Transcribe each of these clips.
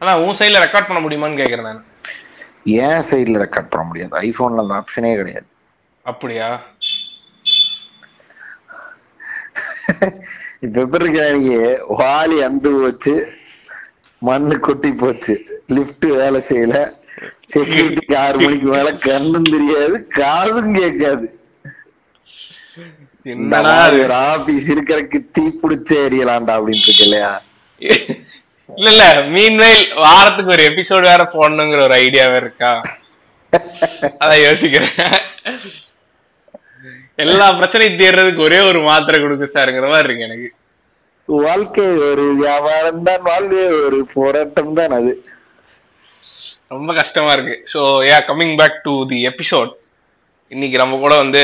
அதான் உன் சைடுல ரெக்கார்ட் பண்ண முடியுமான்னு கேக்குறேன் நான். ஏன் சைடுல ரெக்கார்ட் பண்ண முடியாது. ஐபோன்ல அந்த ஆப்ஷனே கிடையாது. அப்படியா? இருக்காங்க வாலி அந்து போச்சு மண்ணு கொட்டி போச்சு லிஃப்ட் வேலை செய்யல. செக்யூரிட்டிக்கு ஆறு மணிக்கு மேல கண்ணும் தெரியாது காதும் கேட்காது. என்னடா? ஒரு ஆபீஸ் இருக்கிறதுக்கு தீ பிடிச்ச எரியலாம்டா அப்படின்னு இருக்கு இல்லையா இல்ல இல்ல. மீன்வெயில் வாரத்துக்கு ஒரு எபிசோடு வேற போடணுங்கிற ஒரு ஐடியா வேற இருக்கா? அதான் யோசிக்கிறேன். எல்லா பிரச்சனையும் தீர்றதுக்கு ஒரே ஒரு மாத்திரை கொடுக்கு சாருங்கிற மாதிரி இருக்கு எனக்கு. வாழ்க்கை ஒரு வியாபாரம் தான் வாழ்வே ஒரு போராட்டம் தான் அது. ரொம்ப கஷ்டமா இருக்கு. So yeah coming back to the episode இன்னைக்கு நம்ம கூட வந்து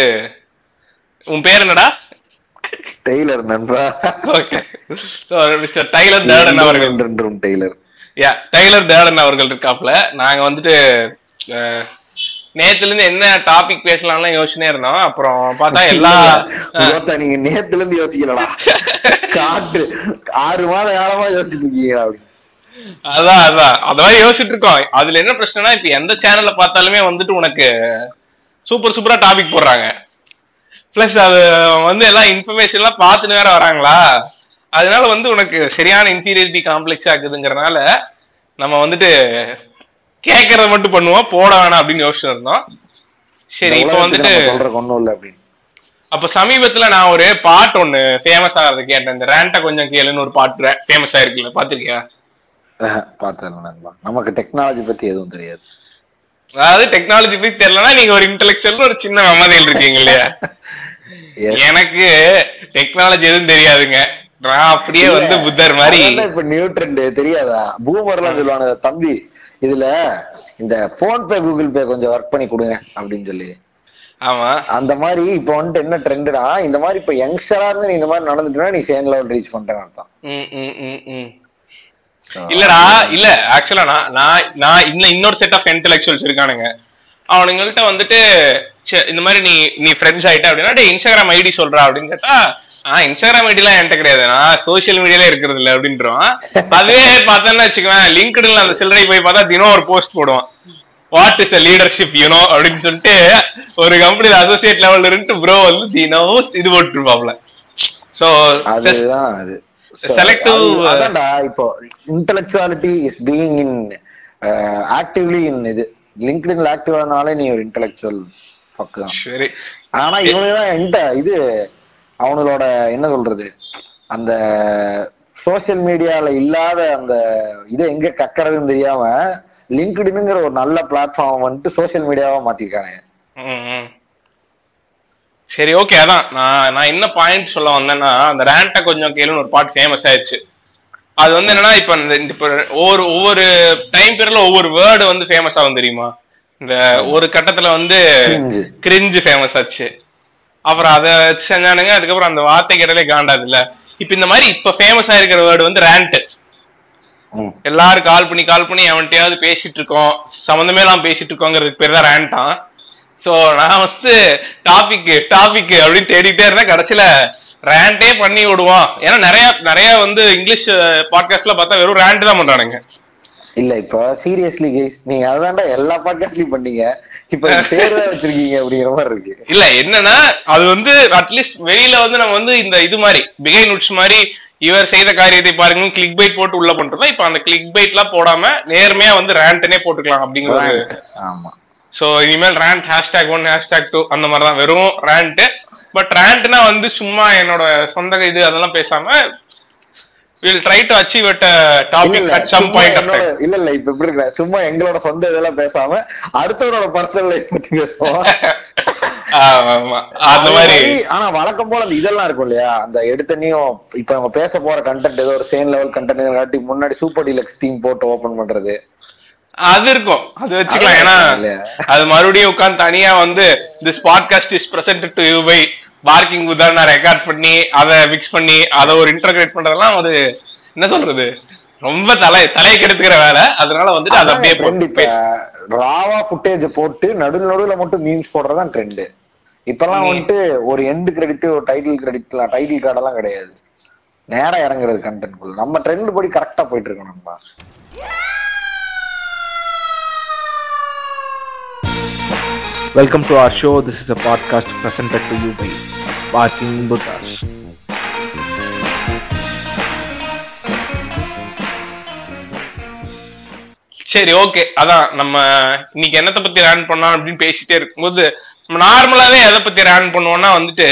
உன் பேர் என்னடா? டெய்லர் நண்பா. Okay. So mister Tyler Durden அவர்கள். டெய்லர். யா டைலர் தேர்டன் அவர்கள் இருக்காப்ல நாங்க வந்துட்டு நேத்துல இருந்து என்ன டாபிக் பேசலாம்னு யோசனையே இருந்தோம். அப்புறம் பார்த்தா எல்லா நீங்க நேத்துல இருந்து யோசிக்கலடா. காட்டு ஆறு மாத காலமா யோசிச்சுட்டு இருக்கீங்களா அப்படி. அதான் அதான். அதான் யோசிச்சுட்டு இருக்கோம். அதுல என்ன பிரச்சனைனா இப்ப எந்த சேனல்ல பார்த்தாலுமே வந்துட்டு உனக்கு சூப்பர் சூப்பரா டாபிக் போடுறாங்க. பிளஸ் அது வந்து எல்லாம் இன்ஃபர்மேஷன் எல்லாம் பார்த்துன்னு வேற வராங்களா? அதனால வந்து உனக்கு சரியான இன்ஃபீரியாரிட்டி காம்ப்ளெக்ஸ் ஆகுதுங்கிறனால நம்ம வந்துட்டு கேட்கறத மட்டும் பண்ணுவோம் போட வேணாம் அப்படின்னு யோசிச்சு இருந்தோம். சரி இப்போ வந்துட்டு ஒண்ணும் இல்ல அப்படின்னு. அப்ப சமீபத்துல நான் ஒரு பாட்டு ஒண்ணு ஃபேமஸ் ஆகிறது கேட்டேன். இந்த ரேண்ட கொஞ்சம் கேளுன்னு ஒரு பாட்டு ஃபேமஸ் ஆயிருக்குல்ல பாத்திருக்கியா பார்த்தேன் நண்பா. நமக்கு டெக்னாலஜி பத்தி எதுவும் தெரியாது. அதாவது டெக்னாலஜி பத்தி தெரியலனா நீங்க ஒரு இன்டெலெக்சுவல் ஒரு சின்ன மமதையில் இருக்கீங்க இல்லையா. எனக்கு டெக்னாலஜி எதுவும் தெரியாதுங்க. நான் அப்படியே வந்து புத்தர் மாதிரி. இப்ப நியூ ட்ரெண்ட் தெரியாதா? பூமர்லாம் சொல்லுவாங்க தம்பி இதுல இந்த போன் பே கூகுள் பே கொஞ்சம் ஒர்க் பண்ணி கொடுங்க அப்படின்னு சொல்லி. ஆமா. அந்த மாதிரி இப்ப வந்துட்டு என்ன ட்ரெண்டுனா இந்த மாதிரி இப்ப யங்ஸ்டரா இருந்து நீ இந்த மாதிரி நடந்துட்டுனா நீ சேம் லெவல் ரீச் பண்றேன்னு அர்த்தம். இல்லடா இல்ல ஆக்சுவலா நான் நான் இன்னும் இன்னொரு செட் ஆஃப் இன்டெலெக்சுவல்ஸ் இருக்கானுங்க. அவனுங்கள்ட்ட வந்துட்டு இந்த மாதிரி நீ நீ ஃப்ரெண்ட்ஸ் ஆயிட்ட அப்படின்னா இன்ஸ்டாகிராம் ஐடி சொல்றா அப்படின்னு கேட்டா ஆ இன்ஸ்டாகிராம் ஐடிலாம் என்கிட்ட கிடையாது. நான் சோஷியல் மீடியால இருக்கிறது இல்ல அப்படின்றான் அதுவே பார்த்தோன்னு வச்சுக்குவேன் லிங்க்டின்ல அந்த சில்லறை போய் பார்த்தா தினம் ஒரு போஸ்ட் போடுவான். What is the leadership you know அப்படின்னு சொல்லிட்டு ஒரு கம்பெனில அசோசியேட் லெவல்ல இருந்து ப்ரோ வந்து தினம் இது போட்டுருப்பாப்ல சோ அதான்டா இப்போ intellectuality is being in actively in இது. லிங்க்டின்ல ஆக்டிவ் ஆனாலே நீ ஒரு இன்டெலெக்சுவல் ஃபக் தான். சரி. ஆனா இவனுதான் என்கிட்ட இது அவங்களோட என்ன சொல்றது அந்த சோசியல் மீடியால இல்லாத அந்த இதை எங்க கக்கறதுன்னு தெரியாம லிங்க்டின்ங்கிற ஒரு நல்ல பிளாட்ஃபார்ம் வந்துட்டு சோசியல் மீடியாவா மாத்திருக்காங்க ம், ம். சரி ஓகே அதான். நான் நான் என்ன பாயிண்ட் சொல்ல வந்தேன்னா அந்த ரேண்ட கொஞ்சம் கேளுன்னு ஒரு பாட்டு ஃபேமஸ் ஆயிடுச்சு. அது வந்து என்னன்னா இப்ப இந்த ஒவ்வொரு ஒவ்வொரு டைம் பீரியட்ல ஒவ்வொரு வேர்டு வந்து ஃபேமஸ் ஆகும் தெரியுமா? இந்த ஒரு கட்டத்துல வந்து. கிரிஞ்சு ஃபேமஸ் ஆச்சு. அப்புறம் அதை வச்சு செஞ்சானுங்க அதுக்கப்புறம் அந்த வார்த்தை கேட்டாலே காண்டாது இல்ல இப்ப இந்த மாதிரி இப்ப ஃபேமஸ் ஆயிருக்கிற வேர்டு வந்து ரேண்ட். எல்லாரும் கால் பண்ணி கால் பண்ணி அவன்கிட்டயாவது பேசிட்டு இருக்கோம். சம்மந்தமே எல்லாம் பேசிட்டு இருக்கோங்கிறதுக்கு பேர் தான் ரேண்டான் சோ நான் வந்து டாபிக் டாபிக் அப்படின்னு தேடிட்டே இருந்தேன். கடைசியில ரேண்டே பண்ணி விடுவோம். ஏன்னா நிறைய நிறைய வந்து இங்கிலீஷ் பாட்காஸ்ட்ல பார்த்தா வெறும் ரேண்ட் தான் பண்றானுங்க. இல்ல இப்ப சீரியஸ்லி கைஸ் நீங்க அதான்டா எல்லா பாட்காஸ்ட்லயும் பண்ணீங்க. இப்ப பேர் தான் வச்சிருக்கீங்க அப்படிங்கிற மாதிரி இருக்கு. இல்ல என்னன்னா அது வந்து அட்லீஸ்ட் வெளியில வந்து நம்ம வந்து இந்த இது மாதிரி பிகை நுட்ஸ் மாதிரி இவர் செய்த காரியத்தை பாருங்க கிளிக் பைட் போட்டு உள்ள பண்றதா இப்ப அந்த கிளிக் பைட் எல்லாம் போடாம நேர்மையா வந்து ரேண்டனே போட்டுக்கலாம் அப்படிங்கிறது ஆமா. சோ இனிமேல் rant hashtag one hashtag two அந்த மாதிரி தான் வெறும் ரேண்ட் பட் ரேண்ட்னா வந்து சும்மா என்னோட சொந்த இது அதெல்லாம் பேசாம will try to achieve at topic at some point of time இல்ல இல்ல இப்ப எப்படி இருக்க சும்மா எங்களோட சொந்த இதெல்லாம் பேசாம அடுத்தவரோட பர்சனல் லைஃப் பத்தி பேசுவோம். அந்த மாதிரி ஆனா வழக்கம் போல அந்த இதெல்லாம் இருக்கும் இல்லையா? அந்த எடுத்தனையும் இப்ப நம்ம பேச போற கண்டென்ட் ஏதோ ஒரு சேம் லெவல் கண்டென்ட் காட்டி முன்னாடி சூப்பர் டீலக்ஸ் தீம் போட்டு ஓபன் பண்றது. அது இருக்கும். அது வச்சுக்கலாம். ஏன்னா? அது மறுபடியும் உட்கார்ந்து தனியா வந்து this podcast is present to you by Barking நான் ரெக்கார்ட் பண்ணி அதை மிக்ஸ் பண்ணி அதை ஒரு இன்டர்கிரேட் பண்றதெல்லாம் ஒரு என்ன சொல்றது? ரொம்ப தலை தலையை கெடுத்துக்கிற வேலை. அதனால வந்துட்டு அதை அப்படியே ராவா ஃபுட்டேஜ் போட்டு நடுவில் நடுவுல மட்டும் மீம்ஸ் போடுறதுதான் ட்ரெண்ட் இப்பெல்லாம் வந்துட்டு ஒரு எண்ட் கிரெடிட் ஒரு டைட்டில் கிரெடிட்லாம் டைட்டில் கார்டெல்லாம் கிடையாது. நேரா இறங்குறது கண்டென்ட் நம்ம ட்ரெண்ட் படி கரெக்டா போயிட்டு இருக்கோம் நம்ம. Welcome to our show. This is a podcast presented to you by Barking Buddhas. சரி ஓகே அதான் நம்ம இன்னைக்கு என்னத்தை பத்தி ரேன் பண்ணோம் அப்படின்னு பேசிட்டே இருக்கும்போது நம்ம நார்மலாவே எதை பத்தி ரேன் பண்ணுவோம்னா வந்துட்டு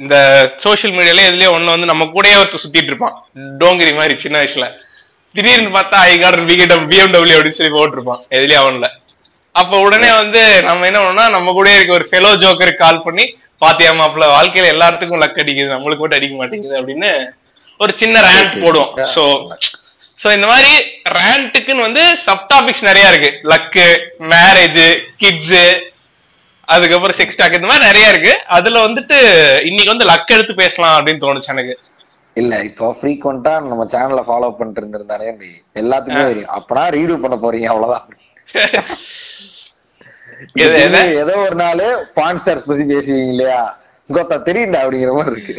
இந்த சோஷியல் மீடியால எதுலயோ ஒண்ணு வந்து நம்ம கூடயே ஒருத்தர் சுத்திட்டு இருப்பான். டோங்கிரி மாதிரி சின்ன வயசுல. திடீர்னு பார்த்தா ஐ கார்டன் விகேடம் பிஎம்டபிள்யூ அப்படின்னு சொல்லி போட்டிருப்பான். எதுலயே அவன்ல. அப்ப உடனே வந்து நம்ம என்ன பண்ணோம்னா நம்ம கூட இருக்க ஒரு ஃபெலோ ஜோக்கருக்கு கால் பண்ணி பாத்தியா மாப்பிள்ள வாழ்க்கையில எல்லாத்துக்கும் லக் அடிக்குது நம்மளுக்கு மட்டும் அடிக்க மாட்டேங்குது அப்படின்னு ஒரு சின்ன ரேண்ட் போடுவோம். சோ சோ இந்த மாதிரி ரேண்ட்டுக்குன்னு வந்து சப் டாபிக்ஸ் நிறைய இருக்கு. லக்கு மேரேஜ் கிட்ஸ் அதுக்கப்புறம் செக்ஸ் டாக் இந்த மாதிரி நிறைய இருக்கு. அதுல வந்துட்டு இன்னைக்கு வந்து லக் எடுத்து பேசலாம் அப்படின்னு தோணுச்சு எனக்கு. இல்ல இப்போ ஃப்ரீக்வெண்டா நம்ம சேனலை ஃபாலோ பண்ணிட்டு இருந்திருந்தானே நீ எல்லாத்துக்குமே தெரியும். அப்பனா ரீடு பண்ண போறீங்க அவ்வளவுதான். ஏதோ ஒரு நாள் பான்ஸ்டர்ஸ் பத்தி பேசுவீங்க இல்லையா? கோத்தா தெரியுண்டா அப்படிங்கிற மாதிரி இருக்கு.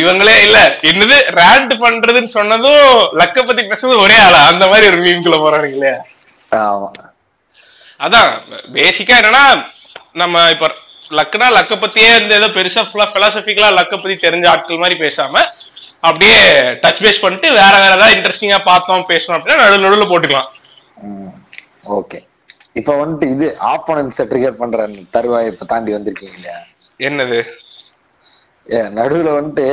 இவங்களே இல்ல. என்னது? ரேண்ட் பண்றதுன்னு சொன்னதும் லக்க பத்தி பேசுறது ஒரே ஆளா? அந்த மாதிரி ஒரு மீம்குள்ள போறாங்க இல்லையா? ஆமா. அதான் பேசிக்கா என்னன்னா நம்ம இப்ப லக்குனா லக்க பத்தியே இந்த ஏதோ பெருசா ஃபுல்லா பிலாசபிக்கலா லக்க பத்தி தெரிஞ்ச ஆட்கள் மாதிரி பேசாம அப்படியே டச் பேஸ் பண்ணிட்டு வேற வேற ஏதாவது இன்ட்ரெஸ்டிங்கா பார்த்தோம் பேசணும் அப்படின்னா நடுவில் நடுவில் போட்டுக்கலாம். ஓகே இப்ப வந்துட்டு இது ஆப்போனன்ஸ ட்ரிகர் பண்ற தருவாய் இப்ப தாண்டி வந்திருக்கீங்க இல்லையா? என்னது? நடுவுல வந்துட்டு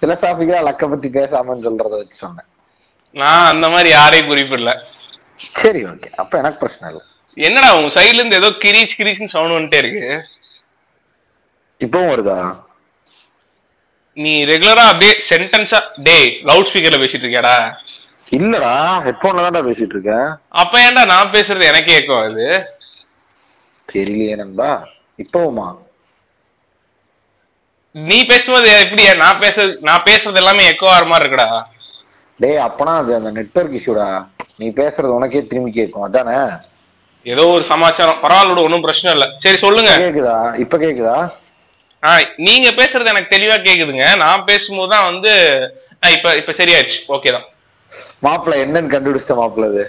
பிலசாபிக்கலா லக்க பத்தி பேசாமன்னு சொல்றத வச்சு சொன்னேன். நான் அந்த மாதிரி யாரையும் குறிப்பிடல. சரி ஓகே அப்ப எனக்கு பிரச்சனை இல்லை. என்னடா உங்க சைடுல இருந்து ஏதோ கிரீச் கிரீச்னு சவுண்ட் வந்துட்டே இருக்கு. இப்பவும் வருதா? நீ ரெகுலரா அப்படியே சென்டென்ஸா டே லவுட் ஸ்பீக்கர்ல பேசிட்டு இருக்கியாடா? இல்லடா ஹெட்போன்ல தான்டா பேசிட்டு இருக்கேன் அப்ப ஏன்டா நான் பேசுறது எனக்கே கேட்கும் அது தெரியலையே நண்பா இப்பவுமா? நீ பேசும்போது எப்படி நான் பேசுறது நான் பேசுறது எல்லாமே எக்கோ ஆற மாதிரி இருக்குடா. டேய் அப்பனா அது அந்த நெட்வொர்க் இஷ்யூடா நீ பேசுறது உனக்கே திரும்பி கேட்கும் அதானே? ஏதோ ஒரு சமாச்சாரம். பரவாயில்ல ஒன்றும் பிரச்சனை இல்ல. சரி சொல்லுங்க. கேக்குதா? இப்ப கேக்குதா? ஆ நீங்க பேசுறது எனக்கு தெளிவா கேக்குதுங்க. நான் பேசும்போது தான் வந்து இப்ப இப்ப சரியாயிடுச்சு. ஓகே தான். மாப்பிள்ள என்னன்னு கண்டுபிடிச்சிட்ட மாப்பிள்ள அது.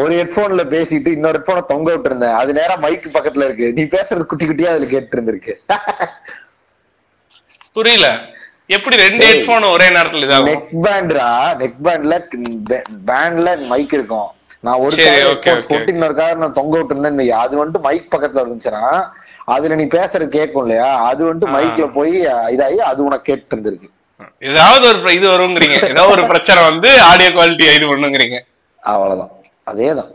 ஒரு ஹெட்போன்ல பேசிட்டு இன்னொரு ஹெட்போனை தொங்க விட்டு இருந்தேன் அது நேரா மைக் பக்கத்துல இருக்கு. நீ பேசுறது குட்டி குட்டியா அதுல கேட்டு இருந்திருக்கு புரியல. எப்படி ரெண்டு ஹெட்போன் ஒரே நேரத்துல இதாகும்? நெக் பேண்ட்ரா நெக் பேண்ட்ல பேண்ட்ல மைக் இருக்கும். நான் ஒரு போட்டு இன்னொரு கார் நான் தொங்க விட்டு இருந்தேன்னு வை. அது வந்துட்டு மைக் பக்கத்துல இருந்துச்சுன்னா அதுல நீ பேசுறது கேட்கும் இல்லையா? அது வந்துட்டு. மைக்ல போய் இதாகி அது உனக்கு கேட்டு இருந்திருக்கு ஏதாவது ஒரு இது வருங்கிறீங்க. ஏதாவது ஒரு பிரச்சனை வந்து ஆடியோ குவாலிட்டி இது பண்ணுங்கிறீங்க. அவ்வளவுதான். அதேதான்.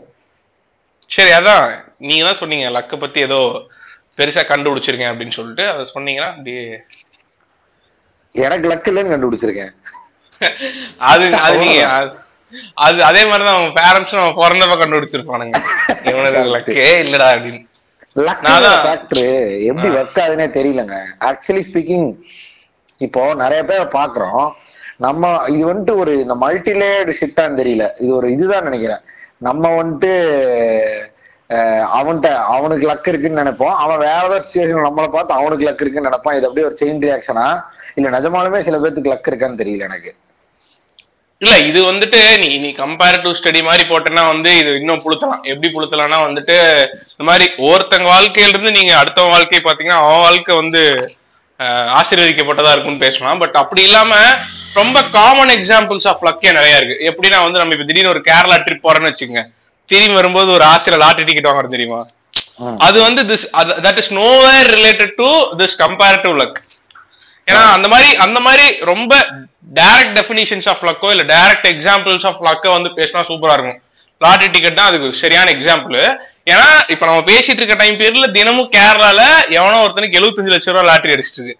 சரி அதான். நீங்க தான் சொன்னீங்க லக்க பத்தி ஏதோ பெருசா கண்டுபிடிச்சிருக்கேன் அப்படின்னு சொல்லிட்டு. அதை சொன்னீங்கன்னா அப்படியே எனக்கு லக் இல்லைன்னு கண்டுபிடிச்சிருக்கேன். அது அது நீங்க அது- அது மாதிரிதான் அவங்க பேரண்ட்ஸும் அவன் பிறந்தப்ப கண்டுபிடிச்சிருப்பானுங்க. இவனது லக்கே இல்லடா அப்படின்னு. லக் எப்படி ஒர்க் ஆகுதுன்னே தெரியலங்க. ஆக்சுவலி ஸ்பீக்கிங் இப்போ நிறைய பேர் பாக்குறோம் நம்ம இது வந்துட்டு ஒரு இந்த மல்டிலேயர்டு ஷிட்டான்னு தெரியல. இது ஒரு இதுதான் நினைக்கிறேன். நம்ம வந்துட்டு அவன்கிட்ட அவனுக்கு லக் இருக்குன்னு நினைப்போம். அவன் வேற ஏதாவது சுச்சுவேஷன் நம்மளை பார்த்து அவனுக்கு லக் இருக்குன்னு நினைப்பான். இது அப்படியே ஒரு செயின் ரியாக்ஷனா இல்ல நிஜமாலுமே சில பேர்த்துக்கு லக் இருக்கான்னு தெரியல எனக்கு. இல்ல இது வந்துட்டு நீ நீ கம்பேரிட்டிவ் ஸ்டடி மாதிரி போட்டேன்னா வந்து இது இன்னும் புளுத்தலாம் எப்படி புளுத்தலாம்னா வந்துட்டு இந்த மாதிரி ஒருத்தங்க வாழ்க்கையில இருந்து நீங்க அடுத்தவங்க வாழ்க்கையை பாத்தீங்கன்னா அவன் வாழ்க்கை வந்து ஆசீர்வதிக்கப்பட்டதா இருக்கும்னு பேசலாம். பட் அப்படி இல்லாம ரொம்ப காமன் எக்ஸாம்பிள்ஸ் ஆஃப் லக்கே நிறைய இருக்கு. எப்படின்னா வந்து நம்ம இப்ப திடீர்னு ஒரு கேரளா ட்ரிப் போறோம்னு வச்சுக்கோங்க. திரும்பி வரும்போது ஒரு ஆசிரியர் லாட்டரி டிக்கெட் வாங்குறது தெரியுமா. அது வந்து this that is nowhere related to this comparative luck ஏன்னா அந்த மாதிரி அந்த மாதிரி ரொம்ப டைரக்ட் டெஃபினிஷன்ஸ் ஆஃப் லக்கோ இல்ல டைரக்ட் எக்ஸாம்பிள்ஸ் ஆஃப் லக்கோ வந்து பேசினா சூப்பரா இருக்கும். லாட்டரி டிக்கெட் தான் அதுக்கு சரியான எக்ஸாம்பிள் ஏன்னா இப்ப நம்ம பேசிட்டு இருக்க டைம் பீரியட்ல தினமும் கேரளால எவனோ ஒருத்தனுக்கு 75 லட்சம் ரூபாய் லாட்டரி அடிச்சிட்டு இருக்கு.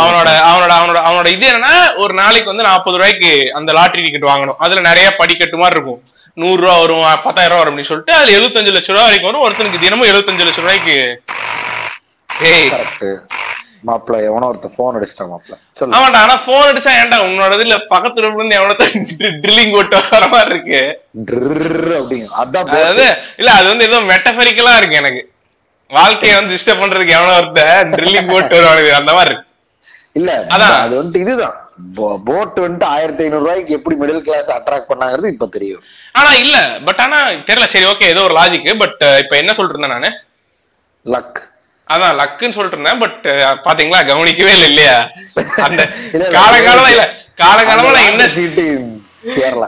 அவனோட அவனோட அவனோட அவனோட இது என்னன்னா ஒரு நாளைக்கு வந்து நாற்பது ரூபாய்க்கு அந்த லாட்டரி டிக்கெட் வாங்கணும். அதுல நிறைய படிக்கட்டு மாதிரி இருக்கும். நூறு ரூபா வரும் பத்தாயிரம் ரூபா வரும் அப்படின்னு சொல்லிட்டு அதுல 75 லட்சம் ரூபாய் வரைக்கும் வரும். ஒருத்தனுக்கு தினமும் 75 லட்சம் ரூபாய்க்கு. ஏய். மாப்பிள்ள எவனோ ஒருத்தன் போன் அடிச்சிட்டான் மாப்பிள்ள சொல்லு. ஆமாடா ஆனா போன் அடிச்சா ஏன்டா உன்னோட இல்ல பக்கத்துல இருந்து எவனோ ட்ரில்லிங் போட்டு வர மாதிரி இருக்கு. அப்படிங்க அதான் அதாவது இல்ல அது வந்து ஏதோ மெட்டபரிக்கலா இருக்கு எனக்கு. வாழ்க்கையை வந்து டிஸ்டர்ப் பண்றதுக்கு எவனோ ஒருத்தன் ட்ரில்லிங் போட்டு வருவானுங்க அந்த மாதிரி இருக்கு. இல்ல அதான். அது வந்துட்டு இதுதான். போட் வந்துட்டு ஆயிரத்தி ஐநூறு ரூபாய்க்கு எப்படி மிடில் கிளாஸ் அட்ராக்ட் பண்ணாங்கிறது இப்ப தெரியும். ஆனா இல்ல பட் ஆனா தெரியல சரி ஓகே ஏதோ ஒரு லாஜிக் பட் இப்ப என்ன இருந்தேன் நானு? லக் அதான் லக்குன்னு சொல்லிட்டு இருந்தேன் பட் பாத்தீங்களா கவனிக்கவே இல்லை இல்லையா? அந்த காலகாலமா இல்ல காலகாலமா நான் என்ன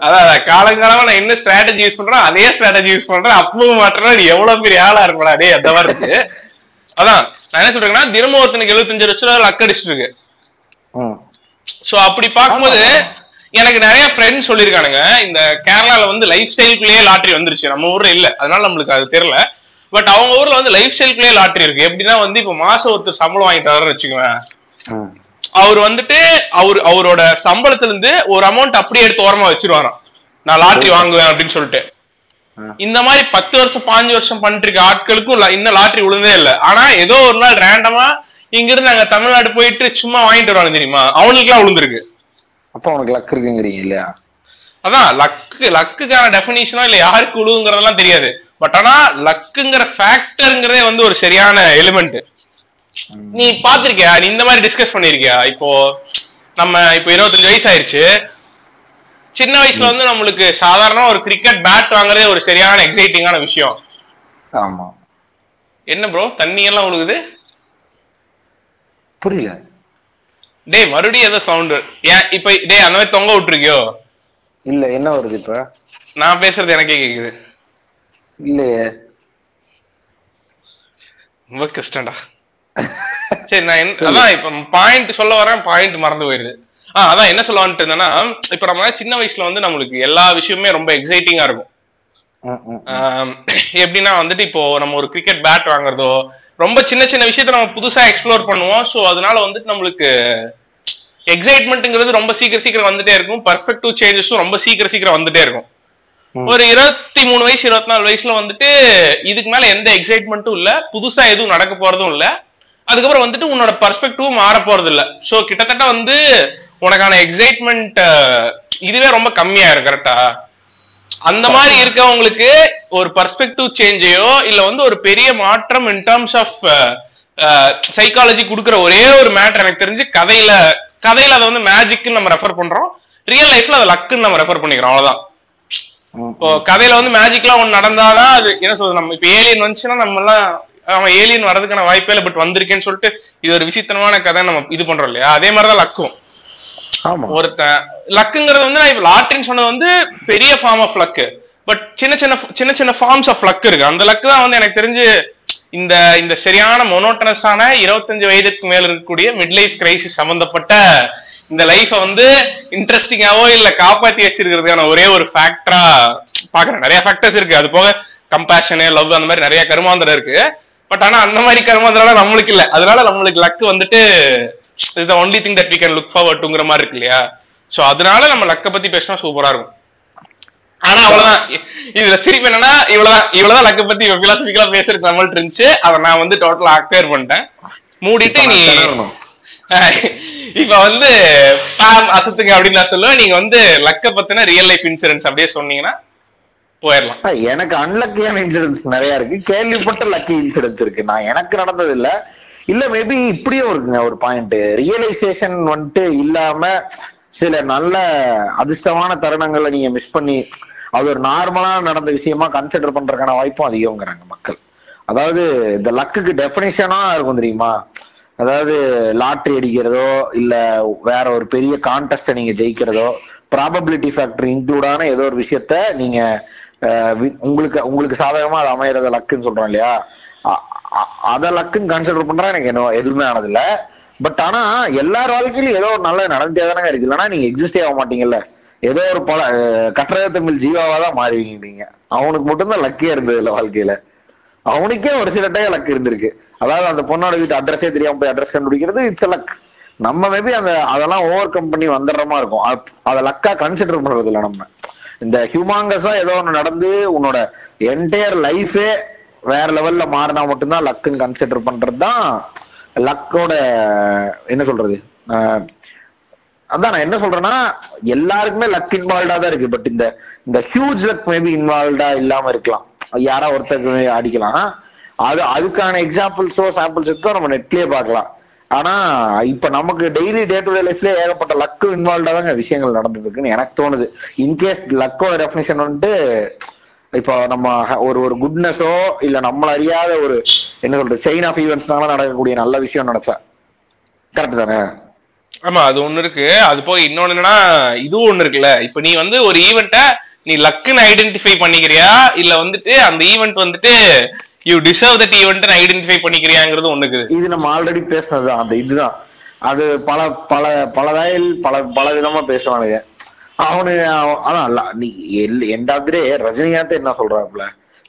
அதான் காலங்காலமா நான் என்ன ஸ்ட்ராட்டஜி யூஸ் பண்றேன் அதே ஸ்ட்ராட்டஜி யூஸ் பண்றேன். அப்பவும் மாட்டேன்னா நீ எவ்வளவு பெரிய ஆளா இருக்கடா டேய் அந்த மாதிரி இருக்கு. அதான் நான் என்ன சொல்றேன்னா தினமும் ஒருத்தனுக்கு எழுபத்தஞ்சு லட்சம் ரூபாய் லக் அடிச்சிட்டு இருக்கு. சோ அப்படி பார்க்கும்போது எனக்கு நிறைய ஃப்ரெண்ட்ஸ் சொல்லியிருக்கானுங்க. இந்த கேரளால வந்து லைஃப் ஸ்டைலுக்குள்ளேயே லாட்டரி வந்துருச்சு. நம்ம ஊர்ல இல்ல. அதனால நம்மளுக்கு அது தெரியல. பட் அவங்க ஊர்ல வந்து லைஃப் ஸ்டைலுக்குள்ளேயே லாட்டரி இருக்கு. எப்படின்னா வந்து இப்ப மாசம் ஒருத்தர் சம்பளம் வாங்கி தரன்னு வச்சுக்குவேன். அவர் வந்துட்டு அவர் அவரோட சம்பளத்துல இருந்து ஒரு அமௌண்ட் அப்படியே எடுத்து ஓரமா வச்சிருவாராம். நான் லாட்டரி வாங்குவேன் அப்படின்னு சொல்லிட்டு. இந்த மாதிரி பத்து வருஷம் பாஞ்சு வருஷம் பண்ணிட்டு இருக்க ஆட்களுக்கும் இன்னும் லாட்டரி விழுந்தே இல்ல. ஆனா ஏதோ ஒரு நாள் ரேண்டமா இங்க இருந்து அங்க தமிழ்நாடு போயிட்டு சும்மா வாங்கிட்டு வருவாங்க தெரியுமா? அவங்களுக்கு எல்லாம் விழுந்திருக்கு. அப்ப உனக்கு லக் இருக்குங்கிறீங்க இல்லையா? அதான் லக்கு லக்குக்கான டெபினிஷனோ இல்ல யாருக்கு விழுவுங்கிறதெல்லாம் தெரியாது. பட் ஆனா லக்குங்கிற ஃபேக்டருங்கிறதே வந்து ஒரு சரியான எலிமெண்ட் நீ பாத்திருக்கியா நீ இந்த மாதிரி டிஸ்கஸ் பண்ணிருக்கியா இப்போ நம்ம இப்போ இருபத்தஞ்சு வயசு ஆயிருச்சு சின்ன வயசுல வந்து நம்மளுக்கு சாதாரண ஒரு கிரிக்கெட் பேட் வாங்குறதே ஒரு சரியான எக்ஸைட்டிங்கான விஷயம். ஆமா. என்ன ப்ரோ தண்ணி எல்லாம் விழுகுது புரியல. டேய் மறுபடியும் ஏதோ சவுண்டு ஏன் இப்ப டேய் அந்த மாதிரி தொங்க விட்டுருக்கியோ? இல்ல என்ன வருது இப்ப? நான் பேசுறது எனக்கே கேக்குது. இல்லையே. ரொம்ப கஷ்டம்டா. சரி நான் என்ன- அதான் இப்ப பாயிண்ட் சொல்ல வரேன் பாயிண்ட் மறந்து போயிருது. ஆ அதான் என்ன சொல்ல வந்துட்டு இருந்தேன்னா இப்ப நம்ம சின்ன வயசுல வந்து நம்மளுக்கு எல்லா விஷயமுமே ரொம்ப எக்ஸைட்டிங்கா இருக்கும். எப்படின்னா வந்துட்டு இப்போ நம்ம ஒரு கிரிக்கெட் பேட் வாங்குறதோ ரொம்ப சின்ன சின்ன விஷயத்த நம்ம புதுசா எக்ஸ்ப்ளோர் பண்ணுவோம். ஸோ அதனால வந்துட்டு நம்மளுக்கு எக்ஸைட்மெண்ட்ங்கிறது ரொம்ப சீக்கிரம் சீக்கிரம் வந்துட்டே இருக்கும். பர்ஸ்பெக்டிவ் சேஞ்சஸும் ரொம்ப சீக்கிரம் சீக்கிரம் வந்துட்டே இருக்கும். ஒரு இருபத்தி மூணு வயசு இருபத்தி நாலு வயசுல வந்துட்டு இதுக்கு மேல எந்த எக்ஸைட்மெண்ட்டும் இல்ல. புதுசா எதுவும் நடக்க போறதும் இல்ல. அதுக்கப்புறம் வந்துட்டு உன்னோட பர்ஸ்பெக்டிவும் மாற போறது இல்ல சோ கிட்டத்தட்ட வந்து உனக்கான எக்ஸைட்மெண்ட் இதுவே ரொம்ப கம்மியா இருக்கு கரெக்டா அந்த மாதிரி இருக்கவங்களுக்கு ஒரு பர்ஸ்பெக்டிவ் சேஞ்சையோ இல்ல வந்து ஒரு பெரிய மாற்றம் இன் டர்ம்ஸ் ஆஃப் சைக்காலஜி கொடுக்குற ஒரே ஒரு மேட்டர் எனக்கு தெரிஞ்சு கதையில கதையில அதை வந்து மேஜிக்னு நம்ம ரெஃபர் பண்றோம். ரியல் லைஃப்ல அதை லக்குன்னு நம்ம ரெஃபர் பண்ணிக்கிறோம் அவ்வளவுதான். இப்போ கதையில வந்து மேஜிக்லாம் ஒண்ணு நடந்தாதான் அது என்ன சொல்றது நம்ம இப்ப ஏலியன் வந்துச்சுன்னா நம்ம எல்லாம் அவன் ஏலியன் வரதுக்கான வாய்ப்பே இல்லை பட் வந்திருக்கேன்னு சொல்லிட்டு இது ஒரு விசித்திரமான கதை நம்ம இது பண்றோம் இல்லையா? அதே மாதிரிதான் லக்கும் ஆமா. ஒருத்தன் லக்குங்கிறது வந்து நான் இப்ப லாட்ரின்னு சொன்னது வந்து பெரிய ஃபார்ம் ஆஃப் லக்கு பட் சின்ன சின்ன சின்ன சின்ன ஃபார்ம்ஸ் ஆஃப் லக் இருக்கு. அந்த லக்கு தான் வந்து எனக்கு தெரிஞ்சு இந்த இந்த சரியான மொனோட்டனஸான இருபத்தஞ்சு வயதுக்கு மேல இருக்கக்கூடிய மிட் லைஃப் கிரைசிஸ் சம்பந்தப்பட்ட இந்த லைஃபை வந்து இன்ட்ரெஸ்டிங்காவோ இல்ல காப்பாத்தி வச்சிருக்கிறதுக்கான ஒரே ஒரு ஃபேக்டரா பாக்குறேன் நிறைய ஃபேக்டர்ஸ் இருக்கு. அது போக கம்பேஷனு லவ் அந்த மாதிரி நிறைய கருமாந்திரம் இருக்கு. பட் ஆனா அந்த மாதிரி கருமாந்திரம் நம்மளுக்கு இல்ல. அதனால நம்மளுக்கு லக் வந்துட்டு is the only thing that we can look ஃபார்வர்டுங்கிற மாதிரி இருக்கு இல்லையா? சோ அதனால நம்ம லக்கை பத்தி பேசினா சூப்பரா இருக்கும். ஆனா அவ்வளவுதான். இதுல சிரிப்பு என்னன்னா இவ்வளவுதான் இவ்வளவுதான் லக்க பத்தி பிலாசபிக்கலா பேசுறதுக்கு நம்மள்ட்ட இருந்துச்சு. அதை நான் வந்து டோட்டலா அக்வயர் பண்ணிட்டேன். மூடிட்டு நீ. இப்ப வந்து பாம் அசத்துங்க அப்படின்னு நான் சொல்லுவேன். நீங்க வந்து லக்க பத்தின ரியல் லைஃப் இன்சூரன்ஸ் அப்படியே சொன்னீங்கன்னா போயிடலாம் எனக்கு அன்லக்கியான இன்சிடென்ட்ஸ் நிறைய இருக்கு. கேள்விப்பட்ட லக்கி இன்சிடென்ட்ஸ் இருக்கு. நான் எனக்கு நடந்தது இல்ல இல்ல மேபி இப்படியும் இருக்குங்க ஒரு பாயிண்ட் ரியலைசேஷன் வந்துட்டு இல்லாம சில நல்ல அதிர்ஷ்டமான தருணங்களை நீங்க மிஸ் பண்ணி அது ஒரு நார்மலா நடந்த விஷயமா கன்சிடர் பண்றதுக்கான வாய்ப்பும் அதிகங்கிறாங்க மக்கள். அதாவது இந்த லக்குக்கு டெஃபினேஷனா இருக்கும் தெரியுமா? அதாவது லாட்ரி அடிக்கிறதோ இல்ல வேற ஒரு பெரிய கான்டெஸ்ட நீங்க ஜெயிக்கிறதோ ப்ராபபிலிட்டி ஃபேக்டர் இன்க்ளூடான ஏதோ ஒரு விஷயத்த நீங்க வி- உங்களுக்கு உங்களுக்கு சாதகமா அது அமையறத லக்குன்னு சொல்றோம் இல்லையா? அதை அத லக்குன்னு கன்சிடர் பண்றா எனக்கு என்ன எதுவுமே ஆனதில்ல. பட் ஆனா எல்லார் வாழ்க்கையிலும் ஏதோ ஒரு நல்லது நடந்தே தானே இருக்கு. இல்லைன்னா நீங்க எக்ஸிஸ்டே ஆக மாட்டீங்கல்ல. ஏதோ ஒரு பல அஹ், கட்டுரை தமிழ் ஜீவாவா தான் மாறுவீங்க நீங்க அவனுக்கு மட்டும்தான் லக்கியா இருந்தது இல்ல வாழ்க்கையில. அவனுக்கே ஒரு சில டைம் லக் இருந்திருக்கு. அதாவது அந்த பொண்ணோட வீட்டு அட்ரஸே தெரியாம போய் அட்ரஸ் கண்டுபிடிக்கிறது இட்ஸ் லக் நம்ம மேபி அந்த அதெல்லாம் ஓவர் கம் பண்ணி வந்துடுறமா இருக்கும். அதை லக்கா கன்சிடர் பண்றது இல்ல நம்ம. இந்த ஹியூமாங்கஸா ஏதோ ஒன்று நடந்து உன்னோட என்டையர் லைஃபே வேற லெவல்ல மாறினா மட்டும்தான் லக்குன்னு கன்சிடர் பண்றது தான் லக்கோட என்ன சொல்றது? அதான் நான் என்ன சொல்றேன்னா எல்லாருக்குமே லக் இன்வால்வா தான் இருக்கு. பட் இந்த இந்த ஹியூஜ் லக் மேபி இன்வால்வ்டா இல்லாம இருக்கலாம். யாரா ஒருத்தருக்கு அடிக்கலாம். அது அதுக்கான எக்ஸாம்பிள்ஸோ சாம்பிள்ஸ் இருக்கோ நம்ம நெட்லயே பார்க்கலாம். ஆனா இப்ப நமக்கு டெய்லி டே டு டே லைஃப்ல ஏகப்பட்ட லக்கு இன்வால்வ்டா தாங்க விஷயங்கள் நடந்துருக்குன்னு எனக்கு தோணுது. இன்கேஸ் லக்கோட டெஃபினேஷன் வந்துட்டு இப்போ நம்ம ஹ- ஒரு ஒரு குட்னஸோ இல்ல நம்மள அறியாத ஒரு என்ன சொல்றது செயின் ஆஃப் ஈவெண்ட்ஸ்னால நடக்கக்கூடிய நல்ல விஷயம் நினைச்சா. கரெக்ட் தானே? ஆமா அது ஒண்ணு இருக்கு. அது போய் இன்னொன்னு என்னன்னா இதுவும் ஒண்ணு இருக்குல்ல. இப்ப நீ வந்து ஒரு ஈவெண்ட்ட நீ லக்குன்னு ஐடென்டிஃபை பண்ணிக்கிறியா? இல்ல வந்துட்டு அந்த ஈவெண்ட் வந்துட்டு you deserve that event identify பண்ணிக்கிறியாங்கிறது ஒண்ணு இது நம்ம ஆல்ரெடி பேசினது அந்த இதுதான். அது பல பல பல வயல் பல பல விதமா பேசுவானுங்க. அவனு ஆனா அதான் இல்ல, நீ டே ரஜினிகாந்த் என்ன சொல்றாப்புல?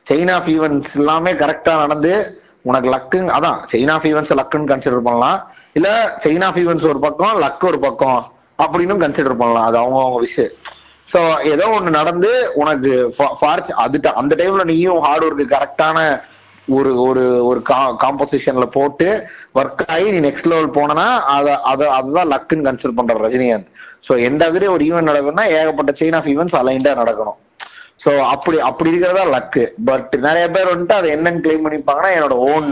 செயின் ஆஃப் ஈவெண்ட்ஸ் எல்லாமே கரெக்டா நடந்து உனக்கு லக்குங்க அதான் செயின் ஆஃப் ஈவெண்ட்ஸ் லக்குன்னு கன்சிடர் பண்ணலாம். இல்ல செயின் ஆஃப் ஈவெண்ட்ஸ் ஒரு பக்கம் லக் ஒரு பக்கம் அப்படின்னு கன்சிடர் பண்ணலாம். அது அவங்க அவங்க விஷயம் சோ ஏதோ ஒண்ணு நடந்து உனக்கு fa- அது அந்த டைம்ல நீயும் ஹார்ட் ஒர்க்கு கரெக்டான ஒரு ஒரு ஒரு காம்போசிஷன்ல போட்டு ஒர்க் ஆகி நீ நெக்ஸ்ட் லெவல் போனனா அதை அதை அதுதான் லக்குன்னு கன்சிடர் பண்ற ரஜினிகாந்த். சோ எந்த மாதிரி ஒரு ஈவெண்ட் நடக்கும்னா ஏகப்பட்ட செயின் ஆஃப் ஈவெண்ட்ஸ் அலைண்டா நடக்கணும். சோ அப்படி அப்படி இருக்கிறதா லக்கு பட் நிறைய பேர் வந்துட்டு அதை என்னன்னு கிளைம் பண்ணிப்பாங்கன்னா என்னோட ஓன்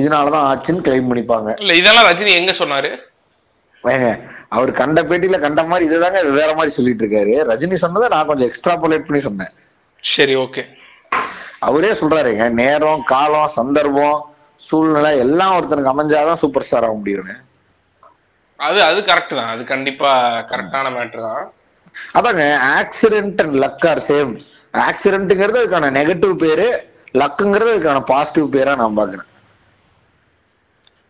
இதனாலதான் ஆச்சுன்னு கிளைம் பண்ணிப்பாங்க. இல்ல இதெல்லாம் ரஜினி எங்க சொன்னாரு? ஏங்க அவர் கண்ட பேட்டியில கண்ட மாதிரி இதுதாங்க வேற மாதிரி சொல்லிட்டு இருக்காரு. ரஜினி சொன்னதை நான் கொஞ்சம் எக்ஸ்ட்ரா பண்ணி சொன்னேன். சரி ஓகே அவரே சொல்றாருங்க நேரம் காலம் சந்தர்ப்பம் சூழ்நிலை எல்லாம் ஒருத்தனுக்கு அமைஞ்சாதான் சூப்பர் ஸ்டார் ஆக முடியுங்க அது அது கரெக்ட் தான். அது கண்டிப்பா கரெக்டான மேட்டர் தான். அதாங்க accident and luck are same ஆக்சிடென்ட்ங்கிறது அதுக்கான நெகட்டிவ் பேரு லக்குங்கிறது அதுக்கான பாசிட்டிவ் பேரா நான் பாக்குறேன்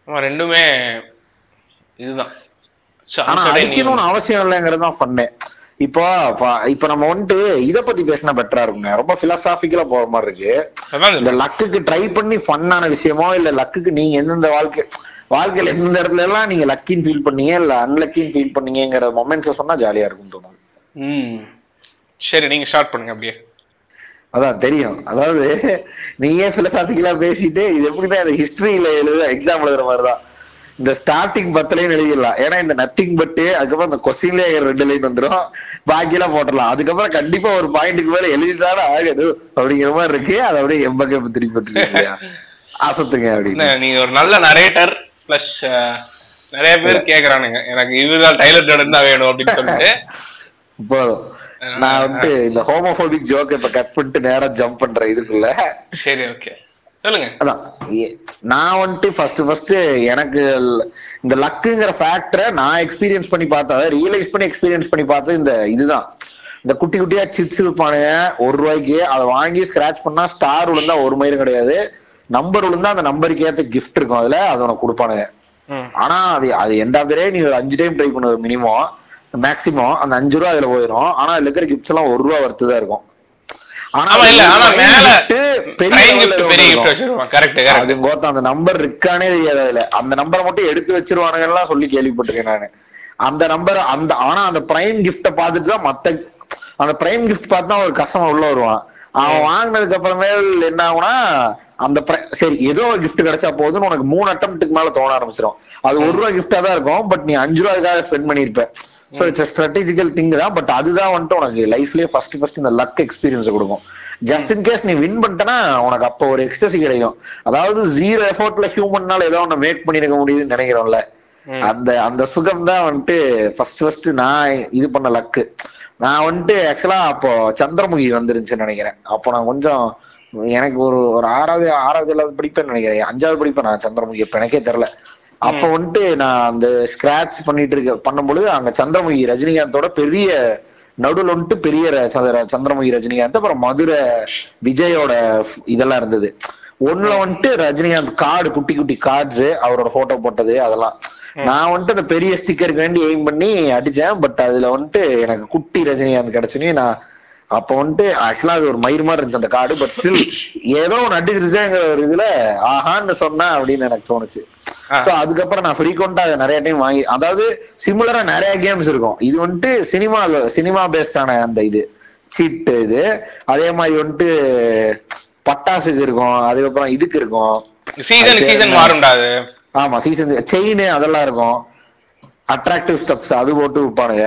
ரெண்டுமே இதுதான். அடிக்கணும்னு அவசியம் இல்லைங்கிறது தான் பண்ணேன். இப்போ இப்ப நம்ம வந்துட்டு இத பத்தி பேசினா பெட்டரா இருக்குங்க. ரொம்ப பிலசாபிக்கலா போற மாதிரி இருக்கு. இந்த லக்குக்கு ட்ரை பண்ணி ஃபன்னான விஷயமோ இல்ல லக்குக்கு நீங்க எந்தெந்த வாழ்க்கை வாழ்க்கையில எந்த இடத்துல எல்லாம் நீங்க லக்கின்னு ஃபீல் பண்ணீங்க இல்ல அன்லக்கின்னு ஃபீல் பண்ணீங்கிற மொமெண்ட்ஸ் சொன்னா ஜாலியா இருக்கும் தோணுது. ம். சரி நீங்க ஸ்டார்ட் பண்ணுங்க அப்படியே. அதான் தெரியும். அதாவது நீயே பிலசாபிக்கலா பேசிட்டு இது எப்படின்னா இந்த ஹிஸ்டரியில எழுத எக்ஸாம் எழுதுற மாதிரிதான். இந்த ஸ்டார்டிங் பத்துலயும் எழுதிடலாம். ஏன்னா இந்த நத்திங் பட்டு அதுக்கப்புறம் இந்த கொஸ்டின்லயே ரெண்டு லைன் வந்துடும் பாக்கியெல்லாம் போட்டுடலாம். அதுக்கப்புறம் கண்டிப்பா ஒரு பாயிண்ட்டுக்கு மேல எழுதிதானே ஆகுது. அப்படிங்கிற மாதிரி இருக்கு. அதை அப்படியே எம்பக்க திருப்பி அசத்துங்க அப்படின்னு. நீங்க ஒரு நல்ல நரேட்டர் பிளஸ் நிறைய பேர் கேக்குறானுங்க. எனக்கு இதுதான் டைலர் தான் வேணும் அப்படின்னு சொல்லிட்டு. போதும். நான் வந்து இந்த ஹோமோபோபிக் ஜோக் இப்ப கட் பண்ணிட்டு நேரா ஜம்ப் பண்றேன் இதுக்குள்ள. சரி ஓகே சொல்லுங்க. அதான். நான் வந்துட்டு ஃபர்ஸ்ட் ஃபர்ஸ்ட் எனக்கு இந்த லக்குங்கிற ஃபேக்டரை நான் எக்ஸ்பீரியன்ஸ் பண்ணி பார்த்தேன். ரியலைஸ் பண்ணி எக்ஸ்பீரியன்ஸ் பண்ணி பார்த்தது இந்த இதுதான். இந்த குட்டி குட்டியா சிப்ஸ் விற்பானுங்க ஒரு ரூபாய்க்கு அதை வாங்கி ஸ்கிராச் பண்ணா ஸ்டார் விழுந்தா ஒரு மயிரும் கிடையாது. நம்பர் விழுந்தா அந்த நம்பருக்கு ஏத்த கிஃப்ட் இருக்கும். அதுல அது உனக்கு கொடுப்பானுங்க. ஆனா அது அது எண்ட் ஆஃப் டே நீ ஒரு அஞ்சு டைம் ட்ரை பண்ணுவது மினிமம் மேக்ஸிமம் அந்த அஞ்சு ரூபா அதுல போயிடும் ஆனா அதுல இருக்கிற கிஃப்ட்ஸ் எல்லாம் ஒரு ரூபா வர்த்து தான் இருக்கும் அந்த நம்பர் இருக்கானே தெரியாது அதுல. அந்த நம்பரை மட்டும் எடுத்து வச்சிருவானுங்கலாம் சொல்லி கேள்விப்பட்டிருக்கேன் நானு. அந்த நம்பர் அந்த ஆனா அந்த பிரைம் கிஃப்ட பார்த்துட்டு தான் மத்த அந்த பிரைம் கிஃப்ட் பார்த்து ஒரு கஸ்டமர் உள்ள வருவான். அவன் வாங்கினதுக்கு அப்புறமேல் என்ன ஆகும்னா அந்த சரி ஏதோ ஒரு gift கிடைச்சா போதுன்னு உனக்கு மூணு அட்டம்ப்ட்டுக்கு மேல தோண ஆரம்பிச்சிடும் அது ஒரு ரூபா கிஃப்டா தான் இருக்கும் பட் நீ அஞ்சு ரூபாய்க்காக ஸ்பெண்ட் பண்ணிருப்ப ஸோ இட்ஸ் ஸ்ட்ராட்டஜிக்கல் திங் தான் பட் அதுதான் வந்துட்டு உனக்கு லைஃப்லயே ஃபர்ஸ்ட் ஃபர்ஸ்ட் இந்த லக் எக்ஸ்பீரியன்ஸ் கொடுக்கும். ஜஸ்ட் இன் கேஸ் நீ வின் பண்ணிட்டனா உனக்கு அப்போ ஒரு எக்ஸ்டசி கிடைக்கும். அதாவது ஜீரோ எஃபோர்ட்ல ஹியூமன்னால ஏதோ ஒண்ணு மேக் பண்ணிருக்க முடியுதுன்னு நினைக்கிறோம்ல. அந்த அந்த சுகம் தான் வந்துட்டு ஃபர்ஸ்ட் ஃபர்ஸ்ட் நான் இது பண்ண லக்கு நான் வந்துட்டு ஆக்சுவலா அப்போ சந்திரமுகி வந்துருந்துச்சுன்னு நினைக்கிறேன். அப்போ நான் கொஞ்சம் எனக்கு ஒரு ஒரு ஆறாவது ஆறாவது ஏழாவது படிப்பேன்னு நினைக்கிறேன். அஞ்சாவது படிப்பேன் நான் சந்திரமுகி இப்ப எனக்கே தெரியல அப்ப வந்துட்டு நான் அந்த ஸ்கிராட்ச் பண்ணிட்டு இருக்க பண்ணும்பொழுது அங்க சந்திரமுகி ரஜினிகாந்தோட பெரிய நடுவுல வந்துட்டு பெரிய சந்திரமுகி ரஜினிகாந்த் அப்புறம் மதுரை விஜயோட இதெல்லாம் இருந்தது. ஒண்ணுல வந்துட்டு ரஜினிகாந்த் கார்டு குட்டி குட்டி கார்ட்ஸ் அவரோட போட்டோ போட்டது அதெல்லாம். நான் வந்துட்டு அந்த பெரிய ஸ்டிக்கருக்கு வேண்டி எய்ம் பண்ணி அடிச்சேன் பட் அதுல வந்துட்டு எனக்கு குட்டி ரஜினிகாந்த் கிடைச்சுனே நான் அப்ப வந்துட்டு ஆக்சுவலா அது ஒரு மயிர் மாதிரி இருந்துச்சு அந்த கார்டு பட் ஸ்டில் ஏதோ ஒன்று அடிச்சிருச்சேங்கிற ஒரு இதுல ஆஹான்னு சொன்னா அப்படின்னு எனக்கு தோணுச்சு. So அதுக்கப்புறம் நான் ஃப்ரீக்வெண்டா அதை நிறைய டைம் வாங்கி அதாவது சிமிலரா நிறைய கேம்ஸ் இருக்கும். இது வந்துட்டு சினிமா சினிமா பேஸ்டான அந்த இது சீட் இது. அதே மாதிரி வந்துட்டு பட்டாசுக்கு இருக்கும் அதுக்கப்புறம் இதுக்கு இருக்கும். Season season? மாறும்டா அது? ஆமா சீசன் செயின் அதெல்லாம் இருக்கும். அட்ராக்டிவ் ஸ்டெப்ஸ் அது போட்டு விற்பானுங்க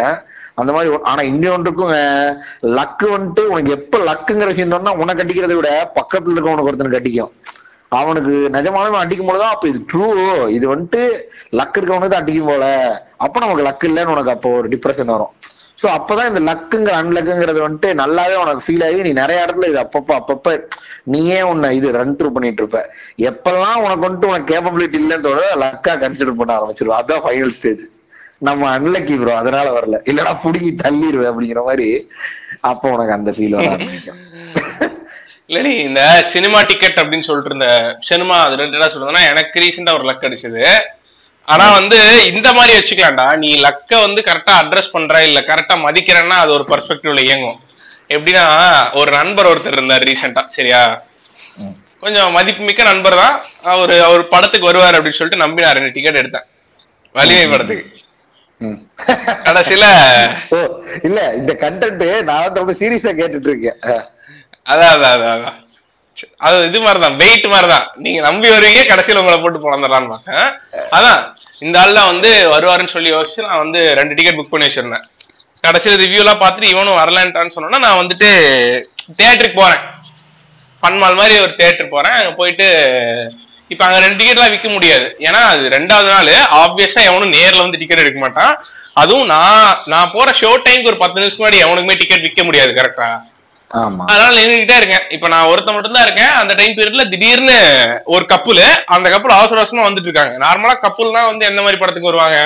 அந்த மாதிரி ஆனா இன்னொன்றுக்கும் லக்கு வந்துட்டு உனக்கு எப்ப லக்குங்கிற விஷயம் சொன்னா உனக்கு கட்டிக்கிறதை விட பக்கத்துல இருக்க உனக்கு ஒருத்தன் கட்டிக்கும். அவனுக்கு நிஜமாலுமே அடிக்கும் போதுதான் அப்ப இது ட்ரூ இது வந்துட்டு லக் இருக்கவனுக்கு தான் அடிக்கும் போல. அப்ப நமக்கு லக் இல்லைன்னு உனக்கு அப்போ ஒரு டிப்ரெஷன் வரும். சோ அப்பதான் இந்த லக்குங்கிற அன்லக்குங்கிறது வந்துட்டு நல்லாவே உனக்கு ஃபீல் ஆகி நீ நிறைய இடத்துல இது அப்பப்ப அப்பப்ப நீயே உன்னை இது ரன் த்ரூ பண்ணிட்டு இருப்ப. எப்பெல்லாம் உனக்கு வந்துட்டு உனக்கு கேப்பபிலிட்டி இல்லைன்னு தோட லக்கா கன்சிடர் பண்ண ஆரம்பிச்சிருவா. அதான் ஃபைனல் ஸ்டேஜ் நம்ம அன்லக்கி ப்ரோ அதனால வரல. இல்லனா புடுங்கி தள்ளிடுவேன் அப்படிங்கிற மாதிரி அப்போ உனக்கு அந்த ஃபீல் வர இல்லடி இந்த சினிமா டிக்கெட் அப்படின்னு சொல்லிட்டு இருந்த சினிமா அது ரெண்டு சொல்றதுன்னா எனக்கு ரீசெண்டா ஒரு லக் அடிச்சது. ஆனா வந்து இந்த மாதிரி வச்சுக்கலாம்டா. நீ லக்க வந்து கரெக்டா அட்ரஸ் பண்ற இல்ல கரெக்டா மதிக்கிறன்னா அது ஒரு பெர்ஸ்பெக்டிவ்ல இயங்கும். எப்படின்னா ஒரு நண்பர் ஒருத்தர் இருந்தார் ரீசெண்டா சரியா. கொஞ்சம் மதிப்புமிக்க நண்பர் தான். அவர் அவர் படத்துக்கு வருவார் அப்படின்னு சொல்லிட்டு நம்பி நான் ரெண்டு டிக்கெட் எடுத்தேன். வலிமை படத்துக்கு. கடைசியில இல்ல இந்த கண்டென்ட் நான் ரொம்ப சீரியஸா கேட்டுட்டு இருக்கேன். அதான் அதான் அதான் அது இது மாதிரிதான் வெயிட் மாதிரிதான். நீங்க நம்பி வருவீங்க கடைசியில உங்களை போட்டு பிறந்துடலான்னு பார்த்தேன். அதான் இந்த ஆள் தான் வந்து வருவாருன்னு சொல்லி யோசிச்சு நான் வந்து ரெண்டு டிக்கெட் புக் பண்ணி வச்சிருந்தேன். கடைசியில ரிவ்யூ எல்லாம் பார்த்துட்டு இவனும் வரலான்ட்டான்னு சொன்னோன்னா நான் வந்துட்டு தியேட்டருக்கு போறேன். பன்மால் மாதிரி ஒரு தியேட்டர் போறேன். அங்க போயிட்டு இப்ப அங்க ரெண்டு டிக்கெட்லாம் விற்க முடியாது. ஏன்னா அது ரெண்டாவது நாள் ஆப்வியஸா எவனும் நேர்ல வந்து டிக்கெட் எடுக்க மாட்டான். அதுவும் நான் நான் போற ஷோ டைம்க்கு ஒரு பத்து நிமிஷம் முன்னாடி எவனுக்குமே டிக்கெட் விற்க முடியாது கரெக்டா அதனால நின்றுகிட்டே இருக்கேன். இப்ப நான் ஒருத்த மட்டும் தான் இருக்கேன். அந்த டைம் பீரியட்ல திடீர்னு ஒரு கப்புல் அந்த கப்புல் அவசர அவசரமா வந்துட்டு இருக்காங்க. நார்மலா கப்புல்னா வந்து எந்த மாதிரி படத்துக்கு வருவாங்க?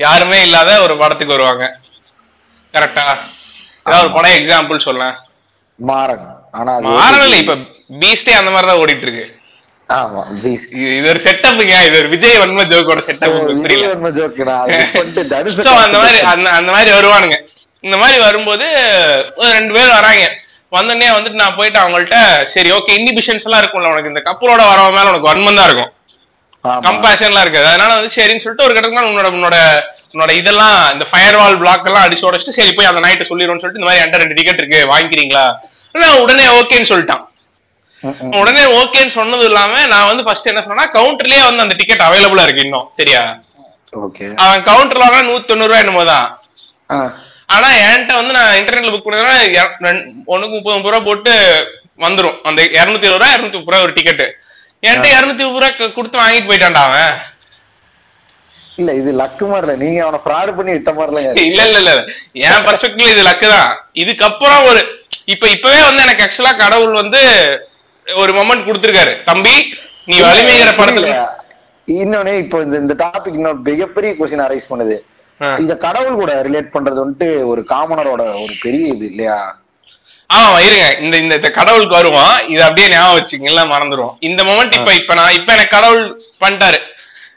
யாருமே இல்லாத ஒரு படத்துக்கு வருவாங்க. கரெக்டா ஏதாவது ஒரு படம் எக்ஸாம்பிள் சொல்லேன். மாறன். ஆனா மாறல இல்ல இப்ப பீஸ்டே அந்த மாதிரி தான் ஓடிட்டு இருக்கு. ஆமா. இது ஒரு செட்டப்புங்க இது ஒரு விஜய் வன்ம ஜோக்கோட செட்டப் புரியல? அந்த மாதிரி அந்த மாதிரி வருவானுங்க. இந்த மாதிரி வரும்போது ஒரு ரெண்டு பேர் வராங்க. வந்தோடனே வந்துட்டு நான் போயிட்டு அவங்கள்ட்ட சரி ஓகே இன்ஹிபிஷன்ஸ் எல்லாம் இருக்கும்ல உனக்கு. இந்த கப்பலோட வரவ மேல உனக்கு வன்மம் தான் இருக்கும். கம்பேஷன்லாம் இருக்காது. அதனால வந்து சரின்னு சொல்லிட்டு ஒரு கட்டத்துக்கு மேல உன்னோட உன்னோட உன்னோட இதெல்லாம் இந்த ஃபயர் வால் பிளாக் எல்லாம் அடிச்சு உடச்சிட்டு சரி போய் அந்த நைட்டு சொல்லிடுவோம்னு சொல்லிட்டு இந்த மாதிரி என்கிட்ட ரெண்டு டிக்கெட் இருக்கு வாங்கிக்கிறீங்களா? உடனே ஓகேன்னு சொல்லிட்டான். உடனே ஓகேன்னு சொன்னது இல்லாம நான் வந்து ஃபர்ஸ்ட் என்ன சொன்னா கவுண்டர்லயே வந்து அந்த டிக்கெட் அவைலபிளா இருக்கு இன்னும் சரியா? ஓகே. அவன் கவுண்டர்ல வாங்க நூத்தி தொண்ணூறு ரூபாய் என்னமோ தான். ஆ. ஆனா என்கிட்ட வந்து நான் இன்டர்நெட்ல புக் பண்ணதுனா ஒண்ணுக்கு முப்பது முப்பது ரூபா போட்டு வந்துரும். அந்த இருநூத்தி இருபது ரூபா இருநூத்தி முப்பது ரூபா ஒரு டிக்கெட் என்கிட்ட இருநூத்தி முப்பது ரூபா கொடுத்து வாங்கிட்டு போயிட்டான்டா அவன். இல்ல இது லக்கு மாதிரி இல்ல நீங்க அவனை ஃப்ராட் பண்ணி வித்த மாதிரி இல்ல இல்ல இல்ல இல்ல. என் பர்ஸ்பெக்டிவ்ல இது லக்கு தான். இதுக்கப்புறம் ஒரு இப்ப இப்பவே வந்து எனக்கு ஆக்சுவலா கடவுள் வந்து ஒரு மொமெண்ட் கொடுத்திருக்காரு. தம்பி நீ வலிமைங்கிற படத்துல இன்னொன்னு இப்போ இந்த இந்த டாபிக் இன்னொரு மிகப்பெரிய கொஸ்டின் அரைஸ் பண்ணுது. இத கடவுள் கூட ரிலேட் பண்றது வந்துட்டு ஒரு காமனரோட ஒரு பெரிய இது இல்லையா? ஆமா இருங்க. இந்த இந்த இந்த கடவுளுக்கு வருவான். இது அப்படியே ஞாபகம் வச்சுக்கங்க எல்லாம் மறந்துடும் இந்த மொமெண்ட் இப்ப இப்ப நான் இப்ப எனக்கு கடவுள் பண்ணிட்டாரு.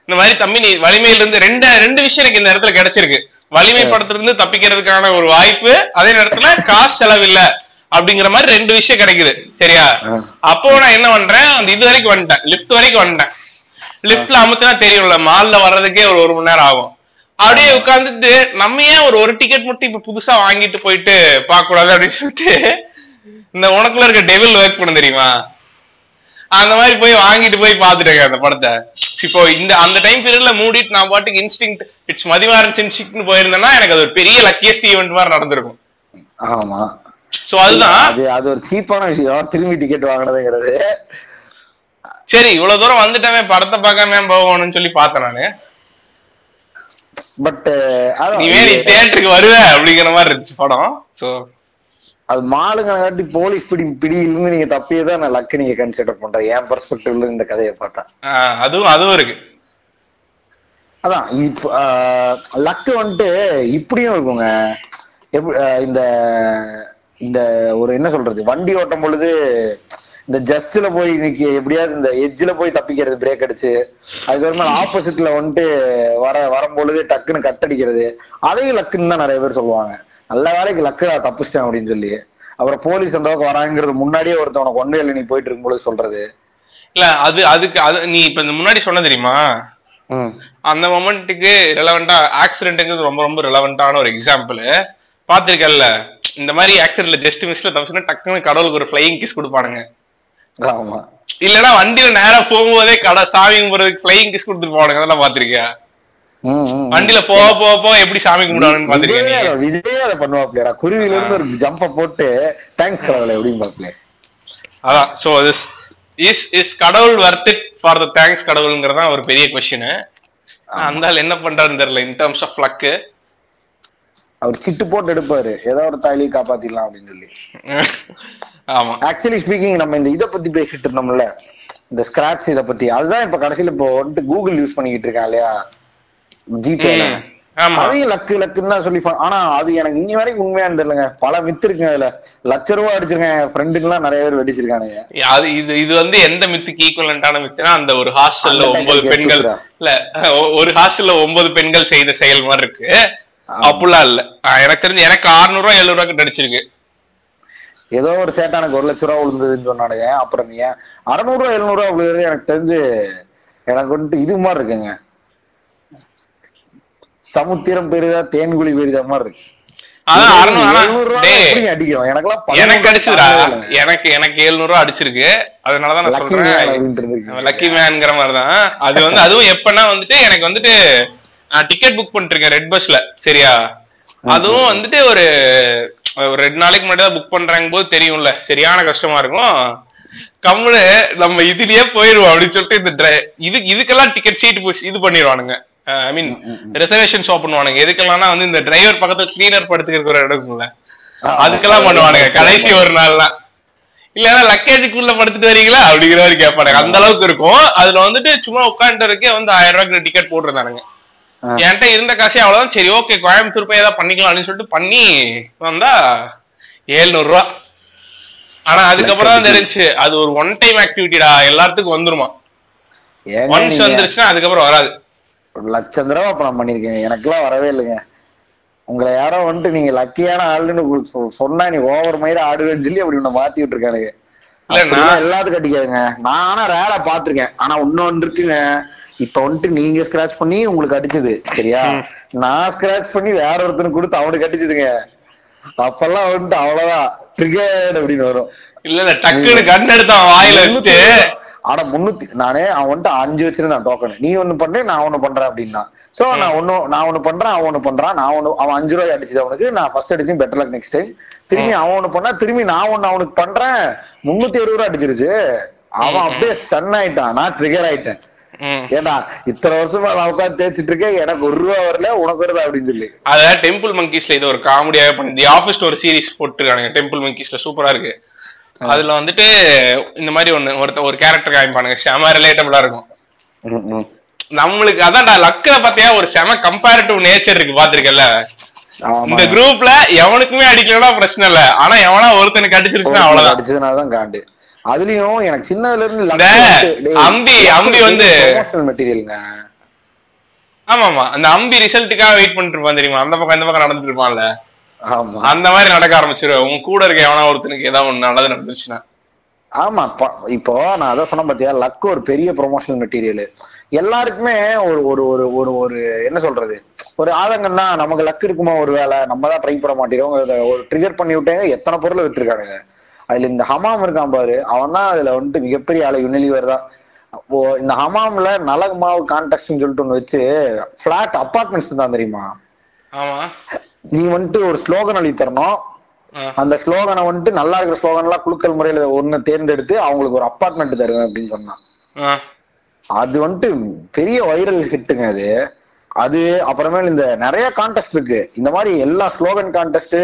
இந்த மாதிரி தம்பி நீ வலிமையில இருந்து ரெண்டு ரெண்டு விஷயம் எனக்கு இந்த இடத்துல கிடைச்சிருக்கு. வலிமை படத்துல இருந்து தப்பிக்கிறதுக்கான ஒரு வாய்ப்பு அதே நேரத்துல காசு செலவு இல்ல அப்படிங்கிற மாதிரி ரெண்டு விஷயம் கிடைக்குது. சரியா. அப்போ நான் என்ன பண்றேன்? அந்த இது வரைக்கும் வந்துட்டேன். லிஃப்ட் வரைக்கும் வந்துட்டேன். லிஃப்ட்ல அமுத்தினா தெரியும்ல மால்ல வர்றதுக்கே ஒரு ஒரு மணி நேரம் ஆகும். அப்படியே உட்காந்துட்டு நம்ம ஏன் ஒரு ஒரு டிக்கெட் மட்டும் இப்ப புதுசா வாங்கிட்டு போயிட்டு பார்க்க கூடாது அப்படின்னு சொல்லிட்டு இந்த உனக்குள்ள இருக்க டெவில் ஒர்க் பண்ண தெரியுமா? அந்த மாதிரி போய் வாங்கிட்டு போய் பாத்துட்டேங்க அந்த படத்தை. இப்போ இந்த அந்த டைம் பீரியட்ல மூடிட்டு நான் பாட்டுக்கு இன்ஸ்டிங் இட்ஸ் மதிமாறன் சின்சிக்னு போயிருந்தேன்னா எனக்கு அது ஒரு பெரிய லக்கியஸ்ட் ஈவெண்ட் மாதிரி நடந்திருக்கும். ஆமா. சோ அதுதான். அது ஒரு சீப்பான விஷயம். திரும்பி டிக்கெட் வாங்குறதுங்கிறது சரி இவ்வளவு தூரம் வந்துட்டவே படத்தை பார்க்காம போகணும்னு சொல்லி பார்த்தேன் நானு. பட் நீ வேற தியேட்டருக்கு வருவ அப்படிங்கிற மாதிரி இருந்துச்சு படம். சோ அது மாலுங்க காட்டி போலீஸ் பிடி பிடியிலிருந்து நீங்க தப்பியே தான் நான் லக்கு நீங்க கன்சிடர் பண்றேன். என் பெர்ஸ்பெக்டிவ்ல இந்த கதையை பார்த்தா. அதுவும் அதுவும் இருக்கு. அதான் இப்ப லக்கு வந்துட்டு இப்படியும் இருக்குங்க. இந்த இந்த ஒரு என்ன சொல்றது வண்டி ஓட்டும் பொழுது இந்த ஜஸ்ட்ல போய் இன்னைக்கு எப்படியாவது இந்த எட்ஜ்ல போய் தப்பிக்கிறது பிரேக் அடிச்சு அதுக்கப்புறமா ஆப்போசிட்ல வந்துட்டு வர வரும்பொழுது டக்குன்னு கட் அடிக்கிறது அதையும் லக்குன்னு தான் நிறைய பேர் சொல்லுவாங்க. நல்ல வேலைக்கு லக்கு நான் தப்பிச்சிட்டேன் அப்படின்னு சொல்லி. அப்புறம் போலீஸ் அந்த பக்கம் வராங்கிறது முன்னாடியே ஒருத்தவனை கொண்டு இல்லை நீ போயிட்டு இருக்கும்போது சொல்றது. இல்ல அது அதுக்கு அது நீ இப்ப இந்த முன்னாடி சொன்ன தெரியுமா? அந்த மொமெண்ட்டுக்கு ரெலவெண்டா ஆக்சிடென்ட்டுங்கிறது ரொம்ப ரொம்ப ரெலவெண்டான ஒரு எக்ஸாம்பிள் பாத்திருக்கல்ல இந்த மாதிரி ஆக்சிடென்ட்ல ஜஸ்ட் மிஸ்ல தப்பிச்சுன்னா டக்குன்னு கடவுளுக்கு ஒரு ஃபிளையிங் கிஸ் கொடுப்பானுங்க. ஆமா. இல்லனா வண்டியில நேரா போகும்போதே கடை சாமி கும்பிடுறதுக்கு ஃபிளையிங் கிஸ் கொடுத்துட்டு போவானுங்க அதெல்லாம் பாத்திருக்கியா. வண்டியில போக போக போக எப்படி சாமி கும்பிடுவானுன்னு பாத்திருக்கியா விஜய் அதை- பண்ணுவாப்லடா குருவில இருந்து ஒரு ஜம்ப போட்டு தேங்க்ஸ் கடவுளை எப்படின்னு பாப்பல அதான் சோ திஸ் இஸ் இஸ் கடவுள் worth it for the thanks கடவுளுங்கிறது ஒரு பெரிய கொஸ்டின் அந்த என்ன பண்றாருன்னு தெரியல இன் டர்ம்ஸ் ஆஃப் லக்கு அவர் சிட்டு போட்டு எடுப்பாரு. ஏதோ ஒரு தாலியை காப்பாத்திடலாம் அப்படின்னு சொல்லி. ஆமா. ஆக்சுவலி ஸ்பீக்கிங் நம்ம இந்த இதை பத்தி பேசிட்டு இருந்தோம்ல. இந்த ஸ்கிராப்ஸ் இத பத்தி. அதுதான் இப்ப கடைசியில இப்போ வந்துட்டு கூகுள் யூஸ் பண்ணிக்கிட்டு இருக்கான் இல்லையா. ஆமா. அதையும் லக்கு லக்குன்னு தான் சொல்லி ஆனா அது எனக்கு இன்னி வரைக்கும் உண்மையானு தெரியலங்க. பல மித்து இருக்குங்க அதுல. லட்ச ரூபா அடிச்சிருக்கேன் என் ஃப்ரெண்டுக்கு எல்லாம் நிறைய பேர் வெடிச்சிருக்கானுங்க. அது இது இது வந்து எந்த மித்துக்கு ஈக்குவலண்டான மித்துனா அந்த ஒரு ஹாஸ்டல்ல ஒன்பது பெண்கள். இல்ல ஒரு ஹாஸ்டல்ல ஒன்பது பெண்கள் செய்த செயல் மாதிரி இருக்கு. அப்படிலாம் இல்ல. எனக்கு தெரிஞ்சு எனக்கு 600 ரூபா எழுநூறு ரூபா கிட்ட அடிச்சிருக்கு. ஏதோ ஒரு சேட்டானுக்கு ஒரு லட்ச ரூபா விழுந்ததுன்னு சொன்னானுங்க. அப்புறம் நீ ஏன் அறுநூறு ரூபா எழுநூறு ரூபா விழுகிறது எனக்கு தெரிஞ்சு எனக்கு வந்துட்டு இது மாதிரி இருக்குங்க. சமுத்திரம் பெரிதா தேன்குழி பெரிதா மாதிரி இருக்கு. அறுநூறு எழுநூறு எனக்கு எனக்கு எனக்கு 700 ரூபா அடிச்சிருக்கு. அதனாலதான் நான் சொல்றேன். லக்கி மேன்ங்கிற மாதிரிதான். அது வந்து அதுவும் எப்பன்னா வந்துட்டு எனக்கு வந்துட்டு நான் டிக்கெட் புக் பண்ணிருக்கேன் ரெட் பஸ்ல சரியா? அதுவும் வந்துட்டு ஒரு ஒரு ரெண்டு நாளைக்கு முன்னாடி தான் புக் பண்றாங்க போது தெரியும்ல சரியான கஷ்டமா இருக்கும். கம்முனு நம்ம இதுலயே போயிருவோம் அப்படின்னு சொல்லிட்டு இந்த இது இதுக்கெல்லாம் டிக்கெட் சீட் இது பண்ணிடுவானுங்க. ஐ மீன் ரிசர்வேஷன் ஷாப் பண்ணுவானுங்க. எதுக்கெல்லாம்னா வந்து இந்த டிரைவர் பக்கத்துல கிளீனர் படுத்துக்கிற இடம் இருக்கும்ல. அதுக்கெல்லாம் பண்ணுவானுங்க. கடைசி ஒரு நாள்லாம். இல்லன்னா லக்கேஜுக்குள்ள படுத்துட்டு வரீங்களா? அப்படிங்கிற மாதிரி கேட்பானுங்க. அந்த அளவுக்கு இருக்கும். அதுல வந்துட்டு சும்மா உட்காந்துருக்கே வந்து ஆயிரம் ரூபாய்க்கு டிக்கெட் போட்டுருந்தானுங்க. என்கிட்ட இருந்த காசே அவ்வளவுதான். சரி ஓகே கோயம்புத்தூர் போய் ஏதாவது பண்ணிக்கலாம் அப்படின்னு சொல்லிட்டு பண்ணி வந்தா 700 ரூபா. ஆனா அதுக்கப்புறம் தான் தெரிஞ்சுச்சு. அது ஒரு ஒன் டைம் ஆக்டிவிட்டிடா எல்லாத்துக்கும் வந்துருமா. ஒன்ஸ் வந்துருச்சுன்னா அதுக்கப்புறம் வராது. ஒரு லட்சம் தடவை அப்ப நான் பண்ணிருக்கேன் எனக்கெல்லாம் வரவே இல்லைங்க. உங்களை யாரோ வந்துட்டு நீங்க லக்கியான ஆளுன்னு உங்களுக்கு சொன்னா நீ ஓவர் மயிர ஆடுவேன்னு சொல்லி அப்படி உன்னை மாத்தி விட்டுருக்கானுங்க எல்லாத்துக்கும் அடிக்காதுங்க. நான் ஆனா ரேரா பாத்திருக்கேன் ஆனா இன்னொன்னு இருக்குங்க. இப்ப வந்துட்டு நீங்க ஸ்கிராச் பண்ணி உங்களுக்கு அடிச்சது சரியா? நான் ஸ்கிராச் பண்ணி வேற ஒருத்தனுக்கு கொடுத்து அவனுக்கு அடிச்சதுங்க. அப்பெல்லாம் வந்துட்டு அவ்வளவுதான். ட்ரிகர்ட் அப்படின்னு வரும். இல்ல இல்ல டக்குன்னு கண் எடுத்து அவன் வாயில வச்சுட்டு ஆனா முன்னூத்தி நானே அவன் வந்துட்டு அஞ்சு வச்சிருந்தான் டோக்கன் நீ ஒண்ணு பண்ணு நான் ஒண்ணு பண்றேன் அப்படின்னா. சோ நான் ஒண்ணு நான் ஒண்ணு பண்றேன் அவன் ஒண்ணு பண்றான் நான் ஒண்ணு அவன் அஞ்சு ரூபாய் அடிச்சது அவனுக்கு நான் ஃபர்ஸ்ட் அடிச்சு பெட்டர் லக் நெக்ஸ்ட் டைம் திரும்பி அவன் ஒண்ணு பண்ணா திரும்பி நான் ஒண்ணு அவனுக்கு பண்றேன். முன்னூத்தி அறுபது ரூபா அடிச்சிருச்சு. அவன் அப்படியே ஸ்டன் ஆயிட்டான். நான் ட்ரிகர் ஆயிட்டேன். ஏடா இத்தனை வருஷமா நான் உட்காந்து தேய்ச்சிட்டு இருக்கேன் எனக்கு ஒரு ரூபா வரல உனக்கு வருதா அப்படின்னு சொல்லி. அத டெம்பிள் மங்கீஸ்ல இது ஒரு காமெடியாவே பண்ணி தி ஆஃபீஸ்ல ஒரு சீரிஸ் போட்டுருக்கானுங்க டெம்பிள் மங்கீஸ்ல சூப்பரா இருக்கு. அதுல வந்துட்டு இந்த மாதிரி ஒண்ணு ஒருத்த ஒரு கேரக்டர் காமிப்பானுங்க செம ரிலேட்டபிளா இருக்கும். நம்மளுக்கு அதான்டா லக்ல பாத்தியா ஒரு செம கம்பேரிட்டிவ் நேச்சர் இருக்கு பாத்திருக்கல இந்த குரூப்ல எவனுக்குமே அடிக்கலன்னா பிரச்சனை இல்ல ஆனா எவனா ஒருத்தனுக்கு அடிச்சிருச்சுன்னா அவ்வளவுதான். அடிச்சதுனாலதான் காண்டு. அதுலயும் எனக்கு சின்னதுல இருந்து அம்பி, அம்பி வந்து- மெட்டீரியலுங்க ஆமா ஆமா அந்த அம்பி ரிசல்ட்டுக்காக வெயிட் பண்ணிட்டு இருப்பான் தெரியுமா? அந்த பக்கம் இந்த பக்கம் நடந்துட்டு இருப்பான்ல ஆமா. அந்த மாதிரி நடக்க ஆரம்பிச்சிருவேன். உன் கூட இருக்க எவனா ஒருத்தனுக்கு ஏதாவது ஒண்ணு நல்லது நடந்துச்சுன்னா ஆமா இப்போ நான் அதான் சொன்ன பாத்தியா லக் ஒரு பெரிய ப்ரொமோஷனல் மெட்டீரியல் எல்லாருக்குமே ஒரு ஒரு ஒரு ஒரு ஒரு என்ன சொல்றது? ஒரு ஆதங்கம் தான் நமக்கு லக் இருக்குமா ஒரு வேலை நம்ம தான் ட்ரை பண்ண மாட்டேறோம் ஒரு ட்ரிகர் பண்ணி விட்டேங்க எத்தனை பொருள் வித்துருக்கானுங்க? அதுல இந்த ஹமாம் இருக்கான் பாரு அவன் தான் அதுல வந்துட்டு மிகப்பெரிய ஆளு யுனிலிவர் தான். அப்போ இந்த ஹமாம்ல நலகு மாவு கான்டாக்ட்னு சொல்லிட்டு ஒண்ணு வச்சு பிளாட் அப்பார்ட்மெண்ட்ஸ் தான் தெரியுமா? நீ வந்துட்டு ஒரு ஸ்லோகன் எழுதி தரணும். அந்த ஸ்லோகனை வந்துட்டு நல்லா இருக்கிற ஸ்லோகன் எல்லாம் குழுக்கள் முறையில ஒண்ணு தேர்ந்தெடுத்து அவங்களுக்கு ஒரு அப்பார்ட்மெண்ட் தருவேன் அப்படின்னு சொன்னான். அது வந்துட்டு பெரிய வைரல் ஹிட்டுங்க அது. அது அப்புறமேல் இந்த நிறைய கான்டெஸ்ட் இருக்கு. இந்த மாதிரி எல்லா ஸ்லோகன் கான்டெஸ்ட்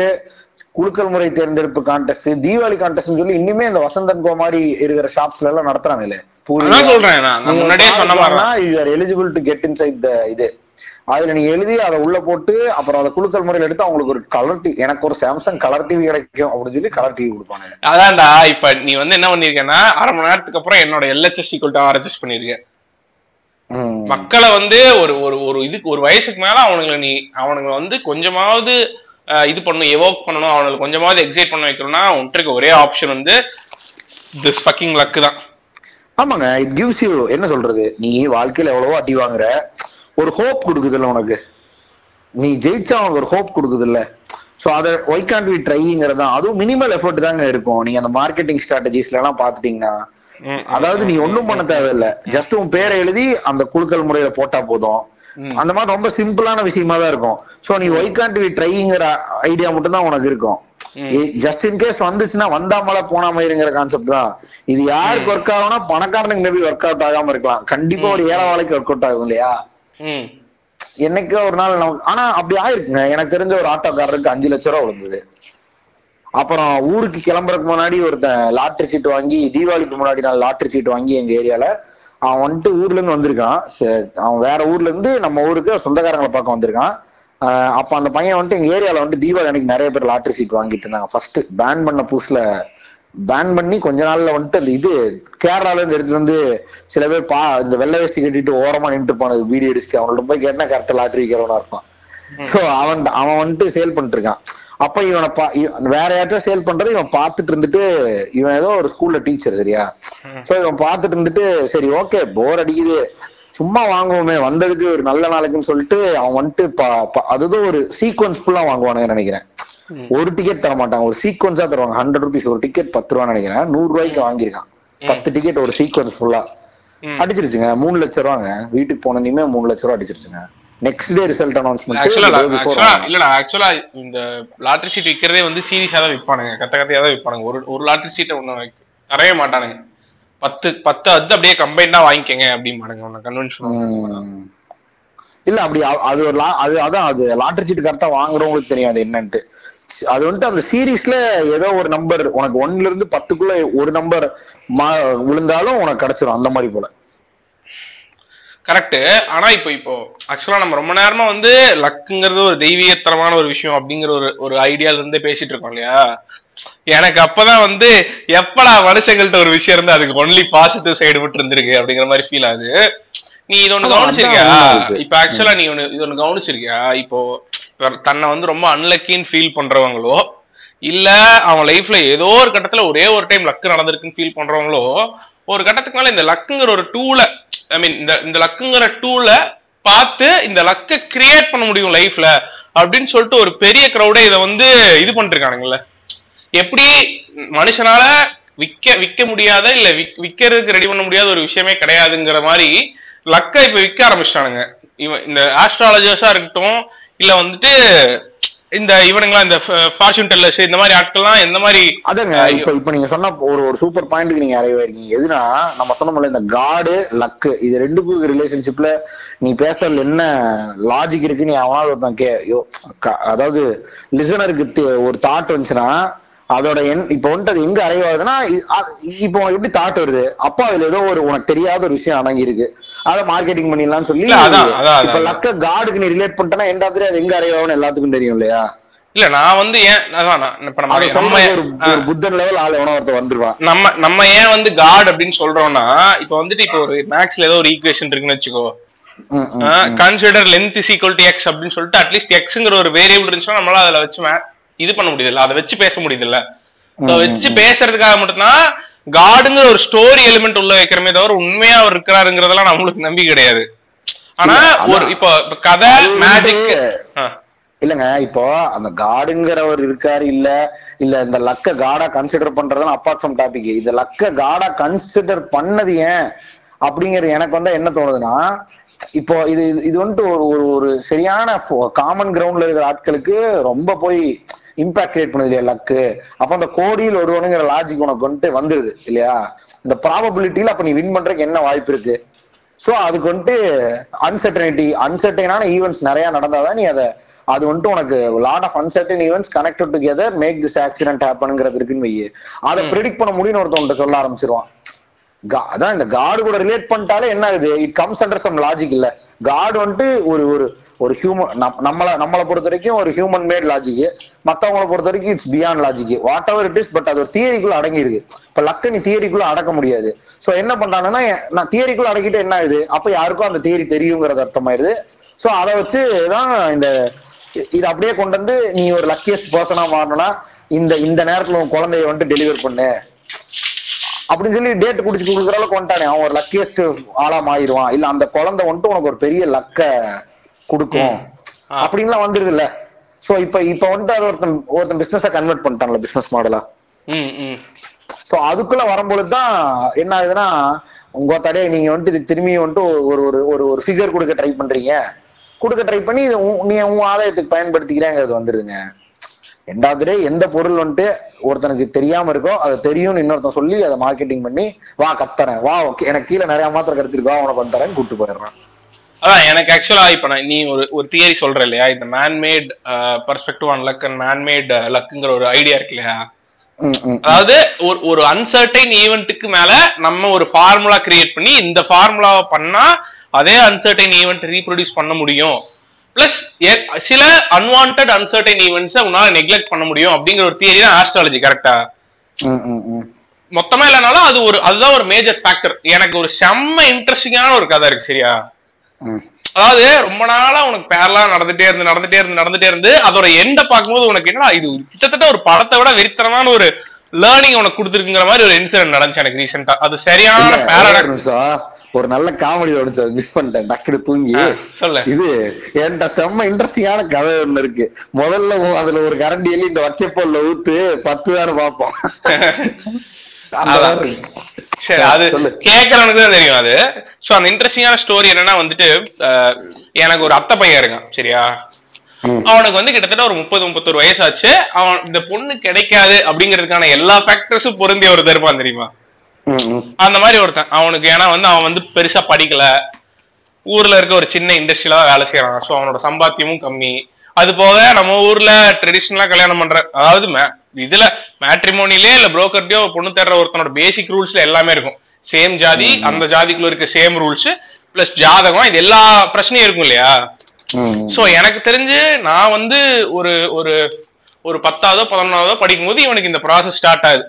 குழுக்கள் முறை தேர்ந்தெடுப்பு கான்டெஸ்ட் தீபாவளி கான்டெஸ்ட் சொல்லி இன்னுமே இந்த வசந்தன் கோ மாதிரி இருக்கிற ஷாப்ஸ்ல எல்லாம் you are eligible to get inside the இது அதுல நீங்க எழுதி அதை உள்ள போட்டு அப்புறம் அதை குழுக்கள் முறையில் எடுத்து அவங்களுக்கு ஒரு கலர் டிவி எனக்கு ஒரு சாம்சங் கலர் டிவி கிடைக்கும் அப்படின்னு சொல்லி கலர் டிவி கொடுப்பாங்க. அதான்டா இப்ப நீ வந்து என்ன பண்ணிருக்கேன்னா அரை மணி நேரத்துக்கு அப்புறம் என்னோட எல்ஹெச்எஸ் ஈக்குவல் ஆர்எச்எஸ் பண்ணிருக்கேன். மக்களை வந்து ஒரு ஒரு ஒரு இதுக்கு ஒரு வயசுக்கு மேல அவனுங்களை நீ அவனுங்களை வந்து கொஞ்சமாவது இது பண்ணணும் எவோக் பண்ணணும் அவனுங்களை கொஞ்சமாவது எக்ஸைட் பண்ண வைக்கணும்னா இருக்க ஒரே ஆப்ஷன் வந்து திஸ் ஃபக்கிங் லக்கு தான். ஆமாங்க இட் கிவ்ஸ் யூ என்ன சொல்றது? நீ வாழ்க்கையில எவ்வளவோ அடி வாங்குற ஒரு ஹோப் கொடுக்குதுல்ல உனக்கு. நீ ஜெயிச்சா உனக்கு ஒரு ஹோப் கொடுக்குதுல்ல. சோ அதை ஒய் கான்ட் வி ட்ரைங்கிறது தான் அதுவும் மினிமல் எஃபர்ட் தாங்க இருக்கும். நீங்க அந்த மார்க்கெட்டிங் ஸ்ட்ராட்டஜிஸ்ல எல்லாம் பாத்துட்டீங்கன்னா அதாவது நீ ஒண்ணும் பண்ண தேவையில்ல. ஜஸ்ட் உன் பேரை எழுதி அந்த குழுக்கள் முறையில போட்டா போதும். அந்த மாதிரி ரொம்ப சிம்பிளான விஷயமா தான் இருக்கும். சோ நீ ஒய் கான்ட் வி ட்ரைங்கிற ஐடியா மட்டும் தான் உனக்கு இருக்கும். ஜஸ்ட் இன் கேஸ் வந்துச்சுன்னா வந்தா மழை போனா மயிருங்கிற கான்செப்ட் தான். இது யாருக்கு ஒர்க் ஆகும்னா பணக்காரனுக்கு மேபி ஒர்க் அவுட் ஆகாம இருக்கலாம். கண்டிப்பா ஒரு ஏழை வாழைக்கு ஒர்க் அவுட் ஆகும் இல்லையா? என்னைக்கோ ஒரு நாள் நமக்கு ஆனா அப்படி ஆயிருக்குங்க. எனக்கு தெரிஞ்ச ஒரு ஆட்டோக்காரருக்கு அஞ்சு லட்ச ரூபா விழுந்தது. அப்புறம் ஊருக்கு கிளம்புறதுக்கு முன்னாடி ஒருத்தன் லாட்டரி சீட் வாங்கி தீபாவளிக்கு முன்னாடி நாள் லாட்டரி சீட் வாங்கி எங்க ஏரியால அவன் வந்துட்டு ஊர்ல இருந்து வந்திருக்கான் அவன் வேற ஊர்ல இருந்து நம்ம ஊருக்கு சொந்தக்காரங்களை பார்க்க வந்திருக்கான். அப்ப அந்த பையன் வந்துட்டு எங்க ஏரியால வந்துட்டு தீபாவளி அன்னைக்கு நிறைய பேர் லாட்டரி சீட் வாங்கிட்டு இருந்தாங்க. ஃபர்ஸ்ட் பேன் பண்ண புதுசுல பேன் பண்ணி கொஞ்ச நாள்ல வந்துட்டு அந்த இது கேரளால இருந்து எடுத்துட்டு வந்து சில பேர் பா இந்த வெள்ளை வேஷ்டி கட்டிட்டு ஓரமா நின்று போனது வீடியோ அடிச்சுட்டு அவங்கள்ட்ட போய் கேட்டா கரெக்டா லாட்டரி விற்கிறவனா இருப்பான். சோ அவன் அவன் வந்துட்டு சேல் பண்ணிட்டு இருக்கான். அப்ப இவனை வேற யார்ட்டும் சேல் பண்றது இவன் பார்த்துட்டு இருந்துட்டு இவன் ஏதோ ஒரு ஸ்கூல்ல டீச்சர் சரியா? சோ இவன் பார்த்துட்டு இருந்துட்டு சரி ஓகே போர் அடிக்குது. சும்மா வாங்குவோமே வந்ததுக்கு ஒரு நல்ல நாளைக்குன்னு சொல்லிட்டு அவன் வந்துட்டு அதுதான் ஒரு சீக்வன்ஸ் ஃபுல்லா வாங்குவானுங்க நினைக்கிறேன். ஒரு டிக்கெட் தர மாட்டாங்க ஒரு சீக்வன்ஸா தருவாங்க. ஹண்ட்ரட் ருபீஸ் ஒரு டிக்கெட் பத்து ரூபான்னு நினைக்கிறேன். நூறு ரூபாய்க்கு வாங்கியிருக்கான். பத்து டிக்கெட் ஒரு சீக்வன்ஸ் ஃபுல்லா. அடிச்சிருச்சுங்க. மூணு லட்ச ரூபாங்க. வீட்டுக்கு போனதுமே மூணு லட்ச ரூபா அடிச்சிருச்சுங்க. நெக்ஸ்ட் டே ரிசல்ட் அனௌன்ஸ்மெண்ட் ஆக்சுவலா இல்லடா ஆக்சுவலா இந்த லாட்டரி சீட் விக்கிறதே வந்து சீரியஸா தான் விற்பானுங்க கத்த கத்தையா தான் விற்பானுங்க ஒரு ஒரு லாட்டரி சீட்டை ஒண்ணு தரவே மாட்டானுங்க. பத்து பத்து அது அப்படியே கம்பைண்டா வாங்கிக்கங்க அப்படிம்பானுங்க பண்ணுவாங்க ம். இல்ல அப்படி அது ஒரு அது அதான் அது லாட்டரி சீட் கரெக்டா வாங்குறவங்களுக்கு தெரியும் அது என்னன்ட்டு. அது வந்துட்டு அந்த சீரீஸ்ல ஏதோ ஒரு நம்பர் உனக்கு ஒன்னுல இருந்து பத்துக்குள்ள ஒரு நம்பர் விழுந்தாலும் உனக்கு கிடைச்சிரும் அந்த மாதிரி போல. கரெக்ட் ஆனா இப்போ இப்போ ஆக்சுவலா நம்ம ரொம்ப நேரமா வந்து லக்குங்கிறது ஒரு தெய்வீகத்தனமான ஒரு விஷயம் அப்படிங்கிற ஒரு ஒரு ஐடியால இருந்தே பேசிட்டு இருக்கோம் இல்லையா? எனக்கு அப்பதான் வந்து எப்படா மனுஷங்கள்ட்ட ஒரு விஷயம் இருந்து அதுக்கு ஒன்லி பாசிட்டிவ் சைடு விட்டு இருந்திருக்கு அப்படிங்கிற மாதிரி ஃபீல் ஆகுது. நீ இது ஒண்ணு கவனிச்சிருக்கியா. இப்ப ஆக்சுவலா நீ ஒண்ணு இது ஒண்ணு கவனிச்சிருக்கியா? இப்போ இப்ப தன்னை வந்து ரொம்ப அன்லக்கின்னு ஃபீல் பண்றவங்களோ இல்ல அவன் லைஃப்ல ஏதோ ஒரு கட்டத்துல ஒரே ஒரு டைம் லக்கு நடந்திருக்குன்னு ஃபீல் பண்றவங்களோ ஒரு கட்டத்துக்கு மேல இந்த லக்குங்கிற ஒரு டூல ஐ மீன் இந்த இந்த லக்குங்கிற டூல பார்த்து இந்த லக்கை கிரியேட் பண்ண முடியும் லைஃப்ல அப்படின்னு சொல்லிட்டு ஒரு பெரிய க்ரௌடே இதை வந்து இது பண்ணிருக்கானுங்கல்ல. எப்படி மனுஷனால விக்க விக்க முடியாத இல்ல விற்கிறதுக்கு விக்கிறதுக்கு ரெடி பண்ண முடியாத ஒரு விஷயமே கிடையாதுங்கிற மாதிரி லக்கை இப்ப விற்க ஆரம்பிச்சிட்டானுங்க. இவன் இந்த ஆஸ்ட்ராலஜர்ஸா இருக்கட்டும் இல்ல வந்துட்டு இந்த இவனுங்களா இந்த ஃபார்ச்சூன் டெல்லர்ஸ் இந்த மாதிரி ஆட்கள்லாம் எந்த மாதிரி அதாங்க இப்ப இப்ப நீங்க சொன்ன ஒரு ஒரு சூப்பர் பாயிண்ட்க்கு நீங்க அறைய இருக்கீங்க. எதுனா நம்ம சொன்னோம்ல இந்த காடு லக்கு இது ரெண்டுக்கும் ரிலேஷன்ஷிப்ல நீ பேசுறதுல என்ன லாஜிக் இருக்கு நீ அவனாவது ஒருத்தன் கே யோ, அதாவது லிசனருக்கு ஒரு தாட் வந்துச்சுன்னா அதோட என் இப்ப வந்துட்டு அது எங்க அறைவாகுதுன்னா இ- அ- இப்போ எப்படி தாட் வருது? அப்போ அதுல ஏதோ ஒரு உனக்கு தெரியாத ஒரு விஷயம் அடங்கி இருக்கு. அதை மார்க்கெட்டிங் பண்ணிடலாம்னு சொல்லி இல்ல, இப்ப. லக்க காடுக்கு நீ ரிலேட் பண்ணிட்டனா எண்ட் ஆஃப் அது எங்க அறைவாகும்னு எல்லாத்துக்கும் தெரியும் இல்லையா? இல்ல நான் வந்து ஏன் அதான் நான் இப்ப நம்ம நம்ம ஒரு புத்தன் லெவல் ஆள் எவனோ ஒருத்தர் வந்துருவான். நம்ம நம்ம ஏன் வந்து காட் அப்படின்னு சொல்றோம்னா இப்ப வந்துட்டு இப்போ ஒரு மேக்ஸ்ல ஏதோ ஒரு ஈக்குவேஷன் இருக்குன்னு வச்சுக்கோ. Consider length is equal to X அப்படின்னு சொல்லிட்டு அட்லீஸ்ட் எக்ஸ்ங்கிற ஒரு வேரியபிள் இருந்துச்சுன்னா நம்மளால அதுல வச்சு இது பண்ண முடியுதுல்ல அதை வச்சு பேச முடியுதுல்ல சோ வச்சு பேசுறதுக்காக மட்டும்தான் காடுங்கிற ஒரு ஸ்டோரி எலிமெண்ட் உள்ள வைக்கிறமே தவிர உண்மையா அவர் இருக்கிறாருங்கிறதெல்லாம் நம்மளுக்கு நம்பிக்கை கிடையாது. ஆனா ஒரு இப்போ கதை மேஜிக் இல்லங்க இப்போ அந்த காடுங்கிறவர் இருக்காரு இல்ல இல்ல இந்த லக்க காடா கன்சிடர் பண்றதுலாம் அப்பார்ட் ஃப்ரம் டாபிக் இந்த லக்க காடா கன்சிடர் பண்ணது ஏன் அப்படிங்கிறது எனக்கு வந்து என்ன தோணுதுன்னா இப்போ இது இது- வந்துட்டு ஒரு ஒரு ஒரு சரியான காமன் கிரவுண்ட்ல இருக்கிற ஆட்களுக்கு ரொம்ப போய் இம்பாக்ட் கிரியேட் பண்ணுது இல்லையா லக்கு அப்ப அந்த கோடியில் ஒருவனுங்கிற லாஜிக் உனக்கு வந்துட்டு வந்துருது இல்லையா? இந்த ப்ராபபிலிட்டியில அப்ப நீ வின் பண்றதுக்கு என்ன வாய்ப்பு இருக்கு? சோ அதுக்கு வந்துட்டு அன்சர்டனிட்டி அன்சர்டைனான ஈவெண்ட்ஸ் நிறைய நடந்தாதான் நீ அதை அது வந்துட்டு உனக்கு lot of uncertain events connected together make this accident ஹேப்பனுங்கிறது இருக்குன்னு வையே. அதை ப்ரெடிக்ட் பண்ண முடியும்னு ஒருத்தவன்ட்ட சொல்ல ஆரம்பிச்சிருவான். அதான் இந்த காடு கூட ரிலேட் பண்ணிட்டாலே என்ன ஆகுது? It comes under some logic இல்ல. காட் வந்துட்டு ஒரு ஒரு ஒரு ஹியூமன் நம்மள நம்மளை பொறுத்த வரைக்கும் ஒரு ஹியூமன் மேட் லாஜிக் மத்தவங்களை பொறுத்த வரைக்கும் it's beyond logic whatever it is but அது ஒரு தியரிக்குள்ள அடங்கி இருக்கு இப்ப லக்க நீ தியரிக்குள்ள அடக்க முடியாது. சோ என்ன பண்றாங்கன்னா நான் தியரிக்குள்ள அடக்கிட்டு என்ன ஆகுது? அப்ப யாருக்கும் அந்த தியரி தெரியுங்கிறது அர்த்தமாயிருது. சோ அதை வச்சு தான் இந்த இது அப்படியே கொண்டு வந்து நீ ஒரு லக்கியஸ்ட் பர்சனா மாறணும்னா இந்த இந்த நேரத்துல உன் குழந்தைய வந்துட்டு டெலிவர் பண்ணு. அப்படின்னு சொல்லி டேட் குடிச்சு கொடுக்குற அளவுக்கு வந்துட்டானே. அவன் ஒரு லக்கியஸ்ட் ஆளா மாறிடுவான். இல்ல அந்த குழந்தை வந்துட்டு உனக்கு ஒரு பெரிய லக்க கொடுக்கும். அப்படின்லாம் வந்துருது இல்ல சோ இப்ப இப்ப வந்துட்டு அது ஒருத்தன் ஒருத்தன் பிசினஸ கன்வெர்ட் பண்ணிட்டான்ல பிசினஸ் மாடலா சோ அதுக்குள்ள வரும்பொழுது தான் என்ன ஆகுதுன்னா உங்க தடையை நீங்க வந்துட்டு இது திரும்பி வந்துட்டு ஒரு ஒரு ஒரு ஒரு ஃபிகர் கொடுக்க ட்ரை பண்றீங்க. கொடுக்க ட்ரை பண்ணி நீ உன் ஆதாயத்துக்கு பயன்படுத்திக்கிறேங்கிறது வந்துருதுங்க. ரெண்டாவது day எந்த பொருள் வந்துட்டு ஒருத்தனுக்கு தெரியாம இருக்கோ அது தெரியும்னு இன்னொருத்தன் சொல்லி அதை மார்க்கெட்டிங் பண்ணி வா கத்தறேன். வா okay, எனக்கு கீழே நிறைய மாத்திரை கிடைச்சிருக்கா. உனக்கு வந்து தரேன். கூட்டு போயிடுறான். அதான் எனக்கு ஆக்சுவலா இப்ப நான் நீ ஒரு ஒரு தியரி சொல்ற இல்லையா? இந்த manmade perspective on luck and manmade லக்குங்கிற ஒரு ஐடியா இருக்கு இல்லையா. அதாவது ஒரு ஒரு அன்சர்டைன் ஈவெண்ட்டுக்கு மேல நம்ம ஒரு ஃபார்முலா கிரியேட் பண்ணி இந்த ஃபார்முலாவை பண்ணா அதே அன்சர்டைன் ஈவெண்ட் ரீப்ரொடியூஸ் பண்ண முடியும். பிளஸ் சில அன்வான்ட் அன்சர்டைன் ஈவெண்ட்ஸை உன்னால நெக்லெக்ட் பண்ண முடியும் அப்படிங்கிற ஒரு தியரி தான் ஆஸ்ட்ராலஜி கரெக்டா. மொத்தமா இல்லைனாலும் அது ஒரு அதுதான் ஒரு மேஜர் ஃபேக்டர் எனக்கு ஒரு செம்ம இன்ட்ரெஸ்டிங்கான ஒரு கதை இருக்கு சரியா. அதாவது ரொம்ப நாளா உனக்கு பேரலாம் நடந்துட்டே இருந்து நடந்துட்டே இருந்து நடந்துட்டே இருந்து அதோட எண்ட பார்க்கும்போது உனக்கு என்னடா இது கிட்டத்தட்ட ஒரு படத்தை விட வெறித்தனமான ஒரு லேர்னிங் உனக்கு கொடுத்துருக்குங்கிற மாதிரி ஒரு இன்சிடென்ட் நடந்துச்சு எனக்கு ரீசெண்டா அது சரியான இல்ல, ஒரே நல்ல காமெடி ஒன்று மிஸ் பண்ணிட்டேன் டக்குனு தூங்கி சொல்லு இது என்கிட்ட செம்ம இன்ட்ரெஸ்டிங்கான கதை ஒண்ணு இருக்கு முதல்ல அதுல ஒரு கரண்டி எலி இந்த வக்கைப்போல்ல ஊத்து பத்து பார்ப்போம் அதான். மாதிரி. சரி அது. கேக்குறவனுக்கு தான் தெரியும் அது சோ அந்த இன்ட்ரெஸ்டிங்கான ஸ்டோரி என்னன்னா வந்துட்டு எனக்கு ஒரு அத்தை பையன் இருக்கான் சரியா. அவனுக்கு வந்து கிட்டத்தட்ட ஒரு முப்பது முப்பத்தொரு வயசாச்சு அவன் இந்த பொண்ணு கிடைக்காது அப்படிங்கிறதுக்கான எல்லா ஃபேக்டர்ஸும் பொருந்திய ஒரு இருப்பான் தெரியுமா. அந்த மாதிரி ஒருத்தன். அவனுக்கு ஏன்னா வந்து அவன் வந்து பெருசா படிக்கல. ஊர்ல இருக்க ஒரு சின்ன இண்டஸ்ட்ரியில வேலை செய்யறான் சோ அவனோட சம்பாத்தியமும் கம்மி. அது போக நம்ம ஊர்ல ட்ரெடிஷ்னலா கல்யாணம் பண்ற அதாவது இதுல மேட்ரிமோனிலே இல்ல புரோக்கர்லயோ பொண்ணு தேடுற ஒருத்தனோட பேசிக் ரூல்ஸ்ல எல்லாமே இருக்கும். சேம் ஜாதி அந்த ஜாதிக்குள்ள இருக்க சேம் ரூல்ஸ் பிளஸ் ஜாதகம் இது எல்லா பிரச்சனையும் இருக்கும் இல்லையா. சோ எனக்கு தெரிஞ்சு நான் வந்து ஒரு ஒரு ஒரு பத்தாவதோ பதினொன்னாவதோ படிக்கும்போது இவனுக்கு இந்த ப்ராசஸ் ஸ்டார்ட் ஆகுது.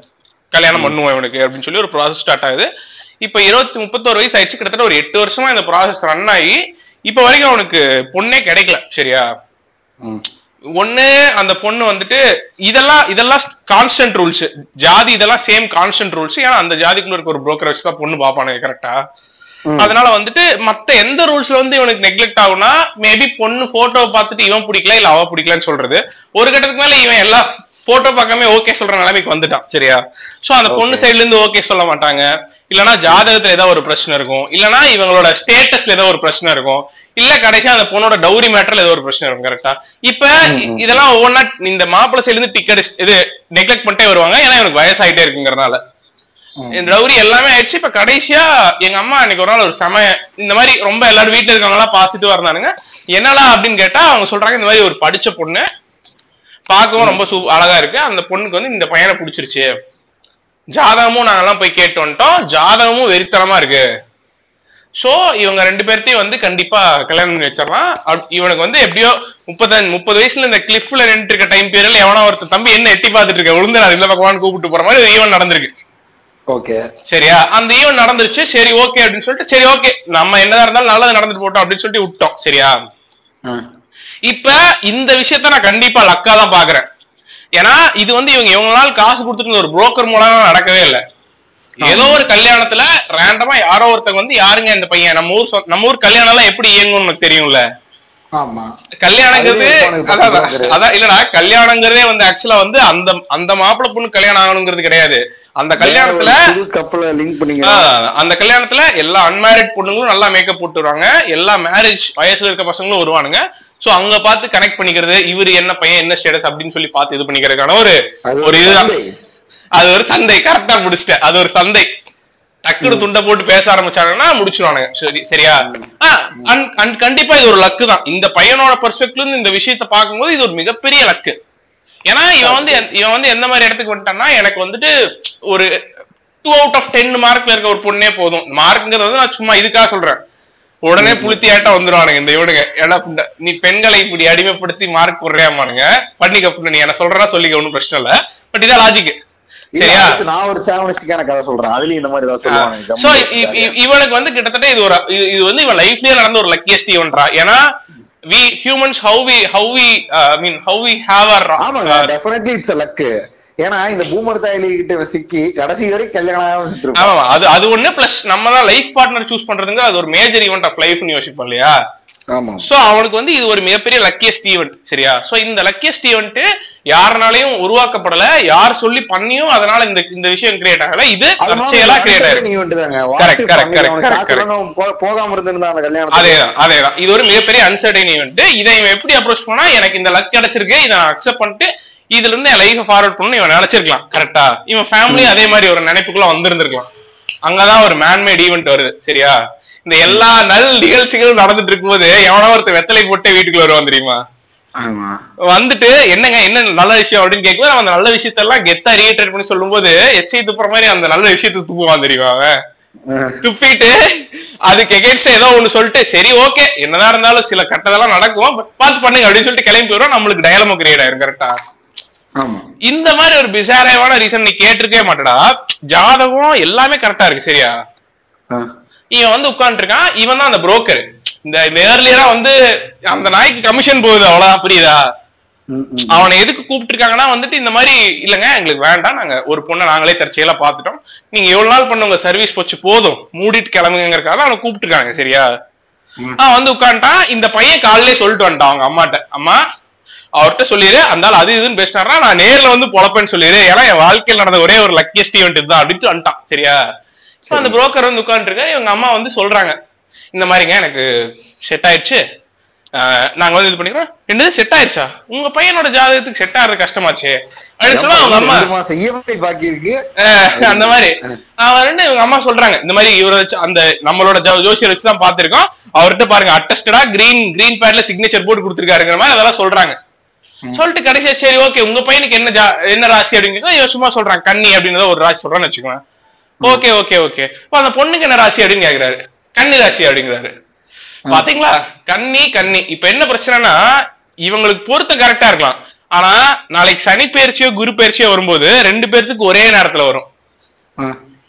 கல்யாணம் பண்ணுவோம் இவனுக்கு அப்படின்னு சொல்லி ஒரு ப்ராசஸ் ஸ்டார்ட் ஆகுது. இப்ப இருபத்தி முப்பத்தோரு வயசு ஆயிடுச்சு கிட்டத்தட்ட ஒரு எட்டு வருஷமா இந்த ப்ராசஸ் ரன் ஆகி இப்ப வரைக்கும் அவனுக்கு பொண்ணே கிடைக்கல சரியா. ஒண்ணு அந்த பொண்ணு வந்துட்டு இதெல்லாம் இதெல்லாம் கான்ஸ்டன்ட் ரூல்ஸ் ஜாதி இதெல்லாம் சேம் கான்ஸ்டன்ட் ரூல்ஸ் ஏன்னா அந்த ஜாதிக்குள்ள இருக்க ஒரு broker வச்சு தான் பொண்ணு பாப்பானுங்க கரெக்டா அதனால வந்துட்டு மத்த எந்த ரூல்ஸ்ல வந்து இவனுக்கு நெக்லெக்ட் ஆகும்னா மேபி பொண்ணு போட்டோ பார்த்துட்டு இவன் பிடிக்கல இல்ல அவ பிடிக்கலன்னு சொல்றது. ஒரு கட்டத்துக்கு மேல இவன் எல்லா போட்டோ பார்க்காம ஓகே சொல்ற நிலைமைக்கு வந்துட்டான் சரியா? சோ அந்த பொண்ணு சைடுல இருந்து ஓகே சொல்ல மாட்டாங்க. இல்லனா ஜாதகத்துல ஏதோ ஒரு பிரச்சனை இருக்கும். இல்லனா இவங்களோட ஸ்டேட்டஸ்ல ஏதோ ஒரு பிரச்சனை இருக்கும். இல்ல கடைசியா அந்த பொண்ணோட டவுரி மேட்டர்ல ஏதோ ஒரு பிரச்சனை இருக்கும் கரெக்டா இப்ப இதெல்லாம் ஒவ்வொன்றா இந்த மாப்பிள்ளை சைடுல இருந்து டிக்கெட் இது நெக்லெக்ட் பண்ணிட்டே வருவாங்க. ஏன்னா இவனுக்கு வயசாயிட்டே இருக்குங்கிறனால என் ரவுரி எல்லாமே ஆயிடுச்சு. இப்ப கடைசியா எங்க அம்மா அன்னைக்கு ஒரு நாள் ஒரு சமய இந்த மாதிரி ரொம்ப எல்லாரும் வீட்டுல இருக்கவங்க எல்லாம் பாசிட்டிவா இருந்தானுங்க. என்னடா அப்படின்னு கேட்டா அவங்க சொல்றாங்க இந்த மாதிரி ஒரு படிச்ச பொண்ணு பார்க்கவும் ரொம்ப சூ அழகா இருக்கு. அந்த பொண்ணுக்கு வந்து இந்த பையனை பிடிச்சிருச்சு. ஜாதகமும் நாங்கெல்லாம் போய் கேட்டு வந்துட்டோம். ஜாதகமும் வெறித்தனமா இருக்கு. சோ இவங்க ரெண்டு பேர்த்தையும் வந்து கண்டிப்பா கல்யாணம் பண்ணி வச்சிடலாம். அப்- இவனுக்கு வந்து எப்படியோ முப்பத்தஞ்சு முப்பது வயசுல இந்த கிளிஃப்ல நின்று இருக்க டைம் பீரியட்ல எவனோ ஒருத்தன் தம்பி என்ன எட்டி பார்த்துட்டு இருக்க? விழுந்து நான் இந்த பக்கமான்னு கூப்பிட்டு போற மாதிரி ஈவன் நடந்திருக்கு. ஓகே சரியா? அந்த ஈவன் நடந்துருச்சு. சரி ஓகே அப்படின்னு சொல்லிட்டு சரி ஓகே நம்ம என்னதான் இருந்தாலும் நல்லது நடந்துட்டு போட்டோம் அப்படின்னு சொல்லிட்டு விட்டோம். சரியா. இப்ப இந்த விஷயத்த நான் கண்டிப்பா லக்கா தான் பாக்குறேன். ஏன்னா இது வந்து இவங்க இவங்க நாள் காசு கொடுத்துட்டு ஒரு புரோக்கர் மூலமா நடக்கவே இல்லை. ஏதோ ஒரு கல்யாணத்துல ரேண்டமா யாரோ ஒருத்தங்க வந்து யாருங்க இந்த பையன்? நம்ம ஊர் நம்ம ஊர் கல்யாணம் எல்லாம் எப்படி இயங்கும்னு தெரியும்ல? கல்யாணங்கிறது அதான். அதான் இல்லடா கல்யாணங்கிறதே வந்து ஆக்சுவலா வந்து அந்த அந்த மாப்பிள்ளை பொண்ணு கல்யாணம் ஆகணுங்கிறது கிடையாது. அந்த கல்யாணத்துல அந்த கல்யாணத்துல எல்லா அன்மேரிட் பொண்ணுங்களும் நல்லா மேக்கப் போட்டு வருவாங்க. எல்லா மேரேஜ் வயசுல இருக்க பசங்களும் வருவானுங்க. சோ அங்க பார்த்து கனெக்ட் பண்ணிக்கிறது இவரு என்ன பையன் என்ன ஸ்டேட்டஸ் அப்படின்னு சொல்லி பார்த்து இது பண்ணிக்கிறதுக்கான ஒரு ஒரு இதுதான். அது ஒரு சந்தை. கரெக்டா முடிச்சிட்டேன். அது ஒரு சந்தை. டக்குனு துண்டை போட்டு பேச ஆரம்பிச்சாங்கன்னா முடிச்சிருவானுங்க. சரி சரியா? அன்- கண்டிப்பா இது ஒரு லக்கு தான். இந்த பையனோட பெர்ஸ்பெக்டிவ்ல இருந்து இந்த விஷயத்த பார்க்கும்போது இது ஒரு மிகப்பெரிய லக்கு. ஏன்னா இவன் வந்து இவன் வந்து எந்த மாதிரி இடத்துக்கு வந்துட்டான்னா எனக்கு வந்துட்டு ஒரு டூ அவுட் ஆஃப் டென் மார்க்ல இருக்க ஒரு பொண்ணே போதும். மார்க்ங்கிறது வந்து நான் சும்மா இதுக்காக சொல்றேன். உடனே புளுத்தி ஆட்டம் வந்துருவானுங்க இந்த இவனுங்க. ஏன்னா நீ பெண்களை இப்படி அடிமைப்படுத்தி மார்க் குறையாமானுங்க பண்ணிக்க பொண்ணு நீ என்ன சொல்றா சொல்லிக்க ஒன்றும் பிரச்சனை இல்ல. பட் இதான் லாஜிக் சரியா? நான் ஒரு சேவனிஸ்டிக்கான கதை சொல்றேன். அதுலயும் இந்த மாதிரி ஏதாவது சொல்லுவாங்க சோ இவனுக்கு வந்து கிட்டத்தட்ட இது ஒரு இது வந்து இவன் லைஃப்லயே நடந்த ஒரு லக்கியஸ்ட் ஈவென்ட்ரா ஏன்னா we humans how we how we I mean how we have ஆமாங்க ஆர் டெஃபினெட்லி இட்ஸ் லக்கு ஏன்னா இந்த பூமர் தாயலி கிட்ட சிக்கி கடைசி வரைக்கும் கல்யாணம். ஆமா அது அது ஒண்ணு பிளஸ் நம்ம தான் லைஃப் பார்ட்னர் சூஸ் பண்றதுங்க அது ஒரு மேஜர் ஈவெண்ட் ஆஃப் லைஃப்னு யோசிப்போம் இல்லையா? சோ அவனுக்கு வந்து இது ஒரு மிகப்பெரிய லக்கியஸ்ட் ஈவெண்ட் சரியா? சோ இந்த லக்கியஸ்ட் ஈவெண்ட் யாருனாலையும் உருவாக்கப்படல. யார் சொல்லி பண்ணியும் அதனால இந்த இந்த விஷயம் கிரியேட் ஆகல. இது தற்செயலா கிரியேட் ஆயிருக்கு. அதேதான் அதேதான் இது ஒரு மிகப்பெரிய அன்சர்டைன் ஈவெண்ட் இதை இவன் எப்படி அப்ரோச் பண்ணா? எனக்கு இந்த லக் கிடைச்சிருக்கு. இதை நான் அக்செப்ட் பண்ணிட்டு இதுல இருந்து என் லைஃப் ஃபார்வர்ட் பண்ணணும் இவன் நினைச்சிருக்கலாம். கரெக்டா இவன் ஃபேமிலி அதே மாதிரி ஒரு நினைப்புக்குள்ள வந்திருந்திருக்கலாம். அங்கதான் ஒரு மேன்மேட் ஈவெண்ட் வருது சரியா? இந்த எல்லா நல் நிகழ்ச்சிகளும் நடந்துட்டு இருக்கும்போது எவனோ ஒருத்தர் வெத்தலை போட்டு வீட்டுக்குள்ள வருவான் தெரியுமா? வந்துட்டு என்னங்க என்ன நல்ல விஷயம் அப்படின்னு அவன் அந்த நல்ல விஷயத்தெல்லாம் கெத்தா ரீட்ரேட் பண்ணி சொல்லும்போது எச்சை துப்புற மாதிரி அந்த நல்ல விஷயத்தை துப்புவான் தெரியுமா அவன்? துப்பிட்டு அதுக்கு எகேன்ஸ்ட் ஏதோ ஒண்ணு சொல்லிட்டு சரி ஓகே என்னதான் இருந்தாலும் சில கட்டதெல்லாம் நடக்கும் பட் பார்த்து பண்ணுங்க அப்படின்னு சொல்லிட்டு கிளம்பி போயிடும் நம்மளுக்கு டயலமோ கிரியேட் ஆயிரும் கரெக்டா ஆமா. இந்த மாதிரி ஒரு பிசாரமான ரீசன் நீ கேட்டிருக்கவே மாட்டடா. ஜாதகம் எல்லாமே கரெக்டா இருக்கு சரியா? இவன் வந்து உட்காந்துருக்கான் இவன் தான் அந்த புரோக்கர் இந்த ஏர்லியரா வந்து அந்த நாய்க்கு கமிஷன் போகுது அவ்வளவுதான் புரியுதா. அவனை எதுக்கு கூப்பிட்டுருக்காங்கன்னா வந்துட்டு இந்த மாதிரி இல்லங்க எங்களுக்கு வேண்டாம் நாங்க ஒரு பொண்ணை நாங்களே தற்செயலா பாத்துட்டோம் நீங்க எவ்வளவு நாள் பண்ண உங்க சர்வீஸ் போச்சு போதும். மூடிட்டு கிளம்புங்கிறக்காக அவனை கூப்பிட்டுருக்காங்க சரியா. அவன் வந்து உட்காந்துட்டான் இந்த பையன் காலையிலே சொல்லிட்டு வந்துட்டான் அவங்க அம்மாட்ட. அம்மா அவர்கிட்ட சொல்லிடு அந்த ஆள் அது இதுன்னு பேசினாரா நான் நேர்ல வந்து பொழப்பேன்னு சொல்லிடு. ஏன்னா என் வாழ்க்கையில் நடந்த ஒரே ஒரு லக்கியஸ்ட் ஈவெண்ட் இதுதான் அப்படின்னு வந்துட்டான் சரியா? அந்த புரோக்கர் வந்து உட்காந்துருக்க இவங்க அம்மா வந்து சொல்றாங்க இந்த மாதிரிங்க எனக்கு செட் ஆயிடுச்சு. நாங்க வந்து இது பண்ணிக்கிறோம். என்னது செட் ஆயிடுச்சா? உங்க பையனோட ஜாதகத்துக்கு செட் ஆகிறது கஷ்டமாச்சே. அப்படின்னு சொன்னா அவங்க அம்மா. பாக்கி இருக்கு ஆஹ் அந்த மாதிரி. அவன் ரெண்டு இவங்க அம்மா சொல்றாங்க இந்த மாதிரி இவரை வச்சு அந்த நம்மளோட ஜோசியர் வச்சு தான் பாத்திருக்கோம் அவர்கிட்ட பாருங்க அட்டஸ்டடா கிரீன் கிரீன் பேட்ல சிக்னேச்சர் போட்டு கொடுத்துருக்காருங்கிற மாதிரி அதெல்லாம் சொல்றாங்க. சொல்லிட்டு கடைசியா சரி ஓகே உங்க பையனுக்கு என்ன ஜா என்ன ராசி அப்படிங்கிறத இவன் சும்மா சொல்றான் கன்னி அப்படின்னு ஒரு ராசி சொல்றான்னு வச்சுக்கோங்க. Okay okay okay. அந்த பொண்ணுக்கு என்ன ராசி அப்படின்னு கேக்குறாரு. கன்னி ராசி அப்படிங்கிறாரு. பாத்தீங்களா? கன்னி கன்னி. இப்ப என்ன பிரச்சனைனா இவங்களுக்கு பொருத்தம் கரெக்டா இருக்கலாம். ஆனா நாளைக்கு சனி பயிற்சியோ குரு பயிற்சியோ வரும்போது ரெண்டு பேர்த்துக்கு ஒரே நேரத்துல வரும்.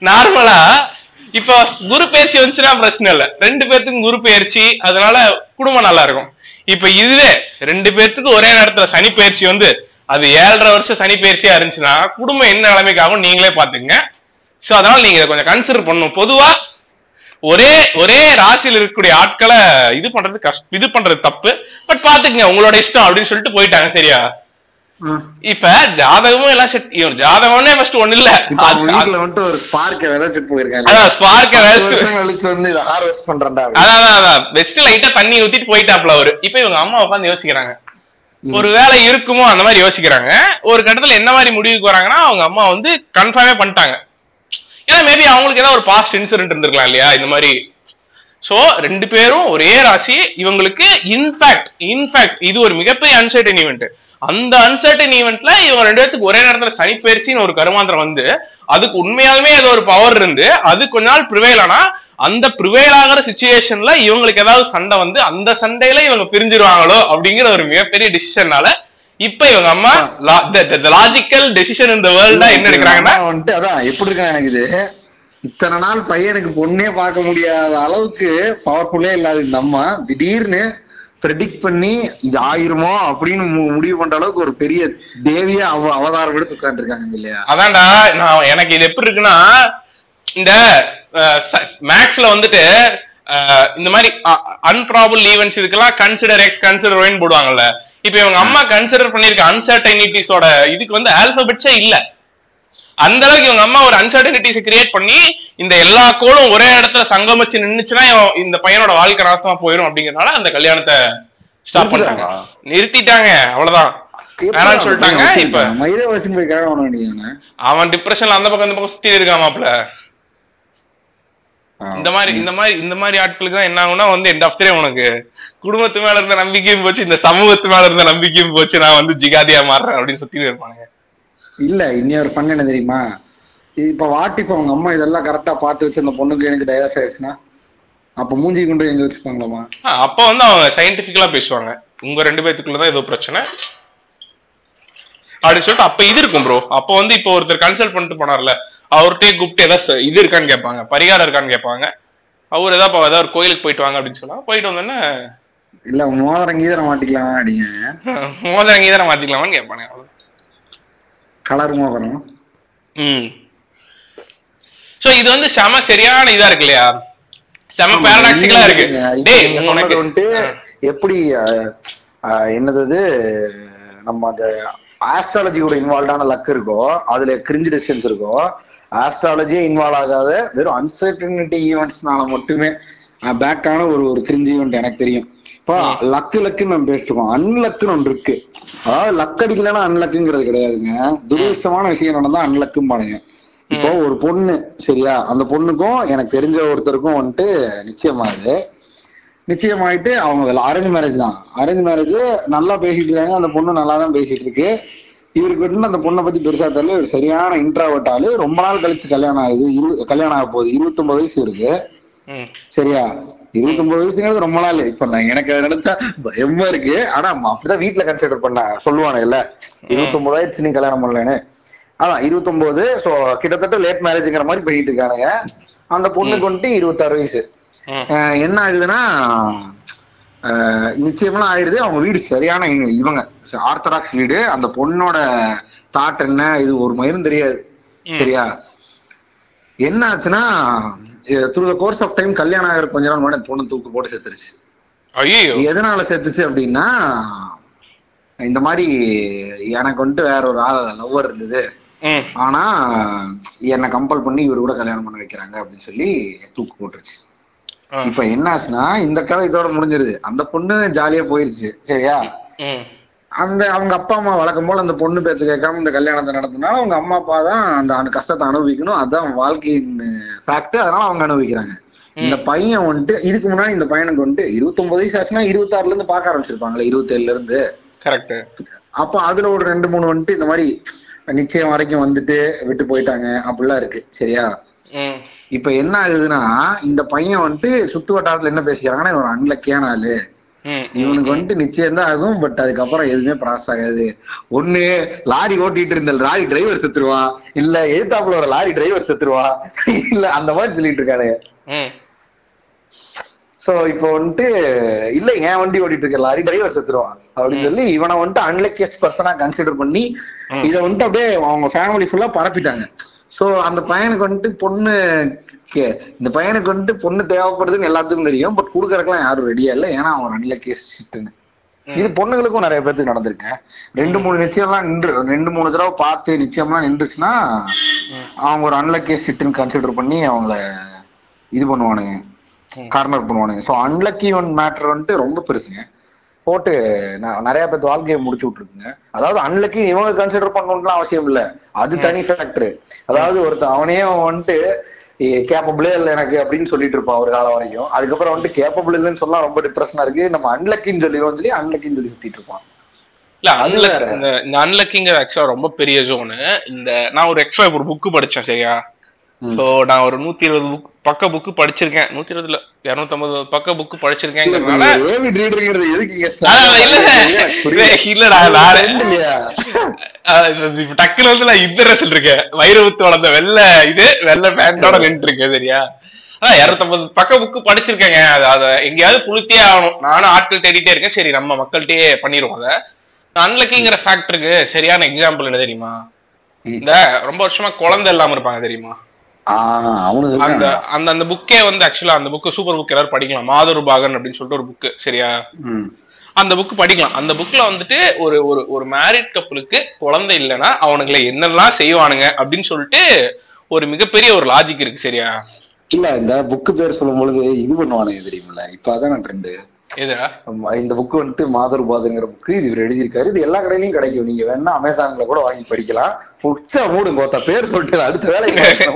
நார்மலா இப்போ குரு பயிற்சி வந்துச்சுன்னா பிரச்சனை இல்ல. ரெண்டு பேர்த்துக்கும் குரு பயிற்சி அதனால குடும்பம் நல்லா இருக்கும். இப்ப இதுவே ரெண்டு பேர்த்துக்கும் ஒரே நேரத்துல சனி பயிற்சி வந்து அது ஏழரை வருஷம் சனி பயிற்சியா இருந்துச்சுன்னா குடும்பம் என்ன நிலைமைக்கு ஆகும் நீங்களே பாத்துங்க சோ அதனால நீங்க கொஞ்சம் கன்சிடர் பண்ணணும். பொதுவா ஒரே ஒரே ராசியில் இருக்கக்கூடிய ஆட்களை இது பண்றது கஷ்ட இது பண்றது தப்பு. பட் பாத்துக்கங்க உங்களோட இஷ்டம் அப்படின்னு சொல்லிட்டு போயிட்டாங்க சரியா? இப்ப ஜாதகமும் எல்லாம் செட் இவன் ஜாதகம்னே ஃபர்ஸ்ட் ஒண்ணு இல்ல. வந்துட்டு ஒரு ஸ்பார்க்க விதைச்சிட்டு போயிருக்காங்க. அதான் ஸ்பார்க்க ஹார்வெஸ்ட் பண்றேன்டா. அதான் அதான், வெஸ்ட் லைட்டா தண்ணி ஊத்திட்டு போயிட்டாப்ல அவரு. இப்ப இவங்க அம்மா உட்காந்து யோசிக்கிறாங்க. ஒரு வேலை இருக்குமோ அந்த மாதிரி யோசிக்கிறாங்க. ஒரு கட்டத்துல என்ன மாதிரி முடிவுக்கு வராங்கன்னா அவங்க அம்மா வந்து கன்ஃபார்மே பண்ணிட்டாங்க. ஏன்னா மேபி அவங்களுக்கு ஏதாவது ஒரு பாஸ்ட் இன்சிடென்ட் இருந்திருக்கலாம் இல்லையா? இந்த மாதிரி. ஸோ ரெண்டு பேரும் ஒரே ராசி. இவங்களுக்கு இன்ஃபேக்ட் இன்ஃபேக்ட் இது ஒரு மிகப்பெரிய அன்சர்டன் ஈவெண்ட் அந்த அன்சர்டன் ஈவெண்ட்ல இவங்க ரெண்டு பேத்துக்கு ஒரே நேரத்துல சனி பயிற்சின்னு ஒரு கருமாந்திரம் வந்து அதுக்கு உண்மையாலுமே ஏதோ ஒரு பவர் இருந்து அது கொஞ்ச நாள் ப்ரிவேல் ஆனா அந்த ப்ரிவேல் ஆகிற சுச்சுவேஷன்ல இவங்களுக்கு ஏதாவது சண்டை வந்து அந்த சண்டையில இவங்க பிரிஞ்சிருவாங்களோ அப்படிங்கிற ஒரு மிகப்பெரிய டிசிஷன்னால இப்ப இவங்க அம்மா லாஜிக்கல் டெசிஷன் இந்த வேர்ல்டா என்ன எடுக்கிறாங்கன்னா வந்துட்டு அதான் எப்படி இருக்கான் எனக்கு இது? இத்தனை நாள் பையனுக்கு பொண்ணே பார்க்க முடியாத அளவுக்கு பவர்ஃபுல்லே இல்லாத இந்த அம்மா. திடீர்னு ப்ரெடிக்ட் பண்ணி இது ஆயிருமோ அப்படின்னு முடிவு பண்ற அளவுக்கு ஒரு பெரிய தேவியா அவ அவதாரம் எடுத்து உட்காந்துருக்காங்க இல்லையா? அதான்டா நான் எனக்கு இது எப்படி இருக்குன்னா இந்த மேக்ஸ்ல வந்துட்டு இந்த மாதிரி அன்ப்ராபல் ஈவெண்ட்ஸ் இதுக்கெல்லாம் கன்சிடர் எக்ஸ் கன்சிடர் ஒயின் போடுவாங்கல்ல. இப்போ இவங்க அம்மா கன்சிடர் பண்ணிருக்க அன்சர்டைனிட்டிஸோட இதுக்கு வந்து ஆல்பபெட்ஸே இல்ல. அந்த அளவுக்கு இவங்க அம்மா ஒரு அன்சர்டனிட்டிஸ் கிரியேட் பண்ணி இந்த எல்லா கோளும் ஒரே இடத்துல சங்கமிச்சு நின்னுச்சுன்னா இவன் இந்த பையனோட வாழ்க்கை நாசமா போயிடும் அப்படிங்கறதுனால அந்த கல்யாணத்தை ஸ்டாப் பண்ணிட்டாங்க. நிறுத்திட்டாங்க அவ்வளவுதான். வேணாம்னு சொல்லிட்டாங்க இப்ப அவன். டிப்ரெஷன்ல அந்த பக்கம் இந்த பக்கம் சுத்தி இருக்கான் மாப்ள இந்த மாதிரி இந்த மாதிரி இந்த மாதிரி ஆட்களுக்கு தான் என்ன ஆகும்னா வந்து எண்ட் ஆஃப் உனக்கு. குடும்பத்து மேல இருந்த நம்பிக்கையும் போச்சு இந்த சமூகத்து மேல இருந்த நம்பிக்கையும் போச்சு நான் வந்து ஜிகாதியா மாறுறேன் அப்படின்னு சுத்தி இருப்பானுங்க. இல்ல இன்னொரு பண்ண என்ன தெரியுமா? இப்ப வாட்டி இப்ப அவங்க அம்மா இதெல்லாம் கரெக்டா பார்த்து வச்சு அந்த பொண்ணுக்கு எனக்கு டைவர்ஸ் ஆயிடுச்சுன்னா அப்ப மூஞ்சி கொண்டு எங்க வச்சுப்பாங்களாமா அப்ப வந்து அவங்க சயின்டிபிக்கலா பேசுவாங்க. உங்க ரெண்டு பேத்துக்குள்ளதான் ஏதோ பிரச்சனை. அப்படின்னு சொல்லிட்டு அப்ப இது இருக்கும் ப்ரோ அப்ப வந்து இப்போ ஒருத்தர் கன்சல்ட் பண்ணிட்டு போனார்ல அவர்கிட்டயே கூப்பிட்டு ஏதாவது இது இருக்கான்னு கேட்பாங்க பரிகாரம் இருக்கான்னு கேட்பாங்க. அவர் ஏதாவது ஏதாவது ஒரு கோயிலுக்கு போயிட்டு வாங்க அப்படின்னு சொன்னா போயிட்டு வந்தோன்னே இல்ல மோதிரம் கீதரம் மாட்டிக்கலாம் அப்படிங்க மோதிரம் கீதரம் மாத்திக்கலாமான்னு கேட்பாங்க அவ்வளவுதான். கலர் மோதிரம். ம். சோ இது வந்து செம சரியான இதா இருக்கு இல்லையா? செம பேரடாக்சிக்கலா இருக்கு. டேய் உனக்கு எப்படி என்னது நம்ம அந்த ஆஸ்ட்ராலஜியோட இன்வால்வ்டான லக் இருக்கோ அதுல கிரிஞ்சு டிஸ்டன்ஸ் இருக்கோ ஆஸ்ட்ராலஜியே இன்வால்வ் ஆகாத வெறும் அன்சர்டனிட்டி ஈவெண்ட்ஸ்னால மட்டுமே பேக்கான ஒரு ஒரு கிரிஞ்சி ஈவெண்ட் எனக்கு தெரியும். இப்போ லக்கு லக்குன்னு நம்ம பேசிட்டு இருக்கோம். அன்லக்குன்னு ஒன்று இருக்கு. அதாவது லக் அடிக்கலன்னா அன்லக்குங்கிறது கிடையாதுங்க. துரதிருஷ்டமான விஷயம் நடந்தா அன்லக்கும் பாருங்க. இப்போ ஒரு பொண்ணு சரியா? அந்த பொண்ணுக்கும் எனக்கு தெரிஞ்ச ஒருத்தருக்கும் வந்துட்டு நிச்சயமாகுது நிச்சயமாயிட்டு அவங்க அரேஞ்ச் மேரேஜ் தான். அரேஞ்ச் மேரேஜ் நல்லா பேசிட்டு இருக்காங்க. அந்த பொண்ணு நல்லா தான் பேசிட்டு இருக்கு. இவருக்கு வந்து அந்த பொண்ணை பத்தி பெருசா தெரியல. இவர் சரியான இன்ட்ராவர்ட் ஆளு. ரொம்ப நாள் கழிச்சு கல்யாணம் ஆகுது. இரு கல்யாணம் ஆக போகுது. இருபத்தொன்பது வயசு இருக்கு. சரியா? இருபத்தொன்பது வயசுங்கிறது ரொம்ப நாள். இப்ப நான் எனக்கு நினைச்சா பயமா இருக்கு. ஆனா அப்படிதான் வீட்டுல கன்சிடர் பண்ண. சொல்லுவானே இல்ல இருபத்தொன்பது வயசு நீ கல்யாணம் பண்ணலன்னு. அதான் இருபத்தொன்பது சோ கிட்டத்தட்ட லேட் மேரேஜ்ங்கிற மாதிரி பண்ணிட்டு இருக்கானுங்க. அந்த பொண்ணுக்கு வந்துட்டு இருபத்தாறு வயசு. என்ன ஆகுதுன்னா நிச்சயமெல்லாம் ஆயிடுது. அவங்க வீடு சரியான இவங்க ஆர்த்தடாக்ஸ் வீடு. அந்த பொண்ணோட தாட் என்ன? இது ஒரு மயிரும் தெரியாது. சரியா? என்ன ஆச்சுன்னா through the course of time கல்யாணம் ஆகிற கொஞ்ச நாள் முன்னாடி பொண்ணு தூக்கு போட்டு செத்துருச்சு. எதனால செத்துச்சு அப்படின்னா இந்த மாதிரி எனக்கு வந்துட்டு வேற ஒரு ஆள் லவ்வர் இருந்தது. ஆனா என்னை கம்பல் பண்ணி இவர் கூட கல்யாணம் பண்ண வைக்கிறாங்க அப்படின்னு சொல்லி தூக்கு போட்டுருச்சு. இப்ப என்ன ஆச்சுன்னா இந்த கதை இதோட முடிஞ்சிருது. அந்த பொண்ணு ஜாலியா போயிருச்சு சரியா? அந்த அவங்க அப்பா அம்மா வழக்கம் போல அந்த பொண்ணு பேச்சு கேட்காம இந்த கல்யாணத்தை நடத்தினாலும் அவங்க அம்மா அப்பா தான் அந்த கஷ்டத்தை அனுபவிக்கணும். அதான் வாழ்க்கையின் ஃபேக்ட் அதனால அவங்க அனுபவிக்கிறாங்க. இந்த பையன் வந்துட்டு இதுக்கு முன்னாடி இந்த பையனுக்கு வந்துட்டு இருபத்தொன்பது வயசு ஆச்சுன்னா இருபத்தாறுல இருந்து பார்க்க ஆரம்பிச்சிருப்பாங்களே இருபத்தேழுல இருந்து. கரெக்ட் அப்ப அதுல ஒரு ரெண்டு மூணு வந்துட்டு இந்த மாதிரி நிச்சயம் வரைக்கும் வந்துட்டு விட்டு போயிட்டாங்க அப்படிலாம் இருக்கு சரியா? ம். இப்ப என்ன ஆகுதுன்னா இந்த பையன் வந்துட்டு சுத்து வட்டாரத்துல என்ன பேசிக்கிறாங்கன்னா இவன் அன்லக்கியான ஆளு. இவனுக்கு வந்துட்டு நிச்சயம் தான் ஆகும் பட் அதுக்கப்புறம் எதுவுமே ப்ராசஸ் ஆகாது. ஒண்ணு லாரி ஓட்டிட்டு இருந்த லாரி டிரைவர் செத்துருவான். இல்ல எதிர்த்தாப்புல ஒரு லாரி டிரைவர் செத்துருவான். இல்ல அந்த மாதிரி சொல்லிட்டு இருக்காரு சோ இப்போ வந்துட்டு இல்ல என் வண்டி ஓட்டிட்டு இருக்க? லாரி டிரைவர் செத்துருவான். அப்படின்னு சொல்லி இவனை வந்துட்டு அன்லக்கியஸ்ட் பர்சனா கன்சிடர் பண்ணி இத வந்துட்டு அப்படியே அவங்க ஃபேமிலி ஃபுல்லா பரப்பிட்டாங்க. சோ அந்த பையனுக்கு வந்துட்டு பொண்ணு கே- இந்த பையனுக்கு வந்துட்டு பொண்ணு தேவைப்படுதுன்னு எல்லாத்துக்கும் தெரியும். பட் கொடுக்கறதுக்கெல்லாம் யாரும் ரெடியா இல்ல. ஏன்னா அவன் அன்லக்கியஸ்ட்னு இது பொண்ணுங்களுக்கும் நிறைய பேருக்கு நடந்திருக்கு. ரெண்டு மூணு நிச்சயம்லாம் நின்று ரெண்டு மூணு தடவை பார்த்து நிச்சயம்லாம் நின்றுச்சுன்னா அவங்க ஒரு அன்லக்கி சிட்டுன்னு கன்சிடர் பண்ணி அவங்கள இது பண்ணுவானுங்க. கார்னர் பண்ணுவானுங்க. ஸோ அன்லக்கி ஒன் மேட்டர் வந்துட்டு ரொம்ப பெருசுங்க. போட்டு நான் நிறைய பேர் வாழ்க்கையை முடிச்சு விட்டுருக்குங்க. அதாவது அன்லக்கி இவங்க கன்சிடர் பண்ணணும்லாம் அவசியம் இல்ல. அது தனி ஃபேக்டர் அதாவது ஒருத்தன் அவனே வந்துட்டு கேப்பபிளே இல்லை எனக்கு அப்படின்னு சொல்லிட்டு இருப்பான் ஒரு காலம் வரைக்கும். அதுக்கப்புறம் வந்துட்டு கேப்பபிள் இல்லைன்னு சொல்லலாம் ரொம்ப டிப்ரெஷனா இருக்கு. நம்ம அன்லக்கின்னு சொல்லிடுவோம் சொல்லி அன்லக்கின்னு சொல்லி சுத்திட்டு இருப்பான். இல்ல அன்லக். இந்த அன்லக்கிங்கிற ஆக்சுவலா ரொம்ப பெரிய ஜோனு இந்த நான் ஒரு எக்ஸ்ட்ரா ஒரு புக் படிச்சேன் சரியா? சோ நான் ஒரு நூத்தி இருபது புக் பக்க புக் படிச்சிருக்கேன். நூத்தி இருபதுல இருநூத்தம்பது பக்க புக் படிச்சிருக்கேங்கிறதுனால ஏவிட் ரீடருங்கிறது எதுக்கு இங்க அதான் இல்ல. இல்லடா நானு. வந்து நான் இந்த இருக்கேன் வைரமுத்து வளர்ந்த வெள்ளை இது வெள்ளை பேண்டோட நின்று இருக்கேன் சரியா? அதான் இருநூத்தம்பது பக்க புக்கு படிச்சிருக்கேங்க. அது அத எங்கேயாவது புளுத்தியே ஆகணும். நானும் ஆட்கள் தேடிட்டே இருக்கேன். சரி நம்ம மக்கள்கிட்டயே பண்ணிடுவோம் அத. அன்லக்கிங்கிற ஃபேக்டருக்கு சரியான எக்ஸாம்பிள் என்ன தெரியுமா? இந்த ரொம்ப வருஷமா குழந்தை இல்லாம இருப்பாங்க தெரியுமா? அந்த. அந்த அந்த புக்கே வந்து ஆக்சுவலா அந்த புக்கு சூப்பர் புக் எல்லாரும் படிக்கலாம். மாதொரு பாகன் அப்படின்னு சொல்லிட்டு ஒரு புக்கு சரியா. அந்த புக் படிக்கலாம். அந்த புக்ல வந்துட்டு ஒரு ஒரு ஒரு மேரிட் கப்பலுக்கு குழந்தை இல்லைன்னா அவனுங்களை என்னெல்லாம் செய்வானுங்க அப்படின்னு சொல்லிட்டு ஒரு மிகப்பெரிய ஒரு லாஜிக் இருக்கு சரியா? இல்ல இந்த புக்கு பேர் சொல்லும் பொழுது இது பண்ணுவானுங்க தெரியுமில்ல? இப்ப அதான் ட்ரெண்டு இந்த புக் வந்துட்டு மாதர் பாதுங்கிற புக்கு இது இவர் எழுதியிருக்காரு. இது எல்லா கடையிலயும் கிடைக்கும். நீங்க வேணா அமேசான்ல கூட வாங்கி படிக்கலாம். புடிச்சா மூடுங்க கோத்தா பேர் சொல்லிட்டு அடுத்த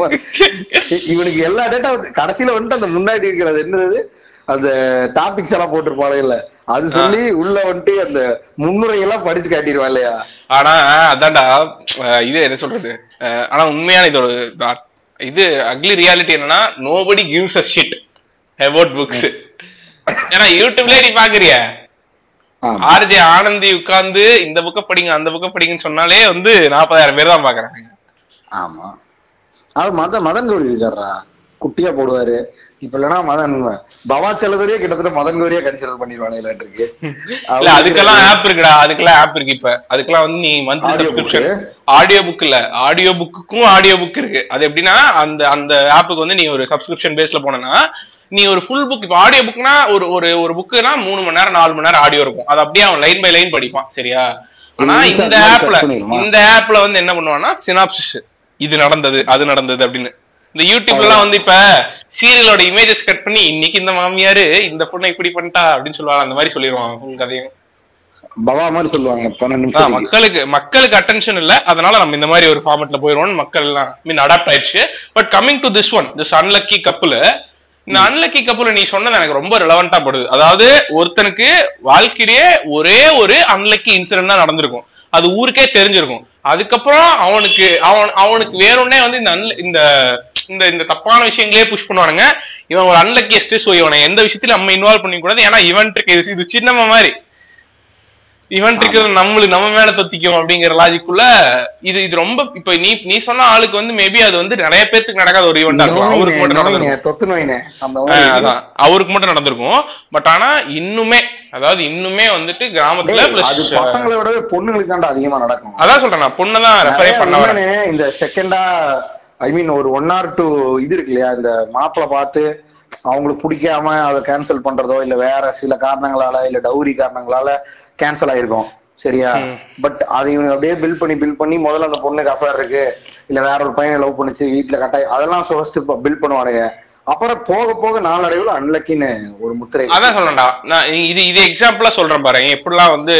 போய் இவனுக்கு எல்லா டேட்டா கடைசியில வந்துட்டு அந்த முன்னாடி இருக்கிறது என்னது அந்த டாபிக்ஸ் எல்லாம் போட்டிருப்பாங்க இல்ல. அது சொல்லி உள்ள வந்துட்டு அந்த முன்னுரை எல்லாம் படிச்சு காட்டிடுவான் இல்லையா? ஆனா அதான்டா இது என்ன சொல்றது? ஆனா உண்மையான இது ஒரு. இது அக்லி ரியாலிட்டி என்னன்னா nobody gives a shit about books ஏன்னா யூடியூப்லயே நீ பாக்குறிய. ஆர்ஜே ஆனந்தி உட்கார்ந்து இந்த புக்க படிங்க அந்த புக்க படிங்கன்னு சொன்னாலே வந்து நாற்பதாயிரம் பேர் தான் பாக்குறாங்க. ஆமா. அது மத மதன் கௌரி இருக்காரா குட்டியா போடுவாரு. இப்ப இல்லைன்னா மதன் பவா செலவரையே கிட்டத்தட்ட மதன் கௌரியா கன்சிடர் பண்ணிடுவானு இருக்கு இல்ல அதுக்கெல்லாம் ஆப் இருக்குடா அதுக்கெல்லாம் ஆப் இருக்கு இப்ப. அதுக்கெல்லாம் வந்து நீ மந்த்லி சப்ஸ்கிரிப்ஷன் ஆடியோ புக் இல்ல ஆடியோ புக்குக்கும் ஆடியோ புக் இருக்கு. அது எப்படின்னா அந்த அந்த ஆப்புக்கு வந்து நீ ஒரு சப்ஸ்கிரிப்ஷன் பேஸ்ல போனனா நீ ஒரு ஃபுல் புக் இப்போ ஆடியோ புக்னா ஒரு ஒரு ஒரு புக்குனா மூணு மணி நேரம் நாலு மணி நேரம் ஆடியோ இருக்கும். அது அப்படியே அவன் லைன் பை லைன் படிப்பான் சரியா? ஆனா இந்த ஆப்ல? இந்த ஆப்ல வந்து என்ன பண்ணுவான்னா சினாப்சிஸ் இது நடந்தது அது நடந்தது அப்படின்னு. இந்த யூடியூப்ல எல்லாம் வந்து இப்ப சீரியலோட இமேஜஸ் கட் பண்ணி இன்னைக்கு இந்த மாமியாரு இந்த பொண்ணை இப்படி பண்ணிட்டா அப்படின்னு சொல்லுவாங்க. அந்த மாதிரி சொல்லிடுவாங்க உங்க கதையும். பவா மாதிரி சொல்லுவாங்க. பன்னெண்டு மக்களுக்கு மக்களுக்கு அட்டென்ஷன் இல்ல. அதனால நம்ம இந்த மாதிரி ஒரு ஃபார்மட்ல போயிடுவோம் மக்கள் எல்லாம் மீன் அடாப்ட் ஆயிடுச்சு. But coming to this one this unlucky கப்புல இந்த அன்லக்கி கப்புல நீ சொன்னது எனக்கு ரொம்ப ரிலவெண்டா படுது. அதாவது ஒருத்தனுக்கு வாழ்க்கையிலேயே ஒரே ஒரு அன்லக்கி இன்சிடென்ட் தான் நடந்திருக்கும். அது ஊருக்கே தெரிஞ்சிருக்கும். அதுக்கப்புறம் அவனுக்கு அவன் அவனுக்கு வேணும்னே வந்து இந்த unlu- இந்த இந்த இந்த தப்பான விஷயங்களே புஷ் பண்ணுவானுங்க. இவன் ஒரு அன்லக்கியஸ்ட் ஸோ இவனை எந்த விஷயத்திலும் நம்ம இன்வால்வ் பண்ணிக்க கூடாது ஏன்னா இவன்ட்டுக்கு இது இது சின்னம மாதிரி. இவன் இருக்கிறது நம்மளுக்கு நம்ம மேல தொத்திக்கும் அப்படிங்கிற லாஜிக்குள்ள இது இது ரொம்ப இப்ப நீ நீ சொன்ன ஆளுக்கு வந்து மேபி அது வந்து நிறைய பேத்துக்கு நடக்காத ஒரு ஈவெண்டா இருக்கும். அவருக்கு மட்டும் நடந்திருக்கும். அதான். அவருக்கு மட்டும் நடந்திருக்கும். பட் ஆனா இன்னுமே அதாவது இன்னுமே வந்துட்டு கிராமத்துல பிளஸ் அது பசங்களை விடவே பொண்ணுங்களுக்கு அதிகமா நடக்கும். அதான் சொல்றேன் நான். பொண்ணதான் ரெஃபரே நிறைய பண்ண இந்த செகண்டா ஐ மீன் ஒரு ஒன் ஆர் டூ இது இருக்கு இல்லையா? இந்த மாப்பிளை பார்த்து அவங்களுக்கு பிடிக்காம அதை கேன்சல் பண்றதோ இல்ல வேற சில காரணங்களால இல்ல டௌரி காரணங்களால கேன்சல் ஆயிருக்கும். சரியா? பட் அதை இவங்க அப்படியே பில் பண்ணி பில் பண்ணி முதல்ல அந்த பொண்ணுக்கு அஃபேர் இருக்கு. இல்ல வேற ஒரு பையனை லவ் பண்ணுச்சு வீட்டுல கட்டாயம் அதெல்லாம் ஃபர்ஸ்ட் பில் பண்ணுவானுங்க. அப்புறம் போக போக நாளடைவுல அன்லக்கின்னு ஒரு முத்திரை. அதான் சொல்றேன்டா. நான் இது இது எக்ஸாம்பிளா சொல்றேன் பாருங்க எப்படிலாம் வந்து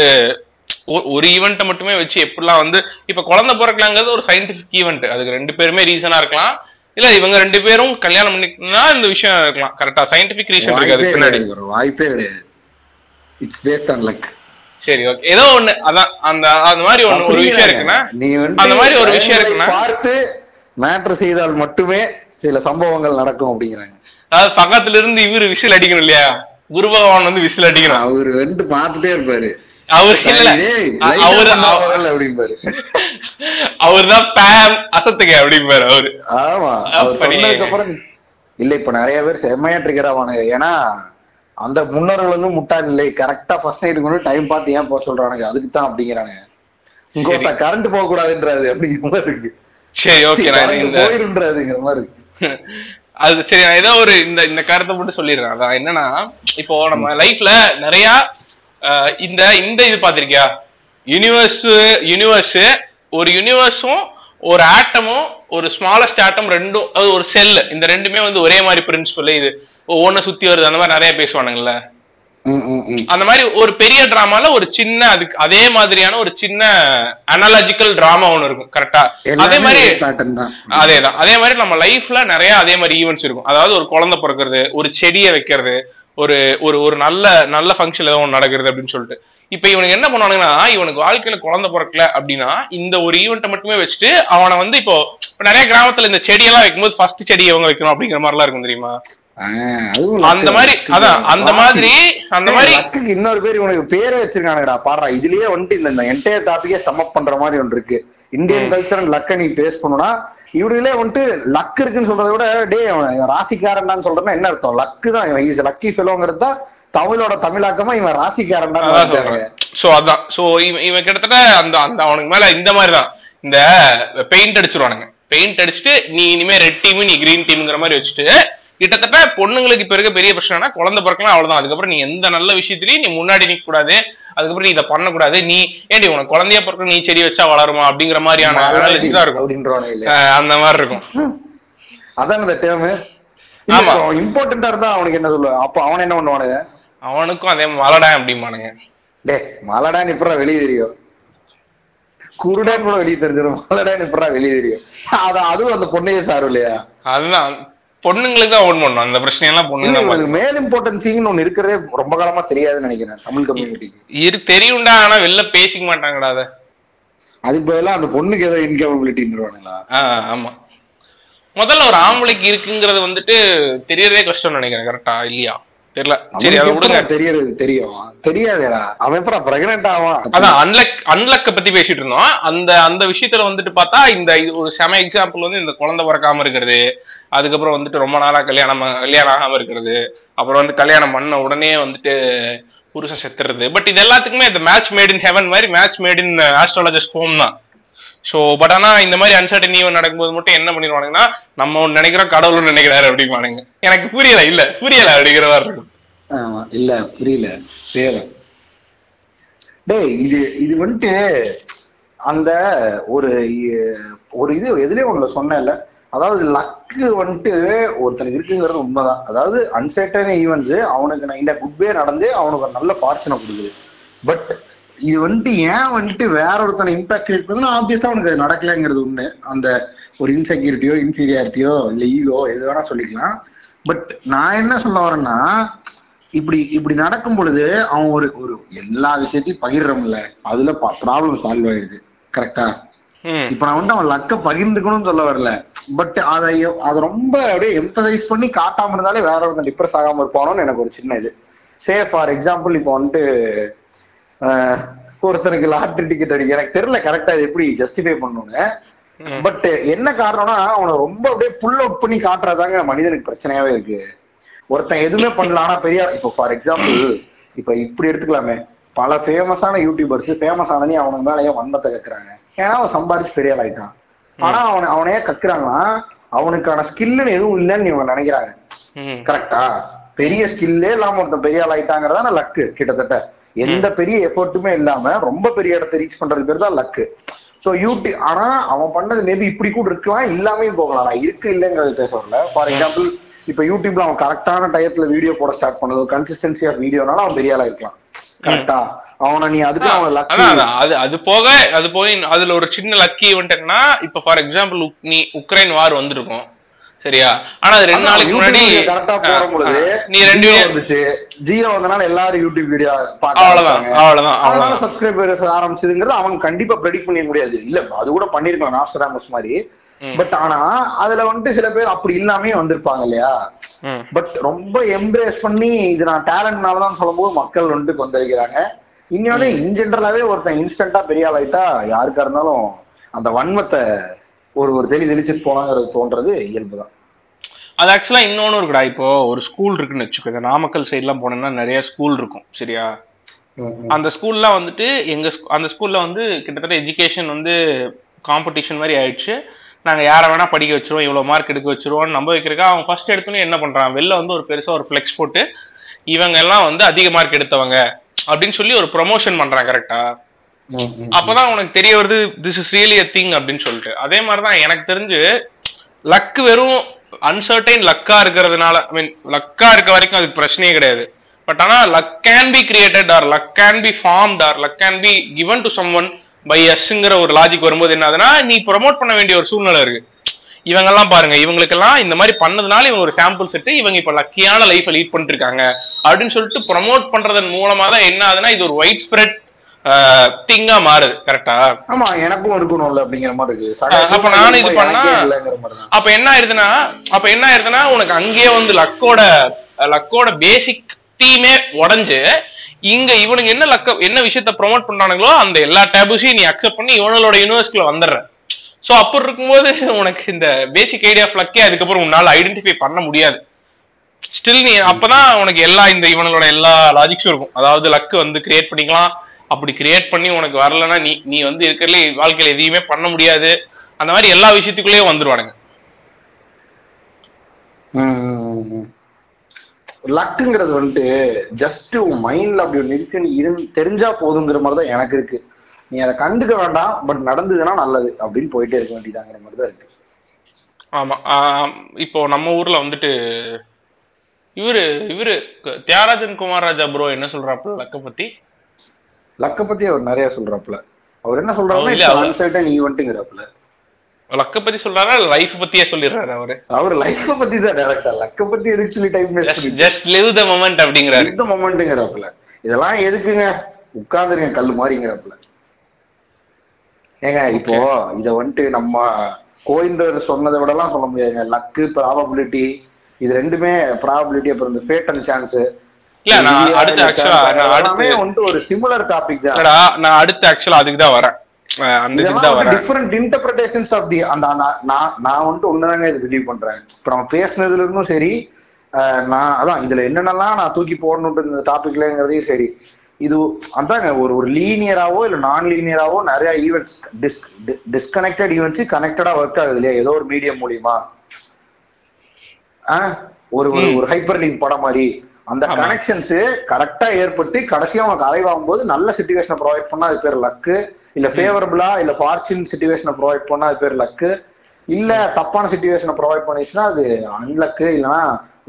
ஒரு ஈவெண்ட்டை மட்டுமே வச்சு எப்படிலாம் வந்து இப்ப குழந்தை பிறக்கலாங்கிறது ஒரு சயின்டிபிக் ஈவெண்ட் அதுக்கு ரெண்டு பேருமே ரீசனா இருக்கலாம். இல்ல இவங்க ரெண்டு பேரும் கல்யாணம் பண்ணிக்கணும்னா இந்த விஷயம் இருக்கலாம். கரெக்டா சயின்டிபிக் ரீசன் இருக்கு அதுக்கு bro. வாய்ப்பே கிடையாது. இட்ஸ் பேஸ்ட் ஆன் லக் சரி ஓகே ஏதோ ஒண்ணு அதான் அந்த அந்த மாதிரி ஒண்ணு ஒரு விஷயம் இருக்குன்னா அந்த மாதிரி ஒரு விஷயம் இருக்குன்னா பார்த்து மேட்ரு செய்தால் மட்டுமே சில சம்பவங்கள் நடக்கும் அப்படிங்கிறாங்க. அதாவது பக்கத்துல இருந்து இவரு விசில் அடிக்கணும் இல்லையா? குரு பகவான் வந்து விசில் அடிக்கணும். அவர் வந்து பார்த்துட்டே இருப்பாரு. அவரு இல்ல. டேய், அ- light ஆ அவரு பண்ணா பரவாயில்ல அப்படிம்பாரு. அவர் தான் பேம் அசத்துக்க அப்படிம்பாரு அவரு. ஆமா அப்புறம் இல்ல இப்ப நிறைய பேர் செம்மையா ட்ரிகர் ஆவானுங்க. ஏன்னா அந்த முன்னோர்கள் வந்து முட்டாள் இல்லை. கரெக்டா ஃபர்ஸ்ட் நைட்டுக்கு முன்னாடி டைம் பார்த்து ஏன் போக சொல்றானுங்க? அதுக்கு தான் அப்படிங்கிறானுங்க. இங்க கரண்ட் போக கூடாதுன்றாரு அப்படிங்கிற மாதிரி இருக்கு. சரி ஓகே போயிருன்றாருங்கிற மாதிரி இருக்கு. அது சரி நான் ஏதோ ஒரு இந்த இந்த கருத்தை மட்டும் சொல்லிடுறேன். அதான் என்னன்னா இப்போ நம்ம லைஃப்ல நிறைய இந்த இந்த இது பாத்திருக்கியா யூனிவர்ஸ் யூனிவர்ஸ் ஒரு யூனிவர்ஸும் ஒரு ஆட்டமும் ஒரு ஸ்மாலஸ்ட் ஆட்டம் ரெண்டும் அது ஒரு செல் இந்த ரெண்டுமே வந்து ஒரே மாதிரி பிரின்சிபல் இது. ஒவ்வொன்னு சுத்தி வருது. அந்த மாதிரி நிறைய பேசுவானுங்கல்ல. அந்த மாதிரி ஒரு பெரிய டிராமால ஒரு சின்ன அதுக்கு அதே மாதிரியான ஒரு சின்ன அனாலஜிக்கல் டிராமா ஒண்ணு இருக்கும். கரெக்டா அதே மாதிரி அதேதான். அதே மாதிரி நம்ம லைஃப்ல நிறைய அதே மாதிரி ஈவெண்ட்ஸ் இருக்கும். அதாவது ஒரு குழந்தை பிறக்கிறது ஒரு செடியை வைக்கிறது ஒரு ஒரு ஒரு நல்ல நல்ல ஃபங்க்ஷன் ஏதோ ஒன்று நடக்கிறது அப்படின்னு சொல்லிட்டு. இப்போ இவனுக்கு என்ன பண்ணுவானுங்கன்னா இவனுக்கு வாழ்க்கையில குழந்தை பிறக்கல அப்படின்னா இந்த ஒரு ஈவெண்ட்டை மட்டுமே வச்சுட்டு அவனை வந்து இப்போ நிறைய கிராமத்துல இந்த செடியெல்லாம் வைக்கும்போது ஃபர்ஸ்ட் செடி இவங்க வைக்கணும் அப்படிங்கிற மாதிரிலாம் இருக்கும் தெரியுமா? அந்த. மாதிரி அதான் அந்த மாதிரி அந்த மாதிரி இன்னொரு பேர் உனக்கு பேரே வச்சிருக்கானுடா பாடுறா. இதுலயே வந்துட்டு இந்த என்டையர் டாபிக்கே சம்மப் பண்ற மாதிரி ஒன்று இருக்கு. இந்தியன் கல்ச்சர் அண்ட் லக்கை நீ பேஸ் பண்ணுனா இவனுங்களே வந்துட்டு லக் இருக்குன்னு சொல்றதை விட டே ராசிக்காரன் சொல்றேன்னா என்ன அர்த்தம்? லக்கு தான் இவன் இஸ் லக்கி ஃபெலோங்கிறது தான் தமிழோட தமிழாக்கமா இவன் ராசிக்காரன் தான் சோ அதான். சோ இவன் இவன் கிட்டத்தட்ட அந்த அந்த அவனுக்கு மேல இந்த மாதிரி தான். இந்த பெயிண்ட் அடிச்சிருவானுங்க. பெயிண்ட் அடிச்சுட்டு நீ இனிமே ரெட் டீம் நீ கிரீன் டீம்ங்கிற மாதிரி வச்சுட்டு கிட்டத்தட்ட பொண்ணுங்களுக்கு இப்ப இருக்க பெரிய பிரச்சனைனா குழந்தை பிறக்கலாம் அவ்வளவுதான். அதுக்கப்புறம் நீ எந்த நல்ல விஷயத்திலயும் நீ முன்னாடி நிக்க கூடாது அதுக்கப்புறம் நீ இதை பண்ணக்கூடாது. நீ ஏண்டி உனக்கு குழந்தைய பிறக்க நீ செடி வச்சா வளருமா அப்படிங்கிற மாதிரியான அனாலிசிஸ் தான் இருக்கும். அந்த மாதிரி இருக்கும். அதான் இந்த டேர்ம் ஆமா. இம்பார்ட்டண்டா இருந்தா அவனுக்கு என்ன சொல்லுவான் அப்போ அவன் என்ன பண்ணுவானுங்க அவனுக்கும் அதே மலடா அப்படிம்பானுங்க. டே மலடான்னு இப்படா வெளியே தெரியும். குருடான்னு கூட வெளியே தெரிஞ்சிடும் மலடான்னு இப்படா வெளியே தெரியும். அது அதுவும் அந்த பொண்ணையே சாரும் இல்லையா? அதுதான். பொண்ணுங்களுக்கு தான் ஓன் பண்ணும் அந்த பிரச்சனையெல்லாம் பொண்ணுங்க மேல் இம்பார்ட்டன்சிங்னு ஒண்ணு இருக்கிறதே ரொம்ப காலமா தெரியாதுன்னு நினைக்கிறேன் தமிழ் கம்யூனிட்டிக்கு இரு தெரியும்டா ஆனா வெளில பேசிக்க மாட்டாங்கடா அதை. அதுக்கு பதிலா அந்த பொண்ணுக்கு ஏதோ இன்கேபபிலிட்டின்றானுங்களா ஆஹ் ஆமா. முதல்ல ஒரு ஆம்பளைக்கு இருக்குங்கிறது வந்துட்டு தெரியறதே கஷ்டம்னு நினைக்கிறேன் கரெக்டா இல்லையா? தெரியல. சரி அதை விடுங்க. தெரியறது? தெரியும். தெரியாதேடா. அவன் எப்படா பிரெக்னென்ட் ஆவான்? அதான் அன்லக் அன்லக்க பத்தி பேசிட்டு இருந்தோம். அந்த அந்த விஷயத்துல வந்துட்டு பார்த்தா இந்த இது ஒரு செம எக்ஸாம்பிள் வந்து இந்த குழந்தை பிறக்காம இருக்கிறது. அதுக்கப்புறம் வந்துட்டு ரொம்ப நாளா கல்யாணம் கல்யாணம் ஆகாம இருக்கிறது. அப்புறம் வந்து கல்யாணம் பண்ண உடனே வந்துட்டு புருஷன் செத்துறது. பட் இது எல்லாத்துக்குமே இந்த மேட்ச் மேட் இன் ஹெவன் மாதிரி match made in astrologist home தான். ஸோ பட் ஆனால் இந்த மாதிரி அன்சர்டனி ஈவன் நடக்கும்போது மட்டும் என்ன பண்ணிடுவானுங்கன்னா நம்ம ஒன்று நினைக்கிறோம் கடவுள் நினைக்கிறாரு அப்படிமானுங்க எனக்கு புரியல இல்ல புரியல அப்படிங்கிற மாதிரி இருக்கும். ஆமா இல்ல புரியல சேர டேய் இது இது வந்துட்டு அந்த ஒரு ஒரு இது எதுலயும் ஒண்ணு சொன்னேன்ல. அதாவது லக்கு வந்துட்டு ஒருத்தனுக்கு இருக்குங்கிறது உண்மைதான். அதாவது அன்சர்டன் ஈவெண்ட்ஸ் அவனுக்கு நான் இந்த குட் வே நடந்து அவனுக்கு ஒரு நல்ல ஃபார்ச்சுனை கொடுக்குது. பட் இது வந்துட்டு ஏன் வந்துட்டு வேற ஒருத்தனை இம்பாக்ட் கிரியேட் பண்ணுதுன்னா ஆப்வியஸா அவனுக்கு அது நடக்கலைங்கிறது ஒண்ணு அந்த ஒரு இன்செக்யூரிட்டியோ இன்ஃபீரியாரிட்டியோ இல்ல ஈகோ எது வேணா சொல்லிக்கலாம். பட் நான் என்ன சொல்ல வரேன்னா இப்படி இப்படி நடக்கும் பொழுது அவன் ஒரு ஒரு எல்லா விஷயத்தையும் பகிர்றோம்ல அதுல ப்ராப்ளம் சால்வ் ஆயிடுது கரெக்டா இப்ப நான் வந்து அவன் லக்க பகிர்ந்துக்கணும்னு சொல்ல வரல. பட் அதை அதை ரொம்ப அப்படியே எம்பசைஸ் பண்ணி காட்டாம இருந்தாலே வேற ஒருத்தன் டிப்ரெஸ் ஆகாம இருப்பானோன்னு எனக்கு ஒரு சின்ன இது. சே ஃபார் எக்ஸாம்பிள் இப்போ வந்துட்டு ஒருத்தனுக்கு லாட்டரி டிக்கெட் அடிக்க எனக்கு தெரியல கரெக்டா இது எப்படி ஜஸ்டிஃபை பண்ணுங்க ம். பட் என்ன காரணம்னா அவனை ரொம்ப அப்படியே புல் அவுட் பண்ணி காட்டுறதாங்க மனிதனுக்கு பிரச்சனையாவே இருக்கு. ஒருத்தன் எதுவுமே பண்ணல ஆனா பெரிய இப்போ ஃபார் எக்ஸாம்பிள் இப்ப இப்படி எடுத்துக்கலாமே. பல ஃபேமஸான யூடியூபர்ஸ் ஃபேமஸ் ஆனதே அவனுக்கு மேல ஏன் வன்மத்தை கக்குறாங்க. ஏன்னா அவன் சம்பாதிச்சு பெரிய ஆயிட்டான். ஆனா அவனை அவனையே கக்குறாங்கன்னா அவனுக்கான ஸ்கில்லுன்னு எதுவும் இல்லைன்னு இவங்க நினைக்கிறாங்க. கரெக்டா பெரிய ஸ்கில்லே இல்லாம ஒருத்தன் பெரிய ஆள் ஆயிட்டாங்கிறதான லக்கு கிட்டத்தட்ட. எந்த பெரிய எஃபோர்ட்டுமே இல்லாம ரொம்ப பெரிய இடத்தை ரீச் பண்றது பேர் தான் லக்கு. சோ யூடியூப் ஆனா அவன் பண்ணது மேபி இப்படி கூட இருக்கலாம் இல்லாமே போகலாம். நான் இருக்கு இல்லைங்கிறது பேச வரல. ஃபார் எக்ஸாம்பிள் இப்ப யூடியூப்ல அவன் கரெக்டான டயத்துல வீடியோ போட ஸ்டார்ட் பண்ணது கன்சிஸ்டன்சி ஆஃப் வீடியோனால அவன் பெரிய ஆளா இருக்கலாம். கரெக்டா அவனை நீ அதுக்கு அவன். அது அது போக அது போய் அதுல ஒரு சின்ன லக்கி ஈவெண்ட்னா இப்ப ஃபார் எக்ஸாம்பிள் நீ உக்ரைன் வார் வந்திருக்கும். சரியா? ஆனா அது ரெண்டு நாளைக்கு முன்னாடி கரெக்டா போடும் பொழுது ஆ, நீ ரெண்டு வீடியோ வந்துச்சு. ஜியோ வந்தனால எல்லாரும் யூடியூப் வீடியோ பார்க்க அவ்வளவுதான். அவ்வளவுதான் அவ்வளவுதான். சப்ஸ்கிரைபர்ஸ் ஆரம்பிச்சதுங்கிறது அவன் கண்டிப்பா ப்ரெடிக்ட் பண்ணிட முடியாது. இல்ல அது கூட பண்ணிருக்கலாம் நாஸ்டராமஸ் மாதிரி. பட் ஆனா அதுல வந்துட்டு சில பேர் அப்படி இல்லாமே வந்திருப்பாங்க இல்லையா. பட் ரொம்ப எம்ப்ரேஸ் பண்ணி இது நான் டேலண்ட்னால தான் சொல்லும்போது மக்கள் வந்துட்டு கொந்தளிக்கிறாங்க. இன்னொன்னு இன் ஜென்ரலாவே ஒருத்தன் இன்ஸ்டன்டா பெரிய ஆள் ஆயிட்டா யாருக்கா இருந்தாலும் அந்த வன்மத்தை ஒரு ஒரு தெளி தெளிச்சுட்டு போலாங்கிறது தோன்றது இயல்புதான். அது ஆக்சுவலா இன்னொன்னு இருக்குடா. இப்போ ஒரு ஸ்கூல் இருக்குன்னு வச்சுக்கோ இந்த நாமக்கல் சைட்லாம் போனோம்னா நிறைய ஸ்கூல் இருக்கும். சரியா? அந்த ஸ்கூல்லாம் வந்துட்டு எங்க அந்த ஸ்கூல்ல வந்து கிட்டத்தட்ட எஜுகேஷன் வந்து காம்படிஷன் மாதிரி ஆயிடுச்சு. நாங்க யாரை வேணா படிக்க வச்சிருவோம் இவ்வளவு மார்க் எடுக்க வச்சிருவோம் நம்ப வைக்கிறக்கா அவன் ஃபர்ஸ்ட் எடுத்தோன்னே என்ன பண்றான்? வெளில வந்து ஒரு பெருசா ஒரு ஃபிளெக்ஸ் போட்டு இவங்க எல்லாம் வந்து அதிக மார்க் எடுத்தவங்க அப்படின்னு சொல்லி ஒரு ப்ரொமோஷன் பண்றான் கரெக்டா அப்பதான் உனக்கு தெரிய வருது this is really a thing அப்படின்னு சொல்லிட்டு. அதே மாதிரிதான் எனக்கு தெரிஞ்சு லக் வெறும் அன்சர்டைன் லக்கா இருக்கிறதுனால ஐ மீன் லக்கா இருக்க வரைக்கும் அதுக்கு பிரச்சனையே கிடையாது. பட் ஆனா luck can be created or luck can be formed or luck can be given to someone by எஸ்ங்கிற ஒரு லாஜிக் வரும்போது என்ன ஆகுதுன்னா நீ ப்ரொமோட் பண்ண வேண்டிய ஒரு சூழ்நிலை இருக்கு. இவங்கெல்லாம் பாருங்க இவங்களுக்கெல்லாம் இந்த மாதிரி பண்ணதுனால இவங்க ஒரு சாம்பிள் செட்டு இவங்க இப்ப லக்கியான லைஃபை லீட் பண்ணிட்டு இருக்காங்க. அப்படின்னு சொல்லிட்டு ப்ரொமோட் பண்றதன் மூலமா தான் என்ன ஆகுதுன்னா இது ஒரு ஒயிட் ஸ்ப்ரெட் திங்கா மாறுது கரெக்டா ஆமா எனக்கும் இருக்கணும்ல அப்படிங்கிற மாதிரி இருக்கு. அப்ப நானும் இது பண்ணா- அப்ப என்ன ஆயிருதுன்னா அப்ப என்ன ஆயிருதுன்னா உனக்கு அங்கேயே வந்து லக்கோட லக்கோட பேசிக் டீமே உடைஞ்சு இங்க இவனுக்கு என்ன லக்க என்ன விஷயத்த ப்ரோமோட் பண்றானுங்களோ அந்த எல்லா டேபுஸையும் நீ அக்செப்ட் பண்ணி இவனோட யூனிவர்சிட்டியில வந்துடுற. சோ அப்படி இருக்கும்போது உனக்கு இந்த பேசிக் ஐடியா ஆஃப் லக்கே அதுக்கப்புறம் உன்னால ஐடென்டிஃபை பண்ண முடியாது. ஸ்டில் நீ அப்பதான் உனக்கு எல்லா இந்த இவனோட எல்லா லாஜிக்ஸும் இருக்கும். அதாவது லக்கு வந்து கிரியேட் பண்ணிக்கலாம் அப்படி கிரியேட் பண்ணி உனக்கு வரலன்னா நீ நீ வந்து இருக்கிறதுல வாழ்க்கையில எதையுமே பண்ண முடியாது. அந்த மாதிரி எல்லா விஷயத்துக்குள்ளேயும் வந்துருவானுங்க. லக்குங்கிறது வந்துட்டு ஜஸ்ட் உன் மைண்ட்ல அப்படி ஒன்று இருக்குன்னு இருந்து தெரிஞ்சா போதுங்கிற மாதிரி தான் எனக்கு இருக்கு. நீ அதை கண்டுக்க வேண்டாம் பட் நடந்ததுன்னா நல்லது அப்படின்னு போயிட்டே இருக்க வேண்டியதாங்கிற மாதிரி தான் இருக்கு. ஆமா இப்போ நம்ம ஊர்ல வந்துட்டு இவரு இவரு தியாகராஜன் குமார் ராஜா ப்ரோ என்ன சொல்றாப்புல லக்க பத்தி? லக்க பத்தி அவர் நிறைய சொல்றாப்புல. அவர் என்ன சொல்றாருன்னா ஈவெண்ட்டுங்கிறாப்புல லக்க பத்தி சொல்றாரா? லைஃப் பத்தியே சொல்லிடுறாரு அவரு? அவர் லைஃப பத்தி தான் டேரக்டா லக்க பத்தி எதுக்கு சொல்லி time just live the moment அப்படிங்கிறாரு. இந்த மொமெண்ட்டுங்கிறாப்புல இதெல்லாம் எதுக்குங்க? உட்கார்ந்துருங்க கல்லு மாதிரிங்கிறாப்புல ஏங்க இப்போ இத வந்துட்டு நம்ம கோயிந்தர் சொன்னதை விடலாம் சொல்ல முடியாதுங்க. லக்கு ப்ராபபிலிட்டி இது ரெண்டுமே ப்ராபபிலிட்டி அப்புறம் இந்த ஃபேட் அண்ட் சான்ஸ் இல்ல நான் அடுத்து ஆக்சுவலா நான் அடுத்து வந்துட்டு ஒரு சிமிலர் டாபிக் தான். நான் அடுத்து ஆக்சுவலா அதுக்கு தான் வரேன். அந்த இதுக்கு தான் வரேன். டிஃபரெண்ட் இன்டர்பிரேஷன்ஸ் ஆஃப் தி அந்த நான் நான் வந்துட்டு ஒண்ணுதாங்க இது பிலீவ் பண்றேன். இப்போ நம்ம பேசுனதுல இருந்தும் சரி நான் அதான் இதுல என்னென்னலாம் நான் தூக்கி போடணுன்ற இந்த டாபிக்லங்கிறதையும் சரி இது அதாங்க ஒரு ஒரு லீனியராவோ இல்ல நான் லீனியராவோ நிறைய ஈவெண்ட்ஸ் டிஸ் டிஸ்கனெக்டட் ஈவெண்ட்ஸ் கனெக்டடா ஒர்க் ஆகுது இல்லையா? ஏதோ ஒரு மீடியம் மூலியமா. ஆஹ் ஒரு ஒரு ஒரு ஹைப்பர் லிங்க் படம் மாதிரி. அந்த. கனெக்ஷன்ஸ் கரெக்டா ஏற்பட்டு கடைசியா உனக்கு அலைவாகும் போது நல்ல சுச்சுவேஷனை ப்ரொவைட் பண்ணா அது பேர் லக்கு இல்ல ஃபேவரபிளா இல்ல ஃபார்ச்சூன் சுச்சுவேஷனை ப்ரொவைட் பண்ணா அது பேர் லக்கு இல்ல தப்பான சுச்சுவேஷனை ப்ரொவைட் பண்ணிச்சுன்னா அது அன்லக்கு இல்லைன்னா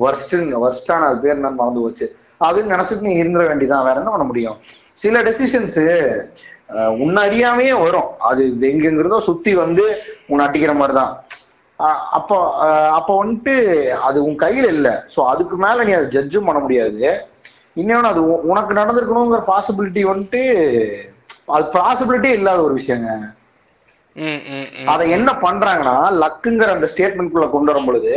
வர்ஸ்ட்னு வர்ஸ்டான அது பேர் என்னன்னு மறந்து போச்சு. அதுன்னு நினைச்சிட்டு நீ இருந்துட வேண்டியதான் வேற என்ன பண்ண முடியும்? சில டெசிஷன்ஸ் உன்னை அறியாமையே வரும். அது எங்கெங்கிறதோ சுத்தி வந்து உன்னை அடிக்கிற மாதிரிதான். அப்போ அப்போ வந்துட்டு அது உன் கையில இல்ல. சோ அதுக்கு மேல நீ அதை ஜட்ஜும் பண்ண முடியாது. இன்னொன்னு அது உனக்கு நடந்திருக்கணுங்கிற பாசிபிலிட்டி வந்துட்டு அது பாசிபிலிட்டி இல்லாத ஒரு விஷயங்க. அதை என்ன பண்றாங்கன்னா லக்குங்கிற அந்த ஸ்டேட்மெண்ட்குள்ள கொண்டு வரும் பொழுது.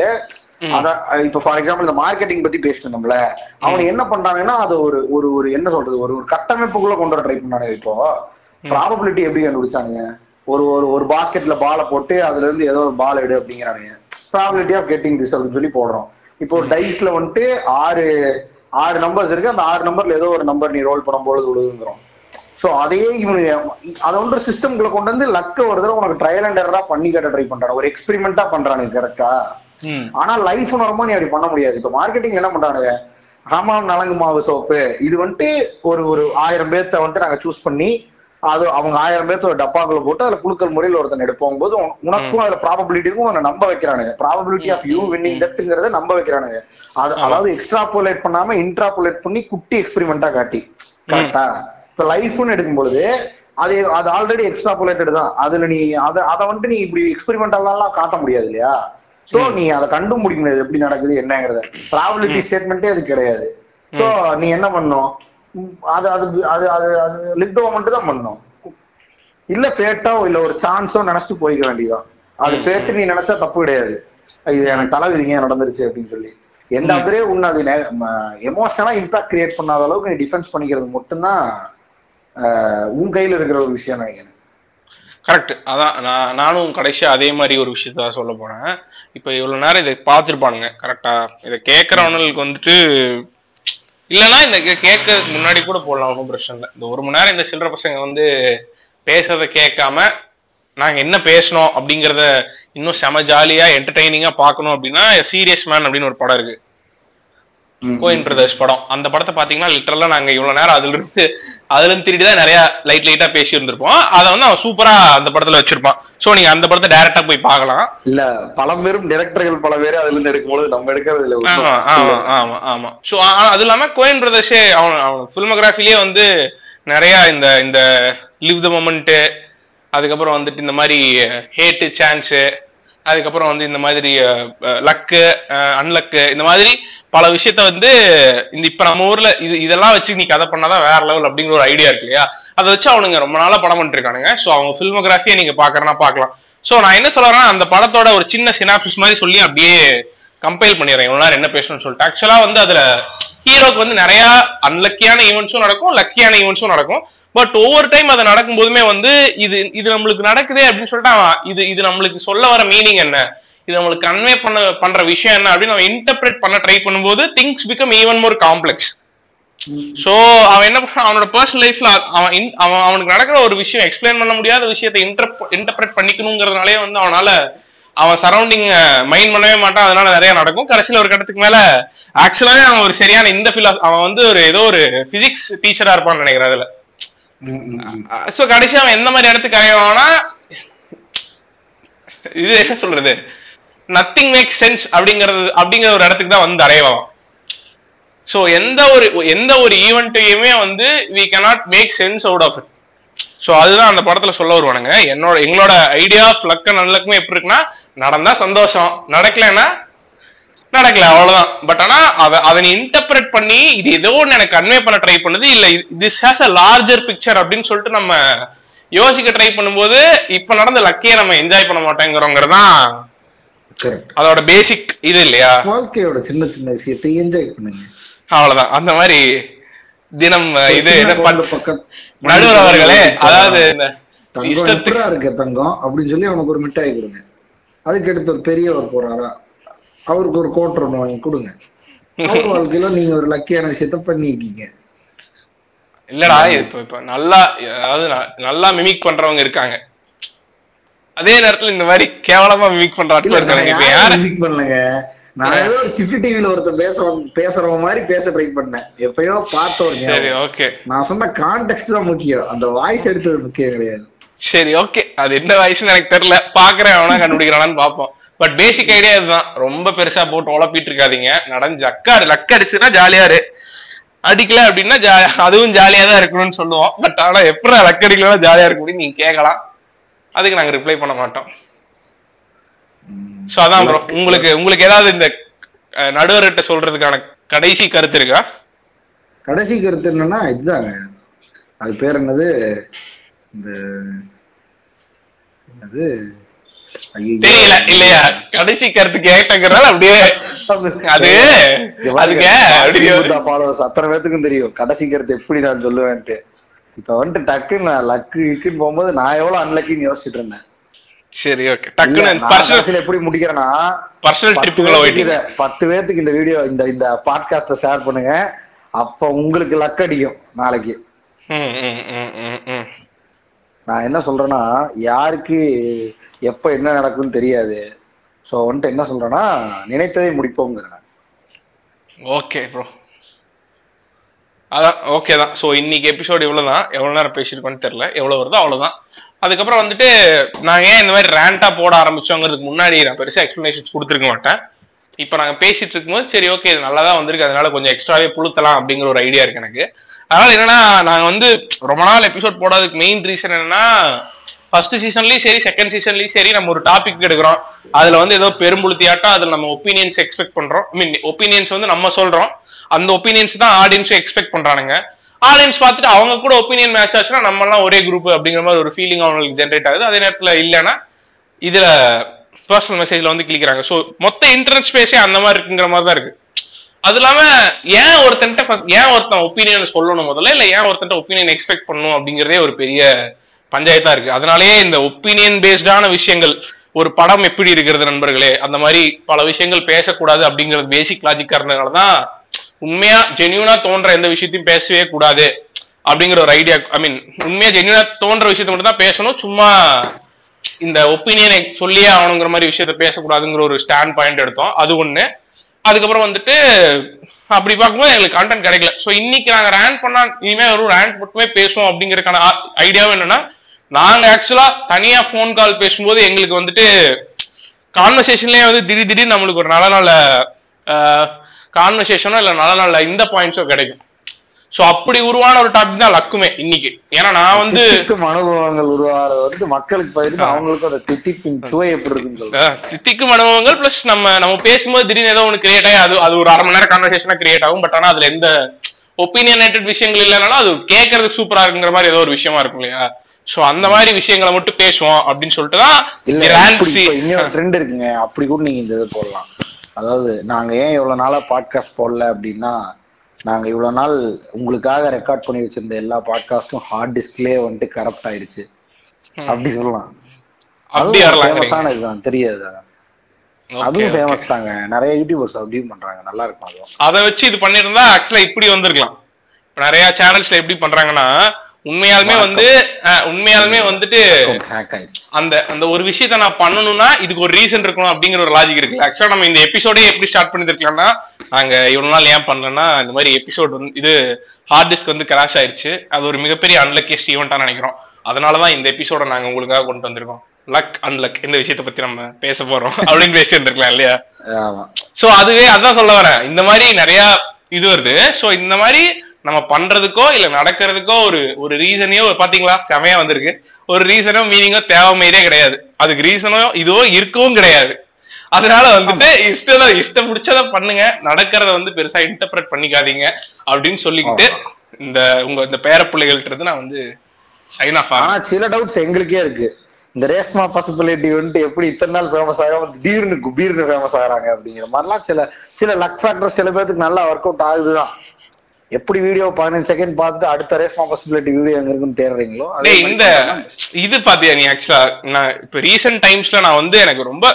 அத இப்ப ஃபார் எக்ஸாம்பிள் இந்த மார்க்கெட்டிங் பத்தி இருந்தோம்ல அவங்க என்ன பண்றாங்கன்னா அது ஒரு ஒரு ஒரு என்ன சொல்றது ஒரு ஒரு கட்டமைப்புக்குள்ள கொண்டு வர ட்ரை பண்ணாங்க இப்போ. ப்ராபபிலிட்டி எப்படி கண்டுபிடிச்சாங்க ஒரு ஒரு ஒரு பாஸ்கெட்ல பாலை போட்டு அதுல இருந்து ஏதோ ஒரு பால் எடு அப்படிங்கிறானுங்க. ப்ராபபிலிட்டி ஆஃப் கெட்டிங் திஸ் அப்படின்னு சொல்லி போடுறோம். இப்போ டைஸ்ல வந்துட்டு ஆறு ஆறு நம்பர்ஸ் இருக்கு. அந்த ஆறு நம்பர்ல ஏதோ ஒரு நம்பர் நீ ரோல் பண்ணும்போது விழுதுங்கிறோம் சோ அதையே இவனுங்க அதை ஒன்று சிஸ்டம்குள்ள கொண்டு வந்து லக்க ஒரு தடவை உனக்கு ட்ரையல் அண்ட் எரரா பண்ணி கட்ட ட்ரை பண்றாங்க ஒரு எக்ஸ்பெரிமெண்டா பண்றானுங்க கரெக்டா. ஆனா லைஃப் வரும்போது நீ அப்படி பண்ண முடியாது. இப்ப மார்க்கெட்டிங் என்ன பண்றானுங்க? ஹமாம் நலங்கு மாவு சோப்பு. இது வந்துட்டு ஒரு ஒரு ஆயிரம் பேர்த்த வந்துட்டு நாங்க சூஸ் பண்ணி அது அவங்க ஆயிரம் பேர்த்த ஒரு டப்பாக்குள்ள போட்டு அதுல குழுக்கள் முறையில் ஒருத்தன் எடுப்போம். போது உன- உனக்கும் அதுல ப்ராபபிலிட்டி இருக்கும் உன்னை நம்ப வைக்கிறானுங்க. ப்ராபபிலிட்டி ஆஃப் யூ வின்னிங் தட்ங்கிறத நம்ப வைக்கிறானுங்க. அது அதாவது எக்ஸ்ட்ராபுலேட் பண்ணாம இன்ட்ராபுலேட் பண்ணி குட்டி எக்ஸ்பெரிமெண்டா காட்டி. கரெக்டா இப்ப லைஃப்னு எடுக்கும் பொழுது அது அது ஆல்ரெடி எக்ஸ்ட்ராபுலேட்டட் தான். அதுல நீ அதை அதை வந்துட்டு நீ இப்படி எக்ஸ்பெரிமெண்டெல்லாம் காட்ட முடியாது இல்லையா? சோ நீ அதை கண்டுபிடிக்க முடியாது எப்படி நடக்குது என்னங்கிறத. ப்ராபபிலிட்டி ஸ்டேட்மெண்ட்டே அது கிடையாது. சோ நீ என்ன பண்ணும் அது அது அது அது அது லிப்டோ மட்டும் தான் பண்ணும் இல்ல ஃபேட்டோ இல்ல ஒரு சான்ஸோ நினைச்சிட்டு போய்க்க வேண்டியதான் அது ஃபேட்டு நீ நினைச்சா தப்பு கிடையாது. இது எனக்கு தலை விதிங்க நடந்துருச்சு அப்படின்னு சொல்லி. எந்த அப்படியே உன்னை அது எமோஷனலா இம்பாக்ட் கிரியேட் பண்ணாத அளவுக்கு நீ டிஃபென்ஸ் பண்ணிக்கிறது மட்டும்தான் உன் கையில இருக்கிற ஒரு விஷயம் நினைக்கிறேன். கரெக்ட் அதான் நான் நானும் கடைசியா அதே மாதிரி ஒரு விஷயத்த சொல்ல போறேன். இப்ப இவ்வளவு நேரம் இதை பார்த்துருப்பானுங்க. கரெக்டா இதை கேட்கறவனுக்கு வந்துட்டு இல்லைன்னா இந்த கே- கேட்கறதுக்கு முன்னாடி கூட போடலாம் ஒன்றும் பிரச்சனை இல்லை. இந்த ஒரு மணி நேரம் இந்த சில்லற பசங்க வந்து பேசுறத கேட்காம நாங்கள் என்ன பேசணும் அப்படிங்கிறத இன்னும் செம ஜாலியாக என்டர்டெய்னிங்காக பார்க்கணும் அப்படின்னா சீரியஸ் மேன் அப்படின்னு ஒரு படம் இருக்குது கோயின் பிரதர்ஸ் படம். அந்த படத்தை பாத்தீங்கன்னா லிட்டரலா நாங்க இவ்வளவு நேரம் அதுல இருந்து அதுல இருந்து திருடி தான் நிறைய லைட் லைட்டா பேசி இருந்திருப்போம் அதை வந்து அவன் சூப்பரா அந்த படத்துல வச்சிருப்பான். சோ நீங்க அந்த படத்தை டைரக்டா போய் பார்க்கலாம். இல்ல பல பேரும் டைரக்டர்கள் பல பேர் அதுல இருந்து எடுக்கும்போது நம்ம எடுக்கிறது இல்ல ஆமா ஆமா ஆமா சோ அது இல்லாம கோயின் பிரதர்ஸே அவன் அவன் பிலிமோகிராஃபிலேயே வந்து நிறைய இந்த இந்த லிவ் த மொமெண்ட் அதுக்கப்புறம் வந்துட்டு இந்த மாதிரி ஹேட்டு சான்ஸு அதுக்கப்புறம் வந்து இந்த மாதிரி லக்கு அன்லக்கு இந்த மாதிரி பல விஷயத்த வந்து இந்த இப்ப நம்ம ஊர்ல இது இதெல்லாம் வச்சு நீ கதை பண்ணாதான் வேற லெவல் அப்படிங்கிற ஒரு ஐடியா இருக்கு இல்லையா? அதை வச்சு அவனுங்க ரொம்ப நாளா படம் பண்ணிட்டு இருக்கானுங்க ஸோ அவங்க பிலிமோகிராஃபியை நீங்க பாக்குறேன்னா பார்க்கலாம். ஸோ நான் என்ன சொல்றேன்னா அந்த படத்தோட ஒரு சின்ன சினாபிஸ் மாதிரி சொல்லி அப்படியே கம்பைல் பண்ணிடுறேன். இவ்வளவு நேரம் என்ன பேசணும்னு சொல்லிட்டு. ஆக்சுவலா வந்து அதுல ஹீரோக்கு வந்து நிறைய அன்லக்கியான ஈவெண்ட்ஸும் நடக்கும் லக்கியான ஈவெண்ட்ஸும் நடக்கும். பட் ஒவ்வொரு டைம் அது நடக்கும் போதுமே வந்து இது இது நம்மளுக்கு நடக்குதே அப்படின்னு சொல்லிட்டு அவன் இது இது நம்மளுக்கு சொல்ல வர மீனிங் என்ன? இது நம்மளுக்கு கன்வே பண்ண பண்ற விஷயம் என்ன அப்படின்னு அவன் இன்டர்பிரேட் பண்ண ட்ரை பண்ணும்போது things become even more complex so அவன் என்ன பண்ணான் அவனோட பர்சனல் லைஃப்ல அவன் அவன் அவனுக்கு நடக்கிற ஒரு விஷயம் எக்ஸ்பிளைன் பண்ண முடியாத விஷயத்தை இன்டர் இன்டர்பிரேட் பண்ணிக்கணுங்கிறதுனாலே வந்து அவனால அவன் சரௌண்டிங் மைண்ட் பண்ணவே மாட்டான் அதனால நிறைய நடக்கும். கடைசியில ஒரு கட்டத்துக்கு மேல ஆக்சுவலாவே அவன் ஒரு சரியான இந்த பிலா அவன் வந்து ஒரு ஏதோ ஒரு பிசிக்ஸ் டீச்சரா இருப்பான்னு நினைக்கிறேன் அதுல. சோ கடைசி அவன் எந்த மாதிரி இடத்துக்கு அடைவானா இது என்ன சொல்றது? நத்திங் மேக் சென்ஸ் அப்படிங்கிறது அப்படிங்கிற ஒரு இடத்துக்கு தான் வந்து அடைவான் ஸோ எந்த ஒரு எந்த ஒரு ஈவெண்ட்டையுமே வந்து we cannot make sense out of it so அதுதான் அந்த படத்தில் சொல்ல வருவானுங்க. என்னோட எங்களோட ஐடியா ஆஃப் லக் நல்லக்குமே எப்படி இருக்குன்னா நடந்தா சந்தோஷம். நடக்கலைன்னா நடக்கல அவ்வளவுதான். பட் ஆனா அதை அதை நீ இன்டர்பிரேட் பண்ணி இது ஏதோ ஒன்று எனக்கு கன்வே பண்ண ட்ரை பண்ணுது. இல்ல this has a larger picture அப்படின்னு சொல்லிட்டு நம்ம யோசிக்க ட்ரை பண்ணும்போது இப்ப நடந்த லக்கையை நம்ம என்ஜாய் பண்ண மாட்டேங்கிறோங்கிறதான் அதோட பேசிக் இது இல்லையா? வாழ்க்கையோட சின்ன சின்ன விஷயத்தை என்ஜாய் பண்ணுங்க. அவ்வளவுதான். அந்த மாதிரி தினம் இது நடுவர் அவர்களே அதாவது இருக்க தங்கம்? அப்படின்னு சொல்லி அவனுக்கு ஒரு மிட்டாய் கொடுங்க. அதுக்கு அடுத்து ஒரு பெரியவர் போறாரா? அவருக்கு ஒரு கோட்டர் ஒண்ணு வாங்கி கொடுங்க. வாழ்க்கையில நீங்க ஒரு லக்கியான விஷயத்த பண்ணிருக்கீங்க. இல்லடா இப்ப இப்ப நல்லா அதாவது நல்லா மிமிக் பண்றவங்க இருக்காங்க. அதே நேரத்துல இந்த மாதிரி கேவலமா மிமிக் பண்ற ஆட்கள் இருக்காங்க. இப்ப யாரை? மிமிக் பண்ணலங்க. நான் ஏதோ ஒரு கிஃப்ட் டிவில ஒருத்தர் பேச பேசுறவங்க மாதிரி பேச ட்ரை பண்ணேன். எப்பயோ பார்த்த ஒரு சரி. ஓகே நான் சொன்ன கான்டெக்ட் தான் முக்கியம். அந்த வாய்ஸ் எடுத்தது முக்கியம் கிடையாது. சரி ஓகே அது என்ன வயசுன்னு எனக்கு தெரியல. பாக்குறேன் அவனா கண்டுபிடிக்கிறானான்னு பாப்போம் பட் பேசிக் ஐடியா இதுதான். ரொம்ப பெருசா போட்டு உழப்பிட்டு இருக்காதீங்க. நடந்து அக்கா லக் அடிச்சுன்னா ஜாலியா இரு. அடிக்கல அப்படின்னா ஜா- அதுவும் ஜாலியா தான் இருக்கணும்னு சொல்லுவோம். பட் ஆனா எப்படி லக் அடிக்கலாம் ஜாலியா இருக்க முடியும் நீங்க கேட்கலாம். அதுக்கு நாங்க ரிப்ளை பண்ண மாட்டோம். சோ அதான் ப்ரோ உங்களுக்கு உங்களுக்கு ஏதாவது இந்த நடுவர்கிட்ட சொல்றதுக்கான கடைசி கருத்து இருக்கா? கடைசி கருத்து என்னன்னா இதுதாங்க. அது பேர் என்னது? இந்த என்னது. தெரியல இல்லையா? கடைசி கருத்து கேட்டங்கிறதால அப்படியே அது அதுக்கு அத்தனை பேத்துக்கும் தெரியும். கடைசி கருத்து எப்படி நான் சொல்லுவேன்ட்டு. இப்ப வந்துட்டு டக்குன்னு நான் லக்கு இக்குன்னு போகும்போது நான் எவ்வளவு அன்லக்கின்னு யோசிச்சுட்டு இருந்தேன். சரி ஓகே டக்குன்னு பர்சனல் எப்படி முடிக்கிறேன்னா பர்சனல் ட்ரிப்புக்குள்ள பத்து பேத்துக்கு இந்த வீடியோ இந்த இந்த பாட்காஸ்ட ஷேர் பண்ணுங்க. அப்ப உங்களுக்கு லக் அடிக்கும் நாளைக்கு. நான் என்ன சொல்றேன்னா யாருக்கு எப்ப என்ன நடக்கும்னு தெரியாது. சோ வந்துட்டு என்ன சொல்றேன்னா நினைத்ததை முடிப்போங்கிறேன் ஓகே ப்ரோ அதான் ஓகே தான். ஸோ இன்னைக்கு எபிசோடு இவ்வளவுதான் எவ்வளோ நேரம் பேசியிருக்கோன்னு தெரில எவ்வளோ வருதோ அவ்வளோதான் அதுக்கப்புறம் வந்துட்டு நான் ஏன் இந்த மாதிரி ரேண்டாக போட ஆரம்பிச்சோங்கிறதுக்கு முன்னாடி நான் பெருசாக எக்ஸ்ப்ளனேஷன்ஸ் கொடுத்துருக்க மாட்டேன். இப்போ நாங்கள் பேசிட்டு இருக்கும்போது சரி ஓகே இது நல்லா தான் வந்திருக்கு. அதனால கொஞ்சம் எக்ஸ்ட்ராவே புழுத்தலாம் அப்படிங்கிற ஒரு ஐடியா இருக்கு எனக்கு. அதனால என்னன்னா நாங்கள் வந்து ரொம்ப நாள் எபிசோட் போடாததுக்கு மெயின் ரீசன் என்னன்னா ஃபர்ஸ்ட் சீசன்லயும் சரி செகண்ட் சீசன்லயும் சரி நம்ம ஒரு டாபிக் எடுக்கிறோம். அதுல வந்து ஏதோ பெரும்புழுத்தியாட்டம் அதுல நம்ம ஒப்பீனியன்ஸ் எக்ஸ்பெக்ட் பண்றோம். மீன் ஒப்பீனியன்ஸ் வந்து நம்ம சொல்றோம். அந்த ஒப்பீனியன்ஸ் தான் ஆடியன்ஸும் எக்ஸ்பெக்ட் பண்றானுங்க. ஆடியன்ஸ் பார்த்துட்டு அவங்க கூட ஒப்பீனியன் மேட்ச் ஆச்சுன்னா நம்ம எல்லாம் ஒரே குரூப் அப்படிங்கிற மாதிரி ஒரு ஃபீலிங் அவங்களுக்கு ஜென்ரேட் ஆகுது. அதே நேரத்தில் இல்லைன்னா இதுல பர்சனல் மெசேஜ்ல வந்து கிளிக்கிறாங்க ஸோ மொத்த இன்டர்நெட் ஸ்பேஸே அந்த மாதிரி இருக்குங்கிற மாதிரி தான் இருக்கு. அது இல்லாம ஏன் ஒருத்தன்ட்ட ஃபர்ஸ்ட் ஏன் ஒருத்தன் ஒப்பீனியன் சொல்லணும் முதல்ல? இல்ல ஏன் ஒருத்தன்ட்ட ஒப்பீனியன் எக்ஸ்பெக்ட் பண்ணணும் அப்படிங்கறதே ஒரு பெரிய பஞ்சாயத்தா இருக்கு. அதனாலேயே இந்த ஒப்பீனியன் பேஸ்டான விஷயங்கள் ஒரு படம் எப்படி இருக்கிறது நண்பர்களே அந்த மாதிரி பல விஷயங்கள் பேசக்கூடாது அப்படிங்கிறது பேசிக் லாஜிக்கா இருந்ததுனால தான் உண்மையா ஜென்யூனா தோன்ற எந்த விஷயத்தையும் பேசவே கூடாது அப்படிங்கிற ஒரு ஐடியா ஐ மீன் உண்மையா ஜென்யூனா தோன்ற விஷயத்த மட்டும் தான் பேசணும். சும்மா இந்த ஒப்பீனியனை சொல்லியே ஆகணுங்கிற மாதிரி விஷயத்த பேசக்கூடாதுங்கிற ஒரு ஸ்டாண்ட் பாயிண்ட் எடுத்தோம். அது ஒண்ணு. அதுக்கப்புறம் வந்துட்டு அப்படி பார்க்கும்போது எங்களுக்கு கண்டென்ட் கிடைக்கல. ஸோ இன்னைக்கு நாங்கள் ரேண்ட் பண்ணா இனிமேல் வெறும் ரேண்ட் மட்டுமே பேசுவோம் அப்படிங்கறதுக்கான ஐடியாவும் என்னன்னா நாங்க ஆக்சுவலா தனியா ஃபோன் கால் பேசும்போது எங்களுக்கு வந்துட்டு கான்வர்சேஷன்லயே வந்து திடீர் திடீர்னு நம்மளுக்கு ஒரு நல்ல நல்ல கான்வர்சேஷனோ இல்ல நல்ல நல்ல இந்த பாயிண்ட்ஸோ கிடைக்கும். ஸோ அப்படி உருவான ஒரு டாபிக் தான் லக்குமே இன்னைக்கு. ஏன்னா நான் வந்து தித்திக்கும் அனுபவங்கள் உருவாகிறது வந்து மக்களுக்கு பகிர்ந்து அவங்களுக்கும் அந்த தித்திப்பின் சுவை எப்படி அஹ் தித்திக்கும் அனுபவங்கள் பிளஸ் நம்ம நம்ம பேசும்போது திடீர்னு ஏதோ ஒன்று கிரியேட் ஆகி அது அது ஒரு அரை மணி நேரம் கான்வர்சேஷனா கிரியேட் ஆகும். பட் ஆனா அதுல எந்த ஒப்பீனியனேட்டட் விஷயங்கள் இல்லைனாலும் அது கேட்கறதுக்கு சூப்பரா இருக்குங்கிற மாதிரி ஏதோ ஒரு விஷயமா இருக்கும் இல்லையா? சோ அந்த மாதிரி விஷயங்களை மட்டும் பேசுவோம் அப்படின்னு சொல்லிட்டு தான் ட்ரெண்ட் இருக்குங்க. அப்படி கூட நீங்க இந்த இது போடலாம். அதாவது நாங்க ஏன் இவ்வளவு நாளா பாட்காஸ்ட் போடல அப்படின்னா நாங்க இவ்வளவு நாள் உங்களுக்காக ரெக்கார்ட் பண்ணி வச்சிருந்த எல்லா பாட்காஸ்டும் ஹார்ட் டிஸ்க்லயே வந்துட்டு கரப்ட் ஆயிருச்சு. அப்படி சொல்லலாம். இதுதான். தெரியாது. அதுவும். ஃபேமஸ் தாங்க. நிறைய யூடியூபர்ஸ் அப்படியும் பண்றாங்க. நல்லா இருக்கும். அதை வச்சு இது பண்ணிருந்தா ஆக்சுவலா இப்படி வந்திருக்கலாம். நிறைய சேனல்ஸ்ல எப்படி பண்றாங்கன்னா உண்மையாலுமே வந்து உண்மையாலுமே வந்துட்டு அந்த அந்த ஒரு விஷயத்த நான் பண்ணணும்னா இதுக்கு ஒரு ரீசன் இருக்கணும் அப்படிங்கிற ஒரு லாஜிக் இருக்கு. ஆக்சுவலா நம்ம இந்த எபிசோடே எப்படி ஸ்டார்ட் பண்ணிருக்கலாம்னா நாங்க இவ்வளவு நாள் ஏன் பண்ணலன்னா இந்த மாதிரி எபிசோட் வந்து இது ஹார்ட் டிஸ்க் வந்து கிராஷ் ஆயிருச்சு அது ஒரு மிகப்பெரிய அன்லக்கியஸ்ட் ஈவெண்டா நினைக்கிறோம். அதனாலதான் இந்த எபிசோட நாங்க உங்களுக்காக கொண்டு வந்திருக்கோம். லக் அன்லக் இந்த விஷயத்தை பத்தி நம்ம பேச போறோம் அப்படின்னு பேசி இருந்திருக்கலாம் இல்லையா சோ அதுவே அதான் சொல்ல வரேன். இந்த மாதிரி நிறைய இது வருது. சோ இந்த மாதிரி நம்ம பண்றதுக்கோ இல்ல நடக்கிறதுக்கோ ஒரு ஒரு ரீசனையோ பாத்தீங்களா? செமையா வந்திருக்கு. ஒரு ரீசனோ மீனிங்கோ தேவைமையே கிடையாது. அதுக்கு ரீசனோ இதோ இருக்கவும் கிடையாது. அதனால வந்துட்டு இஷ்டம் இஷ்டம் பிடிச்சத பண்ணுங்க. நடக்கிறத வந்து பெருசா இன்டர்பிரட் பண்ணிக்காதீங்க அப்படின்னு சொல்லிக்கிட்டு இந்த உங்க இந்த பேர பிள்ளைகள்ட்ட இருந்து நான் வந்து சைன் ஆஃப் ஆகிறேன் சில டவுட்ஸ் எங்களுக்கே இருக்கு. இந்த ரேஷ்மா பாசிபிலிட்டி வந்துட்டு எப்படி இத்தனை நாள் ஃபேமஸ் ஆகாம திடீர்னு குபீர்னு ஃபேமஸ் ஆகுறாங்க அப்படிங்கிற மாதிரிலாம் சில சில லக் ஃபேக்டர் சில பேருக்கு நல்லா ஒர்க் அவுட் ஆகுதுதான். எப்படி வீடியோ பதினஞ்சு செகண்ட் பார்த்துட்டு அடுத்த ரேஷ்மா பாசிபிலிட்டி வீடியோ எங்க இருக்குன்னு தேடுறீங்களோ இந்த இது பாத்தியா நீ ஆக்சுவலா நான் இப்ப ரீசெண்ட் டைம்ஸ்ல நான் வந்து எனக்கு ரொம்ப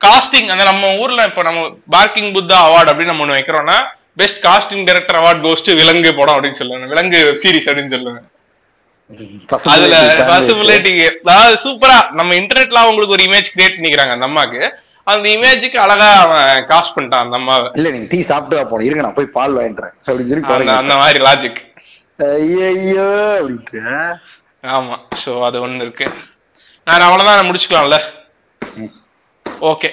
காஸ்டிங் அந்த நம்ம ஊர்ல இப்ப நம்ம பார்க்கிங் புத்தா அவார்டு அப்படின்னு நம்ம ஒண்ணு வைக்கிறோம்னா best casting director award goes to Vilangu படம் அப்படின்னு சொல்லுவாங்க விலங்கு வெப் சீரிஸ் அப்படின்னு சொல்லுவாங்க அதுல. பாசிபிலிட்டி அதாவது சூப்பரா நம்ம இன்டர்நெட்ல அவங்களுக்கு ஒரு இமேஜ் கிரியேட் பண்ணிக்கிறாங்க அந்த அம்மாக்கு. அந்த இமேஜுக்கு அழகா அவன் காஸ்ட் பண்ணிட்டான் அந்த அம்மாவை. இல்ல நீங்க டீ சாப்பிட்டு போனோம் இருங்க நான் போய் பால் வாங்கிட்டுறேன் அப்படின்னு சொல்லி அந்த மாதிரி லாஜிக் ஐயோ அப்படின்ட்டு. ஆமா சோ அது ஒண்ணு இருக்கு. வேற அவ்வளவுதான் முடிச்சுக்கலாம்ல. ஓகே